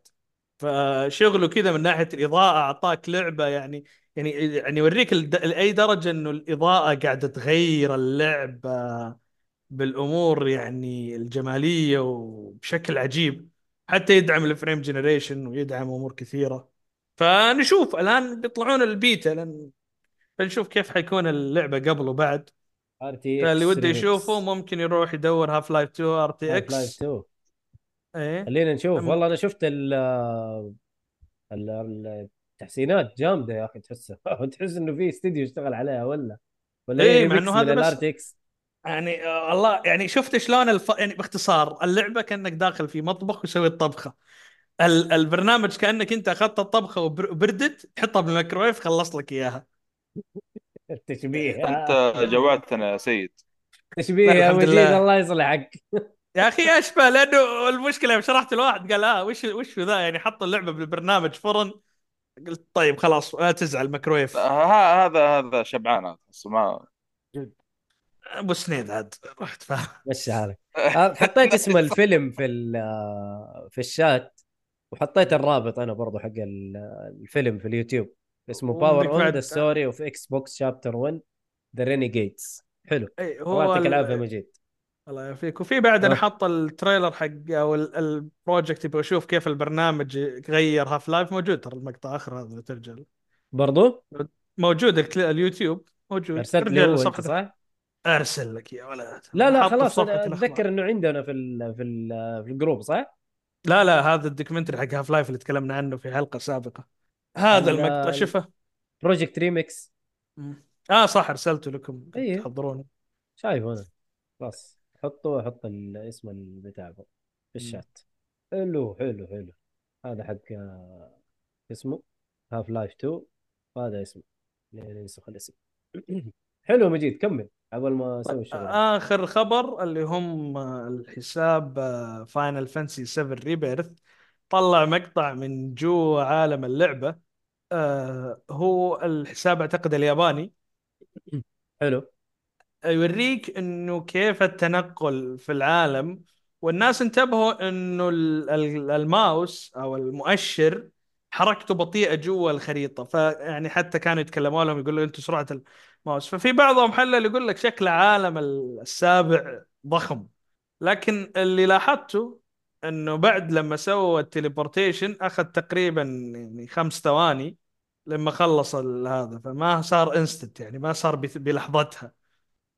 فشغله كذا من ناحية الإضاءة أعطاك لعبة يعني يعني يعني يوريك لاي درجة إنه الإضاءة قاعدة تغير اللعبة بالأمور يعني الجمالية وبشكل عجيب. حتى يدعم ال frame generation ويدعم أمور كثيرة. فنشوف. الآن بيطلعون البيتا لأن بنشوف كيف حيكون اللعبة قبل وبعد. RTX فاللي وده يشوفه ممكن يروح يدور Half-Life 2 RT لايف X 2 إيه. خلينا نشوف. أم- والله أنا شفت ال ال- ال- التحسينات جامدة يا أخي تحسها [LAUGHS] تحس إنه في استديو اشتغل عليها ولا؟ ولا إيه، هي مع من هذا بس- الار تي إكس يعني آه الله يعني شفت شلون الف... يعني باختصار اللعبة كأنك داخل في مطبخ وسوي الطبخه ال... البرنامج كأنك أنت أخذت الطبخة وبر- وبردت تحطها بالميكرويف خلص لك إياها. التشبيه أنت جوعتنا يا سيد. تشبيه يا لله. الله يصلحك يا أخي أشبه لأنه المشكلة يوم شرحت الواحد قال آه وش وش ذا؟ يعني حط اللعبة بالبرنامج فرن. قلت طيب خلاص لا تزعل ميكرويف. ها- هذا هذا شبعان ما أبو سنيد عاد رحت فاهم؟ مشي حالك آه، حطيت [LAUGHS] اسم الفيلم في آه، في الشات وحطيت الرابط أنا برضو حق ال- الفيلم في اليوتيوب. اسمه Power On the story of Xbox chapter 1 the renegades حلو. أي هو يعطيك ال- العافية مجيد. الله يعافيك. وفي بعد أنا آه. حاط ال trailer حق أو ال- ال project يبغى أشوف كيف البرنامج غير Half-Life موجود ترى المقطع آخر هذا ترجع. برضو؟ موجود اليوتيوب موجود. ارسلت لي صح؟ أرسل لك يا ولد. لا لا خلاص. أتذكر إنه عندنا في ال في ال في ال group صح؟ لا لا هذا ال documentary حق Half-Life اللي تكلمنا عنه في حلقة سابقة. هذا ال- المقطع شوفه project remix. آه صح أرسلته لكم. إيه. تحضرون شايف أنا. خلاص حطه واحط ال- اسم البتاع في الشات. حلو حلو حلو. هذا حق آه، اسمه Half-Life 2 وهذا اسمه. لين ينسخ الاسم حلو مجيد كمل قبل ما أسوي الشغل. آخر خبر اللي هم الحساب Final Fantasy 7 Rebirth طلع مقطع من جوا عالم اللعبة آه هو الحساب أعتقد الياباني. حلو. يوريك إنه كيف التنقل في العالم والناس انتبهوا إنه ال- ال- الماوس أو المؤشر حركته بطيئة جوا الخريطة. فيعني حتى كانوا يتكلموا لهم يقولوا أنتم سرعة الماوس. ففي بعضهم حلل يقول لك شكل عالم السابع ضخم. لكن اللي لاحظته انه بعد لما سووا ال teleportation أخذ تقريبا يعني خمس ثواني لما خلص ال- هذا. فما صار instant يعني ما صار بلحظتها.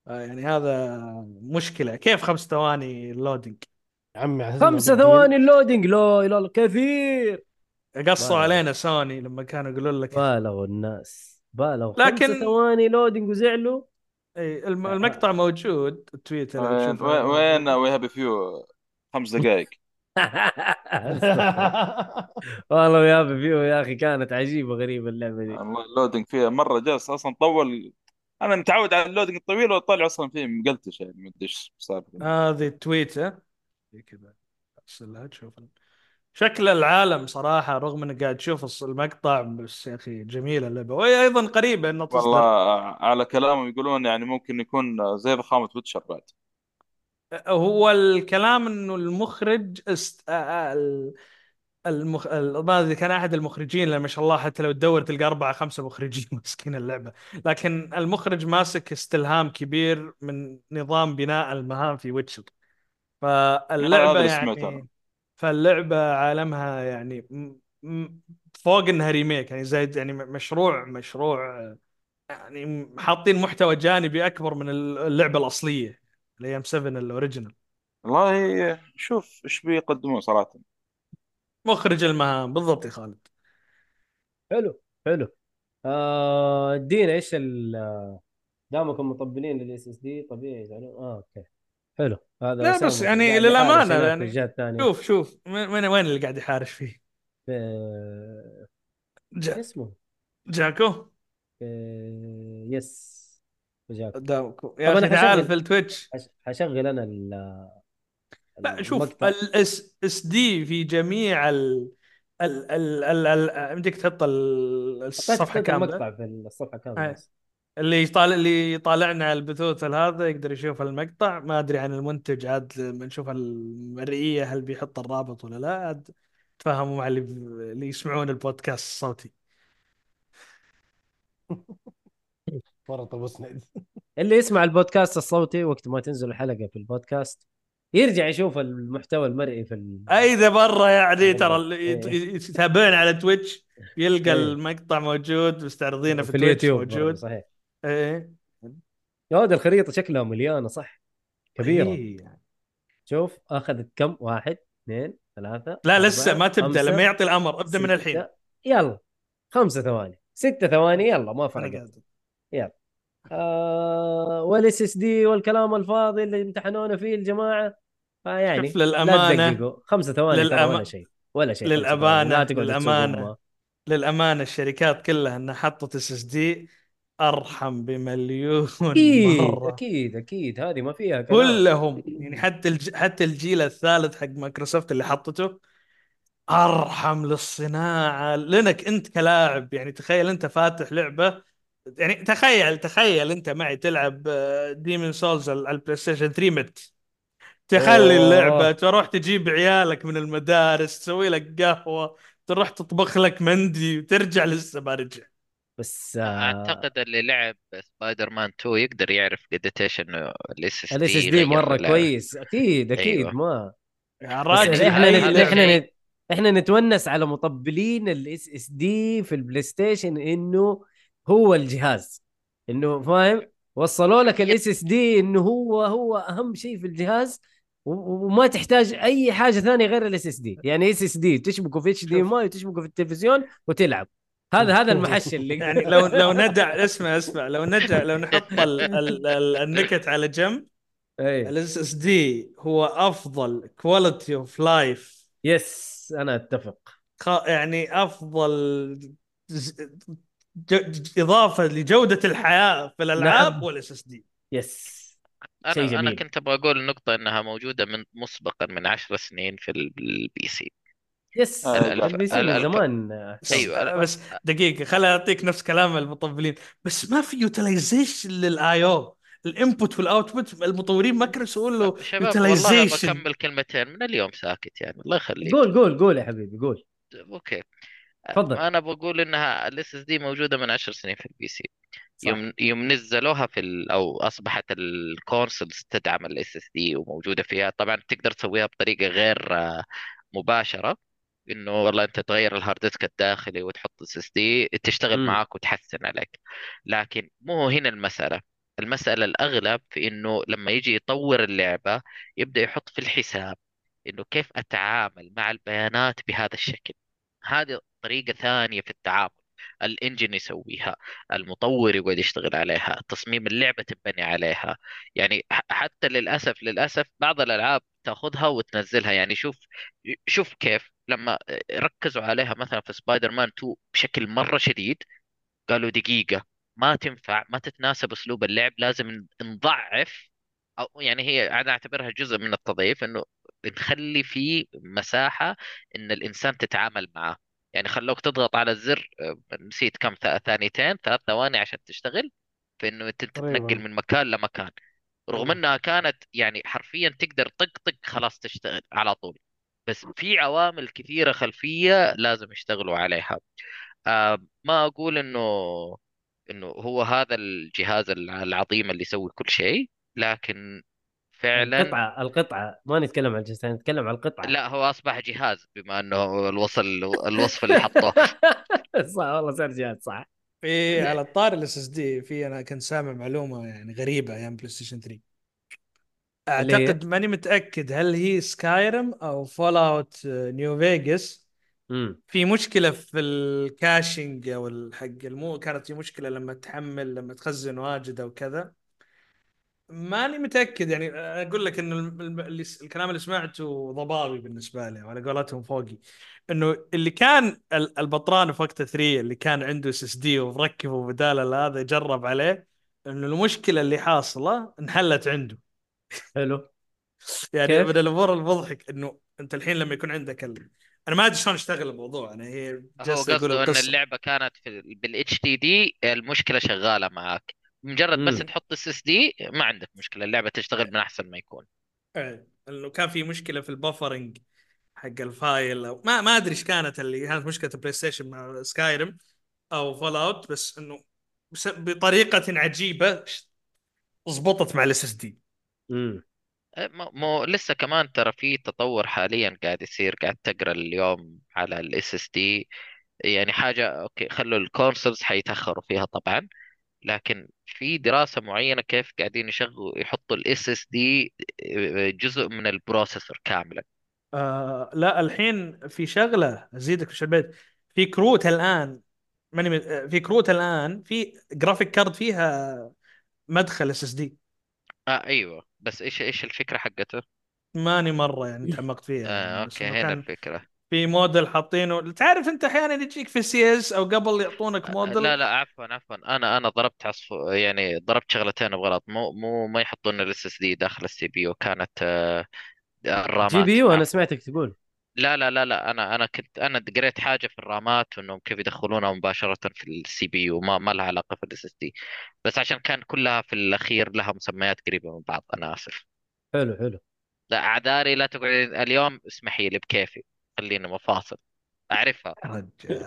آه، يعني هذا مشكلة. كيف خمس ثواني اللودينج يا عمي خمسة. ثواني اللودينج لا إله إلا كثير. قصوا علينا سوني لما كانوا يقولون لك. بالغوا الناس. بالغوا لكن- ثواني لودينج وزعلوا. إي الم- المقطع موجود التويتر لو وين وي هابي فيو خمس دقائق. [LAUGHS] والله يا فيو يا أخي كانت عجيبة غريبة اللعبة دي. والله ال loading فيها مرة جالس أصلا طول. أنا متعود على ال loading الطويل وأطلع أصلا فيه مقلتش يعني ما أدري إيش صار هذه التويتر زي كذا أرسلها تشوف. شكل العالم صراحة رغم إنك قاعد تشوف المقطع بس يا أخي جميله اللعبة. وهي أيضا قريبة إنها تصدر والله على كلامهم يقولون يعني ممكن يكون زي ضخامة Witcher بعد. هو الكلام إنه المخرج است... آه، آه، ال- المخ... ال- ما أدري كان أحد المخرجين لما شاء الله حتى لو تدور تلقى أربعة خمسة مخرجين [LAUGHS] ماسكين اللعبة. لكن المخرج ماسك استلهام كبير من نظام بناء المهام في Witcher فاللعبة يعني. فاللعبة عالمها يعني. فوق إنها remake يعني زي يعني مشروع مشروع يعني حاطين محتوى جانبي أكبر من اللعبة الأصلية الأيام 7 ال original والله شوف إيش بيقدمون صراحة. مخرج المهام بالضبط يا خالد. حلو حلو. آه، ادينا إيش ال دامكم مطبلين للاس اس دي طبيعي يزعلون آه أوكي. حلو. هذا لا بس يعني هناك يعني شوف شوف من وين وين اللي قاعد يحارش فيه؟ في- شو جا... اسمه؟ جاكو؟ في- يس. وجاك قدامكم يا طب أخي أنا تعال حشغل- في التويتش. حش- حشغل أنا ال لا شوف. ال SSD في جميع ال ال ال ال ال بدك تحط ال- الصفحة كاملة. المقطع في الصفحة كاملة. اللي يطالع اللي يطالعنا على البثوث هذا يقدر يشوف المقطع. ما أدري عن المنتج عاد لما نشوف المرئية هل بيحط الرابط ولا لا عاد تفاهموا مع اللي اللي يسمعون البودكاست الصوتي. فرط ابو سند اللي يسمع البودكاست الصوتي وقت ما تنزل الحلقة في البودكاست يرجع يشوف المحتوى المرئي في ال... أي إذا برا يعني ترى اللي إيه. يت- يتابعون على تويتش يلقى إيه. المقطع موجود مستعرضينه في, في تويتش اليوتيوب موجود. صحيح. إيه. يا ولد الخريطة شكلها مليانة صح؟ كبيرة. إيه. شوف أخذت كم؟ واحد اثنين ثلاثة لا أربعة، لسه ما تبدأ لما يعطي الأمر أبدأ من. الحين. يلا. خمسة ثواني. ستة ثواني يلا ما فرقت. قاعد. آه وال SSD والكلام الفاضي اللي امتحنونا فيه الجماعة. فيعني شوف لا للأمانة خمسة ثواني ترى للأما- ولا شيء ولا شيء. تسوق أمها. للأمانة الشركات كلها إنها حطت SSD أرحم بمليون أكيد مرة. أكيد أكيد. هذه ما فيها كلام. كلهم يعني حتى الج... حتى الجيل الثالث حق مايكروسوفت اللي حطته أرحم للصناعة. لأنك أنت كلاعب يعني تخيل أنت فاتح لعبة يعني تخيل تخيل أنت معي تلعب ديمن سولز على البلاي ستيشن 3 مت. تخلي أوه. اللعبة تروح تجيب عيالك من المدارس تسوي لك قهوة تروح تطبخ لك مندي وترجع لسه ما رجع. بس آه أعتقد اللي لعب سبايدر مان 2 يقدر يعرف قديش إيش انه ال SS ال SSD مرة كويس. أكيد أكيد أيوة. ما. يا راجل إحنا نت... إحنا. نت... إحنا نتونس على مطبلين ال SSD في البلاي ستيشن إنه هو الجهاز. إنه فاهم؟ وصلوا لك ال SSD إنه هو هو أهم شيء في الجهاز وما تحتاج أي حاجة ثانية غير ال SSD يعني SSD تشبكه في HDMI وتشبكه في التلفزيون وتلعب. هذا هذا المحش اللي يعني لو لو ندع اسمع اسمع. لو ندع لو نحط ال... ال... ال... النكت على جنب. إيه. ال SSD هو أفضل quality of life yes أنا أتفق. يعني أفضل ج... ج... إضافة لجودة الحياة في الألعاب نعم. وال SSD yes أنا أنا. كنت أبغى أقول النقطه إنها موجودة من مسبقا من عشر سنين في ال PC yes آه، لا، ال PC من ال- زمان. أيوة بس دقيقة خليني أعطيك نفس كلام المطبلين. بس ما في utilization لل I/O ال input وال output المطورين ما كانوا يسوون له utilization بكمل كلمتين من اليوم ساكت يعني الله يخليك. قول قول قول يا حبيبي قول. أوكي. تفضل. أنا بقول إنها ال SSD موجودة من 10 سنين في ال PC صح. يوم يوم نزلوها في ال... أو أصبحت ال consoles تدعم ال SSD وموجودة فيها. طبعا تقدر تسويها بطريقة غير آه، مباشرة. إنه والله أنت تغير ال hard disk الداخلي وتحط SSD تشتغل مم. معاك وتحسن عليك. لكن مو هنا المسألة. المسألة الأغلب في إنه لما يجي يطور اللعبة يبدأ يحط في الحساب إنه كيف أتعامل مع البيانات بهذا الشكل. هذه طريقة ثانية في التعامل الإنجن يسويها المطور يقعد يشتغل عليها تصميم اللعبة تبني عليها. يعني حتى للأسف للأسف بعض الألعاب تاخذها وتنزلها. يعني شوف شوف كيف لما ركزوا عليها مثلا في سبايدر مان 2 بشكل مرة شديد قالوا دقيقة ما تنفع ما تتناسب أسلوب اللعب لازم نضعف أو يعني هي أنا أعتبرها جزء من التضعيف إنه نخلي فيه مساحة إن الإنسان تتعامل معه. يعني خلوك تضغط على الزر آه، نسيت كم ثانيتين ثلاث ثواني عشان تشتغل في إنه انت. تتنقل من مكان لمكان. رغم. إنها كانت يعني حرفيا تقدر طق طق خلاص تشتغل على طول. بس في عوامل كثيرة خلفية لازم يشتغلوا عليها. آه ما أقول إنه إنه هو هذا الجهاز الع- العظيم اللي يسوي كل شيء لكن فعلا القطعة القطعة ما نتكلم عن الجهاز نتكلم عن القطعة. لا هو أصبح جهاز بما إنه الوصل الوصف اللي حطوه. [LAUGHS] صح والله صار جهاز صح. في على الطاري ال SSD في أنا كنت سامع معلومة يعني غريبة أيام بلاي ستيشن 3 اللي هي؟ أعتقد ماني متأكد هل هي سكايرم أو فول اوت نيو فيجاس في مشكلة في ال caching أو الحق المو كانت في مشكلة لما تحمل لما تخزن واجد أو كذا. ماني متأكد يعني أقول لك انه اللي الكلام اللي سمعته ضبابي بالنسبة لي وعلى قولتهم فوقي. إنه اللي كان ال- البطران في وقت 3 اللي كان عنده SSD ومركبه بدال هذا جرب عليه إنه المشكلة اللي حاصلة انحلت عنده. حلو. [LAUGHS] يعني؟ من الأمور المضحك إنه أنت الحين لما يكون عندك ال... أنا ما أدري شلون أشتغل الموضوع أنا هي هو جالس أقول قصده إن اللعبة كانت في بال HDD المشكلة شغالة معاك. مجرد بس مم. تحط SSD ما عندك مشكلة اللعبة تشتغل من أحسن ما يكون. إيه، انه كان في مشكلة في ال buffering حق ال file أو ما ما أدري إيش كانت اللي كانت مشكلة البلاي ستيشن مع سكايرم أو فول اوت بس إنه بس بطريقة عجيبة ضبطت مع ال SSD مو مو- لسه كمان ترى في تطور حاليا قاعد يصير قاعد تقرأ اليوم على ال SSD يعني حاجة أوكي خلوا ال consoles حيتأخروا فيها طبعا. لكن في دراسة معينة كيف قاعدين يشغلوا يحطوا ال SSD جزء من ال processor كاملا. آه لا الحين في شغلة أزيدك في البيت. في كروت الآن ماني آه، في كروت الآن في graphic card فيها مدخل SSD آه أيوه. بس إيش إيش الفكرة حقته؟ ماني مرة يعني تعمقت فيها آه يعني بس أوكي هنا كان الفكرة. في module حاطينه. تعرف أنت أحيانا يجيك في CS أو قبل يعطونك module؟ لا لا عفوا عفوا. أنا أنا ضربت عصفور يعني ضربت شغلتين بغلط. مو مو ما يحطون ال SSD داخل ال CPU. كانت آه، الرامات GPU أنا. سمعتك تقول. لا لا لا لا. أنا أنا كنت أنا قريت حاجة في الرامات إنهم كيف يدخلونها مباشرة في ال CPU. ما ما لها علاقة في ال SSD. بس عشان كان كلها في الأخير لها مسميات قريبة من بعض. أنا آسف. حلو حلو. لا اعذاري لا تقعد. اليوم اسمحي لي بكيفي. خلينا مفاصل أعرفها يا رجال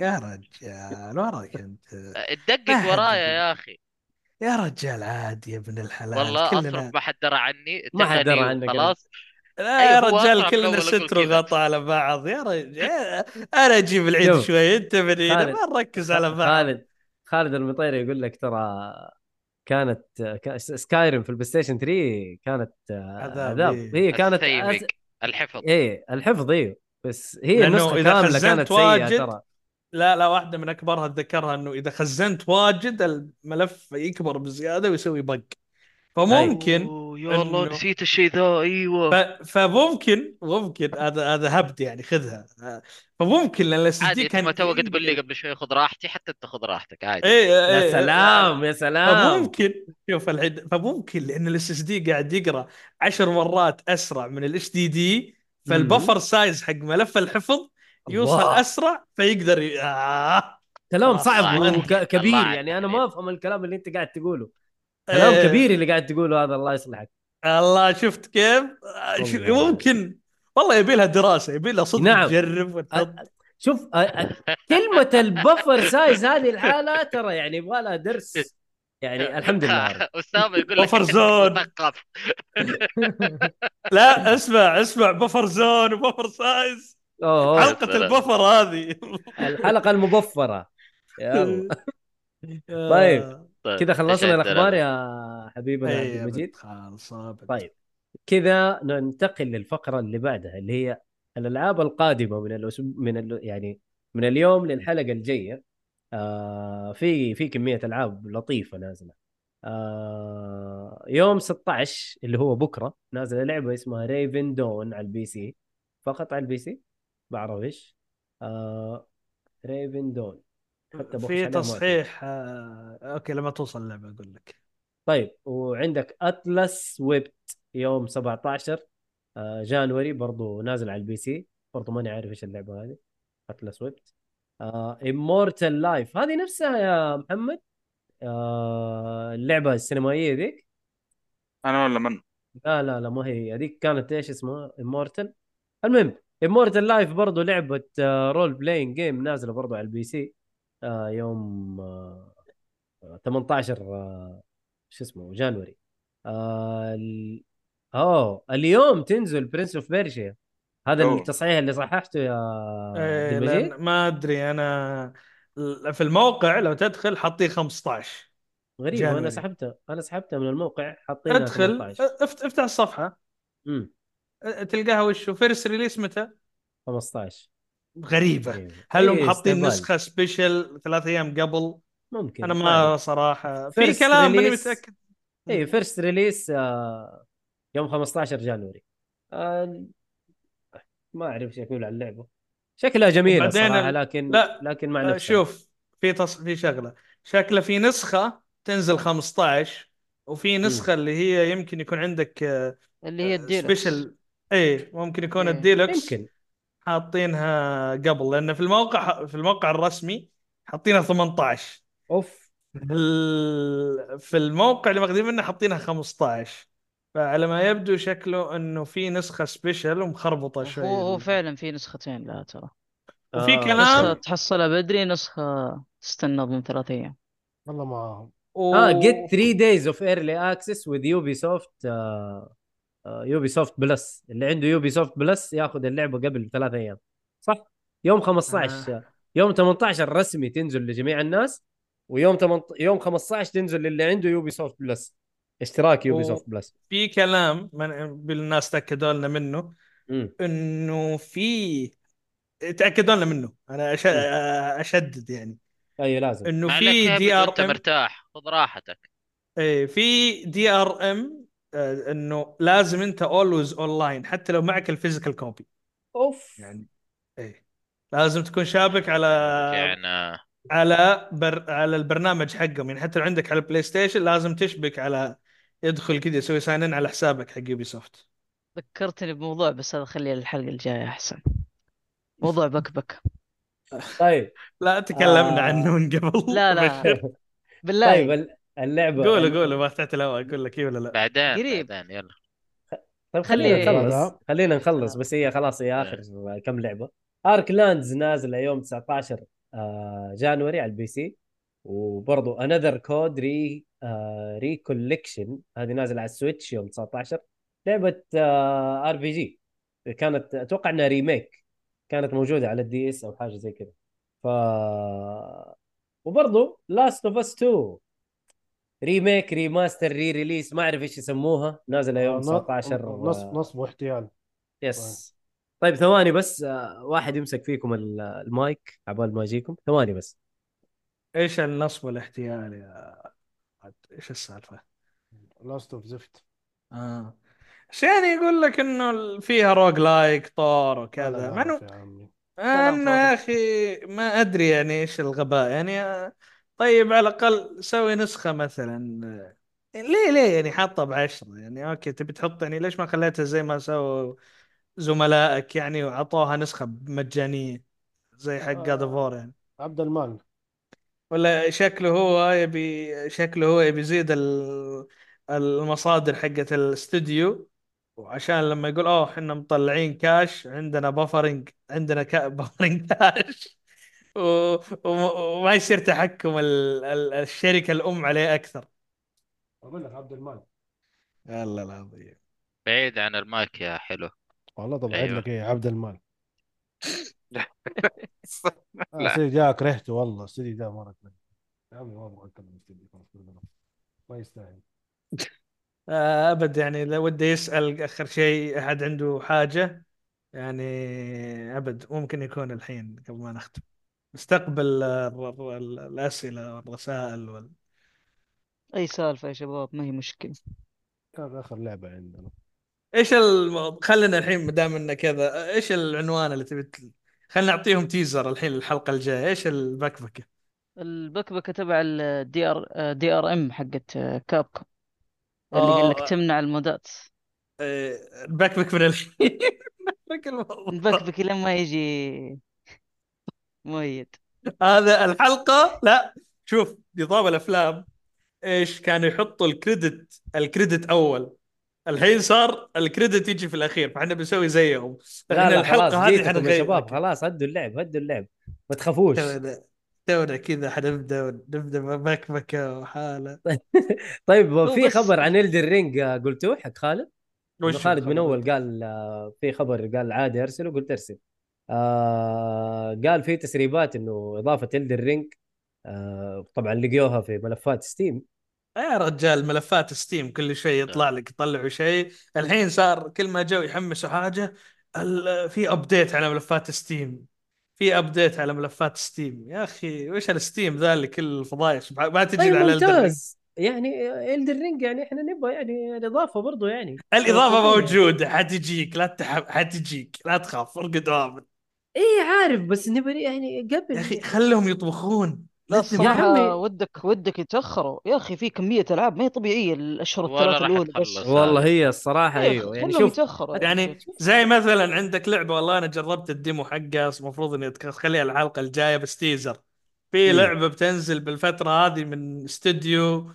يا رجال وراك أنت تدقق ورايا. يا أخي يا رجال عادي يا ابن الحلال والله كلنا أصرف ما حد درى عني ما حد درى عنك خلاص لا يا رجال كلنا ستر. وغطى على بعض يا رجال أنا أجيب العيد. شوي أنت من هنا خالد. ما نركز على بعض خالد خالد المطيري يقول لك ترى كانت كا- سكايرم في البلاي ستيشن 3 كانت آه، عذاب، عذاب إيه. هي كانت. الحفظ إيه الحفظ أيوه بس هي لأنه النسخة إذا كاملة خزنت كانت سيئة واجد ترى. لا لا واحدة من أكبرها أتذكرها إنه إذا خزنت واجد الملف يكبر بزيادة ويسوي bug فممكن يا الله إنه- نسيت الشيء ذا. أيوه. ف... فممكن ممكن هذا هذا هبد يعني خذها. فممكن لأن الإس دي كان ما توك يقدر- تقول لي قبل شوي خذ راحتي حتى أنت خذ راحتك عادي. إيه يا إيه، سلام يا سلام. فممكن شوف الحين فممكن لأن ال SSD قاعد يقرأ عشر مرات أسرع من ال HDD فال buffer size حق ملف الحفظ يوصل الله. أسرع فيقدر ي... آه. كلام صعب. وكبير يعني أنا. ما أفهم الكلام اللي أنت قاعد تقوله كلام إيه. كبير اللي قاعد تقوله هذا الله يصلحك الله شفت كيف؟ والله. ممكن والله يبي لها دراسة يبي لها صدق نعم. تجرب وتحط شوف كلمة ال buffer size هذه الحالة ترى يعني يبغى لها درس يعني [LAUGHS] الحمد لله. [LAUGHS] أسامة يقول لك buffer zone. [LAUGHS] لا اسمع اسمع buffer zone و buffer size أوه، أوه. حلقه. ال buffer هذه الحلقة المبفره يلا طيب. طيب، كذا خلصنا؟ الأخبار يا حبيبنا عبد إيه، المجيد خالصة بنت. طيب كذا ننتقل للفقرة اللي بعدها اللي هي الألعاب القادمة من الأسبوع من ال... يعني من اليوم للحلقة الجاية آه في في كمية ألعاب لطيفة نازلة. آه يوم 16 اللي هو بكرة نازلة لعبة اسمها Ravendawn على ال PC. فقط على ال PC؟ بعرف إيش. آه Ravendawn حتى في تصحيح آه، okay لما توصل اللعبة أقول لك. طيب وعندك Atlas Wept يوم 17 آه، January برضو نازل على ال PC. برضو ماني عارف إيش اللعبة هذه. Atlas Wept Immortal Life هذه نفسها يا محمد آه، اللعبة السينمائية ذيك؟ أنا ولا من؟ لا لا لا ما هي هذيك كانت إيش اسمها؟ Immortal المهم Immortal Life برضو لعبة role playing game نازلة برضو على ال PC آه، يوم آه، 18 آه، شو اسمه January. آه ال... أوه اليوم تنزل Prince of Persia هذا أوه. التصحيح اللي صححته يا إيه، لأن ما أدري أنا في الموقع لو تدخل حاطين 15 غريب أنا January. سحبته أنا سحبته من الموقع حاطينها ادخل 18 افت- افتح الصفحة امم تلقاها وشو first release متى؟ 15 غريبة غريبة. هل هم إيه، حاطين. نسخة special ثلاث أيام قبل؟ ممكن أنا ما طيب. صراحة في كلام ماني. متأكد اي first release آه يوم 15 January آه ما أعرف إيش أقول عن اللعبة. شكلها جميلة صراحة ال- لكن لا، لكن مع آه، نفسها شوف في تص... في شغلة. شكله في نسخة تنزل 15 وفي نسخة اللي هي يمكن يكون عندك آه، اللي هي ال deluxe special اي ممكن يكون إيه. الديلكس يمكن. حاطينها قبل لأن في الموقع في الموقع الرسمي حاطينها 18 أوف. في الموقع اللي ماخذين منه حاطينها 15 فعلى ما يبدو شكله إنه في نسخة special ومخربطة شوي هو هو فعلا في نسختين لا ترى. وفي آه، كلام نسخة نعم. تحصلها بدري نسخة تستنى ضمن ثلاث أيام. والله معاهم و... آه جيت 3 days of early access with Ubisoft Ubisoft Plus اللي عنده Ubisoft Plus ياخذ اللعبة قبل ثلاث أيام. صح؟ يوم 15 آه. يوم 18 رسمي تنزل لجميع الناس ويوم 8 يوم 15 تنزل للي عنده Ubisoft Plus اشتراك Ubisoft Plus في كلام من... بالناس تأكدوا لنا منه امم إنه في تأكدوا لنا منه. أنا أش... أشدد يعني. أي لازم. إنه في DRM مرتاح. خذ راحتك. إيه في DRM إنه لازم أنت always online حتى لو معك ال physical copy أوف. يعني إيه. لازم تكون شابك على يعني على بر... على البرنامج حقهم. يعني حتى لو عندك على ال PlayStation لازم تشبك على يدخل كذا يسوي sign in على حسابك حق Ubisoft ذكرتني بموضوع بس هذا خليه للحلقة الجاية أحسن. موضوع بكبك طيب. لا تكلمنا آه. عنه من قبل. لا لا. [LAUGHS] بالله. طيب ال- اللعبة. قولوا قولوا ما فتحت الهواء أقول لك إيه ولا لا؟ بعدين قريب. بعدين يلا. طيب خلينا خلي- نخلص. خلينا نخلص آه. بس هي خلاص هي آخر كم لعبة. Arklands نازلة يوم 19 آه، January على ال PC. وبرضو Another Code Re Recollection هذه نازلة على ال Switch يوم 19 لعبة RPG كانت أتوقع إنها remake كانت موجودة على ال DS أو حاجة زي كذا. ف وبرضو Last of Us 2 remake remaster re-release ما أعرف إيش يسموها. نازلة يوم آه، 19 نصب نصب واحتيال. yes طيب ثواني بس. آه، واحد يمسك فيكم ال- المايك عبال ما أجيكم. ثواني بس. إيش النصب والاحتيال يا؟ إيش السالفة؟ Last of زفت آه. بس يعني يقول لك إنه فيها roguelike طور وكذا. لا مع انه يا عمي. إنه يا أخي ما أدري يعني إيش الغباء. يعني آه، طيب على الأقل سوي نسخة مثلا. آه، ليه ليه يعني حاطه بعشرة؟ يعني okay تبي تحط يعني ليش ما خليتها زي ما سووا زملائك يعني وعطوها نسخة مجانية زي حق God of War يعني؟ عبد المال. ولا شكله هو يبي شكله هو يبي يزيد ال- المصادر حقت الاستوديو. وعشان لما يقول أوه إحنا مطلعين كاش عندنا بفرنج عندنا كا بفرنج كاش و... و... وما يصير تحكم ال... ال... الشركة الأم عليه أكثر. أقول لك عبد المال. والله العظيم. بعيد عن المايك يا حلو. والله طب أيوة. أيوة. لك إيه عبد المال. [LAUGHS] [LAUGHS] لا. لا سيدي جاء كرهته والله سيدي ده مرة كرهته يا عمي ما أبغى اتكلم. ما يستاهل. [LAUGHS] آه، أبد يعني لو وده يسأل آخر شيء أحد عنده حاجة؟ يعني أبد ممكن يكون الحين قبل ما نختم. نستقبل ال- ال- الأسئلة والرسائل وال... أي سالفة يا شباب ما هي مشكلة. هذا آخر لعبة عندنا. إيش الم... خلينا الحين ما دام إنه كذا إيش العنوان اللي تبي خلينا نعطيهم teaser الحين الحلقة الجاية. إيش البكبكة؟ البكبكة تبع ال DR DRM حقت Capcom اللي آه. انك تمنع المودات. آه، البكبك من الحين. نبكبك لما يجي مؤيد. هذا الحلقة لا شوف نظام الأفلام إيش كانوا يحطوا ال credit ال credit أول. الحين صار ال credit يجي في الأخير فإحنا بنسوي زيهم. لا لأن لا خلاص هذه جيتكم يا. شباب خلاص هدوا اللعب هدوا اللعب. ما تخافوش. تونا كذا حنبدأ نبدأ بكبكه وحالة. [LAUGHS] طيب في خبر عن Elden Ring قلتوه حق خالد؟ خالد من؟ أول قال آه، في خبر قال عادي أرسله قلت أرسل. آه قال في تسريبات إنه إضافة Elden Ring آه طبعا لقيوها في ملفات Steam يا رجال ملفات Steam كل شوي يطلع لك يطلعوا شيء. الحين صار كل ما جو يحمسوا حاجة في update على ملفات Steam. في update على ملفات Steam. يا أخي وش ال Steam ذا اللي كل الفضايح ما تجي طيب على ممتاز. يعني Elden Ring يعني إحنا نبغى يعني الإضافة برضو يعني. الإضافة [LAUGHS] موجودة. حتجيك لا تحب حتجيك لا تخاف ارقد وامن. إيه عارف بس نبغى يعني قبل يا أخي خلهم يطبخون. لا يا عمي. ودك ودك يتأخروا. يا أخي في كمية ألعاب ما هي طبيعية الأشهر ولا الثلاث راح الأولى بس. والله هي الصراحة إيه، أيوه. يعني شوف يعني زي مثلا عندك لعبة والله أنا جربت الديمو حقها المفروض إني تخليها الحلقة الجاية بس تيزر في مم. لعبة بتنزل بالفترة هذه من استوديو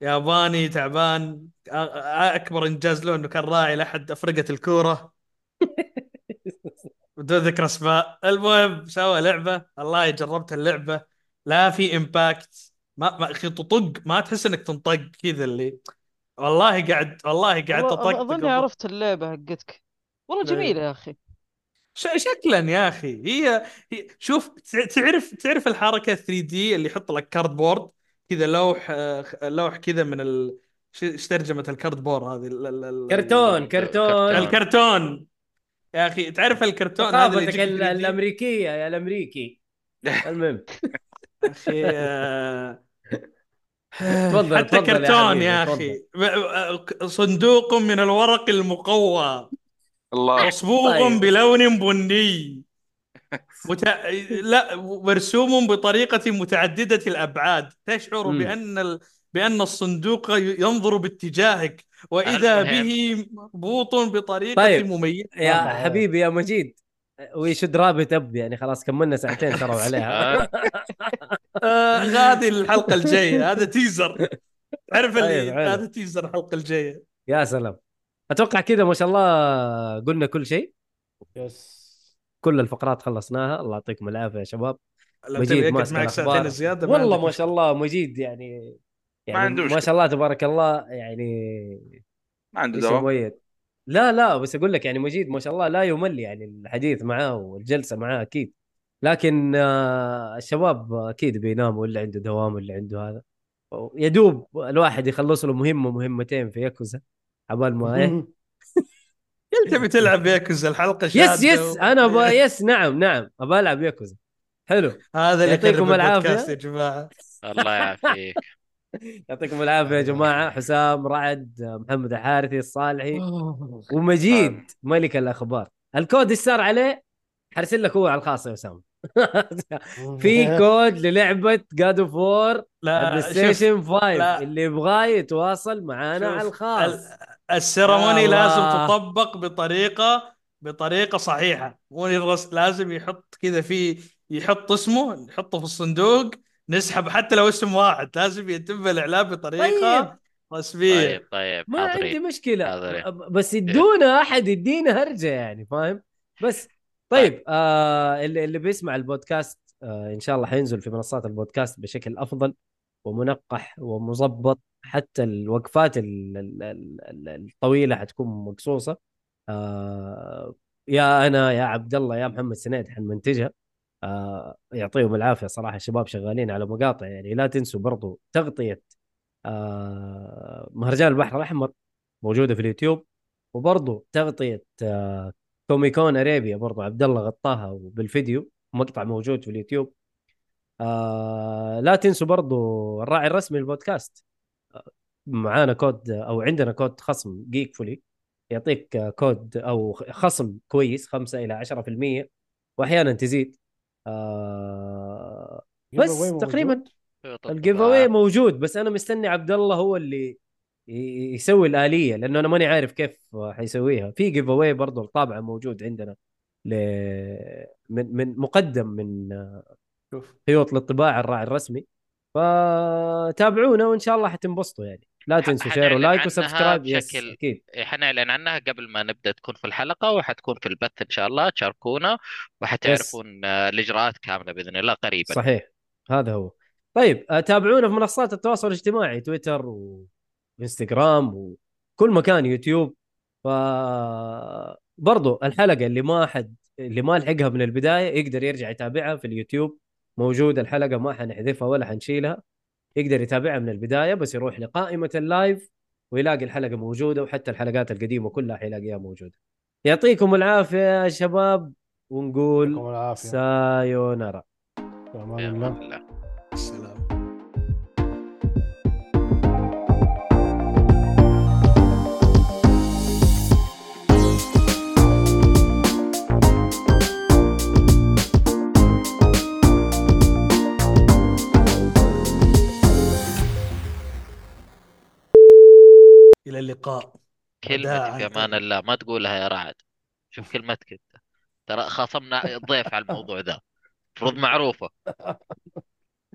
ياباني تعبان أكبر إنجاز له إنه كان راعي لأحد أفرقة الكورة. [LAUGHS] بدون ذكر أسماء. المهم سوى لعبة. والله جربت اللعبة. لا في impact ما ما أخي تطق ما تحس إنك تنطق كذا اللي والله قاعد والله قاعد تطقطق أظني عرفت اللعبة حقتك. والله إيه. جميلة يا أخي. ش- شكلا يا أخي. هي, هي شوف تع- تعرف تعرف الحركة 3D اللي يحط لك cardboard كذا لوح آه، لوح كذا من ال ش- إيش ترجمة ال cardboard هذه؟ ال- ال- ال- كرتون كرتون. الكرتون. يا أخي تعرف الكرتون هذا اللي ثقافتك يجيك ال- 3D؟ الأمريكية يا الأمريكي. [LAUGHS] المهم. أخي آه، تفضل- حتى تفضل يا كرتون يا تفضل. أخي ب- صندوق من الورق المقوى الله مصبوغ طيب. بلون بني [LAUGHS] مت... لا مرسوم بطريقة متعددة الأبعاد تشعر مم. بأن ال... بأن الصندوق ي- ينظر باتجاهك وإذا المهم. به مربوط بطريقة طيب. مميزة يا آه. حبيبي يا مجيد we should wrap it up يعني خلاص كملنا ساعتين شروا عليها. [LAUGHS] [LAUGHS] آه هذه الحلقة الجاية هذا teaser تعرف اللي حلو. هذا teaser الحلقة الجاية. يا سلام. أتوقع كذا ما شاء الله قلنا كل شيء. yes كل الفقرات خلصناها. الله يعطيكم العافية يا شباب. مجيد ماسك يقعد معك. ساعتين زيادة؟ والله ما شاء الله مجيد يعني يعني عنده ما مشكلة. شاء الله تبارك الله يعني ما عنده دوام. لا لا بس أقول لك يعني مجيد ما شاء الله لا يمل يعني الحديث معاه والجلسة معاه أكيد. لكن آه، الشباب أكيد بيناموا واللي عنده دوام واللي عنده هذا. يدوب الواحد يخلص له مهمة مهمتين في ياكوزا عبال ما إيه. [LAUGHS] قلت تبي تلعب ياكوزا الحلقة yes yes و- أنا ب... [LAUGHS] yes نعم نعم ابى ألعب ياكوزا حلو. هذا اللي يعطيكم. البودكاست يا جماعة. الله يعافيك. يعطيكم العافية يا جماعة. حسام رعد محمد الحارثي الصالحي ومجيد ملك الأخبار. الكود إيش صار عليه؟ حرسل لك هو على الخاص يا اسامه [LAUGHS] في كود للعبة God of War بلاي ستيشن 5 لا. اللي يبغاه يتواصل معانا على الخاص. ال- ال ceremony لازم. تطبق بطريقة بطريقة صحيحة. مو لازم يحط كذا في يحط اسمه يحطه في الصندوق نسحب حتى لو اسم واحد لازم يتم الاعلان بطريقة طيب. رسميا طيب طيب ما عندي حاضرين مشكلة. حاضرين. ب- بس يدونا أحد يدينا هرجة يعني فاهم؟ بس طيب. آه اللي اللي بيسمع البودكاست آه إن شاء الله حينزل في منصات البودكاست بشكل أفضل ومنقح ومظبط حتى الوقفات ال- ال- ال- ال- الطويلة حتكون مقصوصة. آه يا أنا يا عبد الله يا محمد سنيد حنمنتجها. آه يعطيهم العافية صراحة الشباب شغالين على مقاطع يعني. لا تنسوا برضو تغطية آه مهرجان البحر الأحمر موجودة في اليوتيوب. وبرضو تغطية آه كوميكون أريبيا برضو عبد الله غطاها وبالفيديو مقطع موجود في اليوتيوب. آه لا تنسوا برضو الراعي الرسمي للبودكاست. آه، معانا كود أو عندنا كود خصم جيك فولي. يعطيك آه، كود أو خصم كويس 5 إلى 10% وأحيانا تزيد. آه بس؟ تقريبا الجيف آه، اواي موجود بس أنا مستني عبد الله هو اللي يسوي الآلية لأنه أنا ماني عارف كيف حيسويها. في جيف اواي برضه الطابعة موجود عندنا ل... من من مقدم من شوف. خيوط للطباعة الراعي الرسمي. فتابعونا وإن شاء الله حتنبسطوا يعني. لا تنسوا share و like و subscribe yes أكيد. حنعلن عنها قبل ما نبدأ تكون في الحلقة وحتكون في البث إن شاء الله تشاركونا وحتعرفون آه، الإجراءات كاملة بإذن الله قريبا. صحيح. هذا هو. طيب آه، تابعونا في منصات التواصل الاجتماعي تويتر وإنستغرام وكل مكان يوتيوب. ف برضو الحلقة اللي ما حد اللي ما لحقها من البداية يقدر يرجع يتابعها في اليوتيوب. موجودة الحلقة ما حنحذفها ولا حنشيلها. يقدر يتابعها من البداية بس يروح لقائمة اللايف ويلاقي الحلقة موجودة وحتى الحلقات القديمة كلها حيلاقيها موجودة. يعطيكم العافية يا شباب ونقول يعطيكم العافية. سايونارا. في أمان الله. اللقاء. في أمان الله ما تقولها يا رعد. شوف كلمتك انت ترى خاصمنا ضيف على الموضوع ذا المفروض معروفة. [LAUGHS]